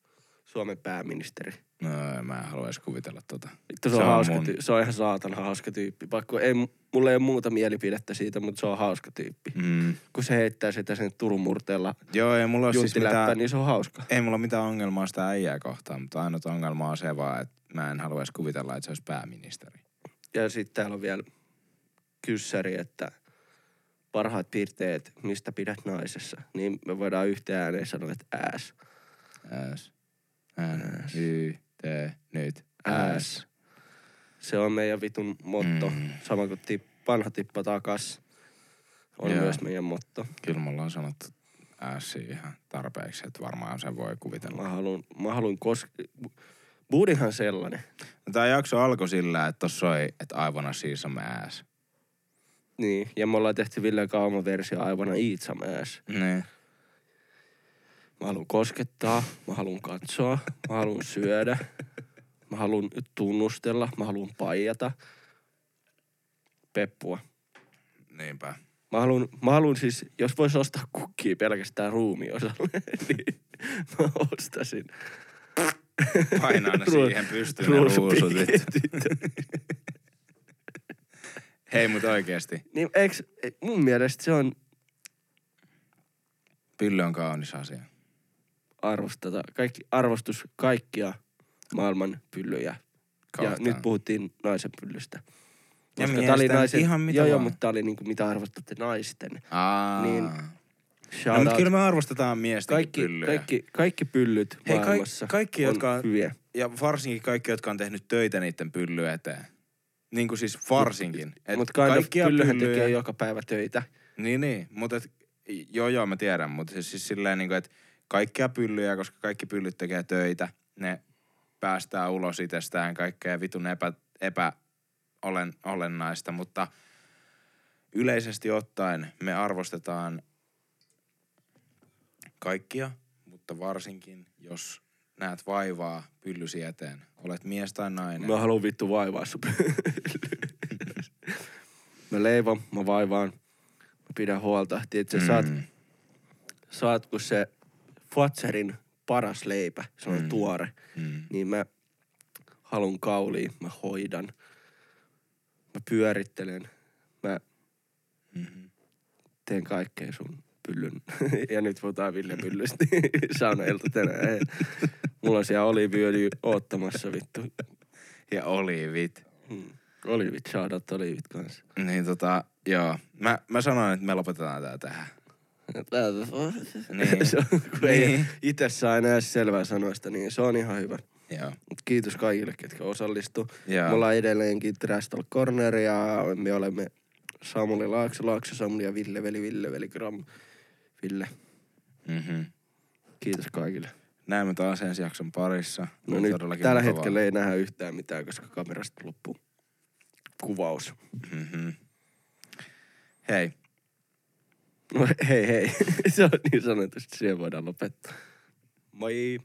[SPEAKER 1] Suomen pääministeri.
[SPEAKER 2] No, mä en halua edes kuvitella tota.
[SPEAKER 1] Vittu, se,
[SPEAKER 2] Se
[SPEAKER 1] on,
[SPEAKER 2] on
[SPEAKER 1] hauska
[SPEAKER 2] mun-
[SPEAKER 1] tyy- se on ihan saatana hauska tyyppi. Vaikka ei, mulla ei ole muuta mielipidettä siitä, mutta se on hauska tyyppi.
[SPEAKER 2] Mm.
[SPEAKER 1] Kun se heittää sitä sen Turun murteella
[SPEAKER 2] Joo, ei mulla ole siis mitään...
[SPEAKER 1] niin se on hauska.
[SPEAKER 2] Ei mulla mitään ongelmaa sitä äijää kohtaan, mutta ainut ongelma on se vaan, että mä en halua edes kuvitella, että se olisi pääministeri.
[SPEAKER 1] Ja sitten täällä on vielä kyssäri, että parhaat piirteet, mistä pidät naisessa. Niin me voidaan yhteen ääneen sanoa, että ääs.
[SPEAKER 2] S. N. Y. T. Nyt. S.
[SPEAKER 1] Se on meidän vitun motto.
[SPEAKER 2] Mm.
[SPEAKER 1] Sama kuin tip, vanha tippa takas. On
[SPEAKER 2] Joo.
[SPEAKER 1] myös meidän motto.
[SPEAKER 2] Kyllä mulla on sanottu S ihan tarpeeksi, että varmaan sen voi kuvitella.
[SPEAKER 1] Mä haluan, mä haluan kos... Buudihan sellainen.
[SPEAKER 2] No, tää jakso alkoi sillä, että soi, että I wanna see some ass.
[SPEAKER 1] Niin, ja me ollaan tehty Ville Kauman versio aivana Iitsamäessä.
[SPEAKER 2] Niin.
[SPEAKER 1] Mä haluan koskettaa, mä haluan katsoa, mä haluan syödä, mä haluan tunnustella, mä haluan paijata. Peppua.
[SPEAKER 2] Niinpä.
[SPEAKER 1] Mä haluan, mä haluan siis, jos vois ostaa kukkia pelkästään ruumiosalle, niin mä ostasin.
[SPEAKER 2] Painaa ne siihen pystyyn ne ruusut. Hei, mut oikeesti.
[SPEAKER 1] niin eiks, mun mielestä se on
[SPEAKER 2] Pylly on kaunis asia.
[SPEAKER 1] arvostata, kaikki, arvostus kaikkia maailman pyllyjä.
[SPEAKER 2] Kohtaan.
[SPEAKER 1] Ja nyt puhuttiin naisen pyllystä.
[SPEAKER 2] Ja
[SPEAKER 1] Koska tää oli naisen,
[SPEAKER 2] ihan mitä
[SPEAKER 1] joo, joo, mutta tää oli niinku mitä arvostatte naisten.
[SPEAKER 2] Aa.
[SPEAKER 1] Niin,
[SPEAKER 2] No, mutta kyllä me arvostetaan miesten
[SPEAKER 1] kaikki,
[SPEAKER 2] pyllyjä.
[SPEAKER 1] kaikki, kaikki pyllyt
[SPEAKER 2] Hei,
[SPEAKER 1] maailmassa
[SPEAKER 2] kaikki,
[SPEAKER 1] on
[SPEAKER 2] jotka on-
[SPEAKER 1] hyviä.
[SPEAKER 2] Ja varsinkin kaikki, jotka on tehnyt töitä niiden pylly eteen. Niin kuin siis varsinkin. Et
[SPEAKER 1] Mutta
[SPEAKER 2] kaikkia pyllyjä-
[SPEAKER 1] tekee joka päivä töitä.
[SPEAKER 2] Niin, niin. Mutta joo, joo, mä tiedän. Mutta siis, siis silleen, niin kuin, että kaikkia pyllyjä, koska kaikki pyllyt tekee töitä, ne päästää ulos itsestään kaikkea vitun epä, epä olen, olennaista, mutta yleisesti ottaen me arvostetaan kaikkia, mutta varsinkin jos näet vaivaa pyllysi eteen, olet mies tai nainen.
[SPEAKER 1] Mä haluan vittu vaivaa sun Mä leivon, mä vaivaan. Mä pidän huolta. Tiedätkö, mm. saat, saat kun se Fatserin paras leipä, se on
[SPEAKER 2] Mm.
[SPEAKER 1] tuore,
[SPEAKER 2] Mm.
[SPEAKER 1] niin mä halun kauliin, mä hoidan. Mä pyörittelen. Mä
[SPEAKER 2] Mm-hmm.
[SPEAKER 1] teen kaikkea sun pyllyn. ja nyt puhutaan Ville Pyllystä saunailta tänään. Mulla on siellä oliiviöljy oottamassa vittu.
[SPEAKER 2] Ja olivit.
[SPEAKER 1] Hmm. Olivit, shoutout olivit kanssa.
[SPEAKER 2] Niin tota, joo. Mä, mä sanoin, että me lopetetaan tää tähän. Niin.
[SPEAKER 1] se on, kun ei
[SPEAKER 2] Niin.
[SPEAKER 1] itse saa enää selvää sanoista, niin se on ihan hyvä.
[SPEAKER 2] Joo.
[SPEAKER 1] Kiitos kaikille, ketkä osallistu.
[SPEAKER 2] Joo.
[SPEAKER 1] Me ollaan edelleenkin Trash Talk Corner ja me olemme Samuli Laakso, Laakso Samuli ja Ville Veli, Ville Veli Gram. Ville,
[SPEAKER 2] Mm-hmm.
[SPEAKER 1] kiitos kaikille.
[SPEAKER 2] Näemme taas ensi jakson parissa.
[SPEAKER 1] No nyt tällä
[SPEAKER 2] mukavaa.
[SPEAKER 1] hetkellä ei nähdä yhtään mitään, koska kamerasta loppuu kuvaus.
[SPEAKER 2] Mm-hmm. Hei.
[SPEAKER 1] No hei hei, se on niin sanotusti, siihen voidaan lopettaa. Moi!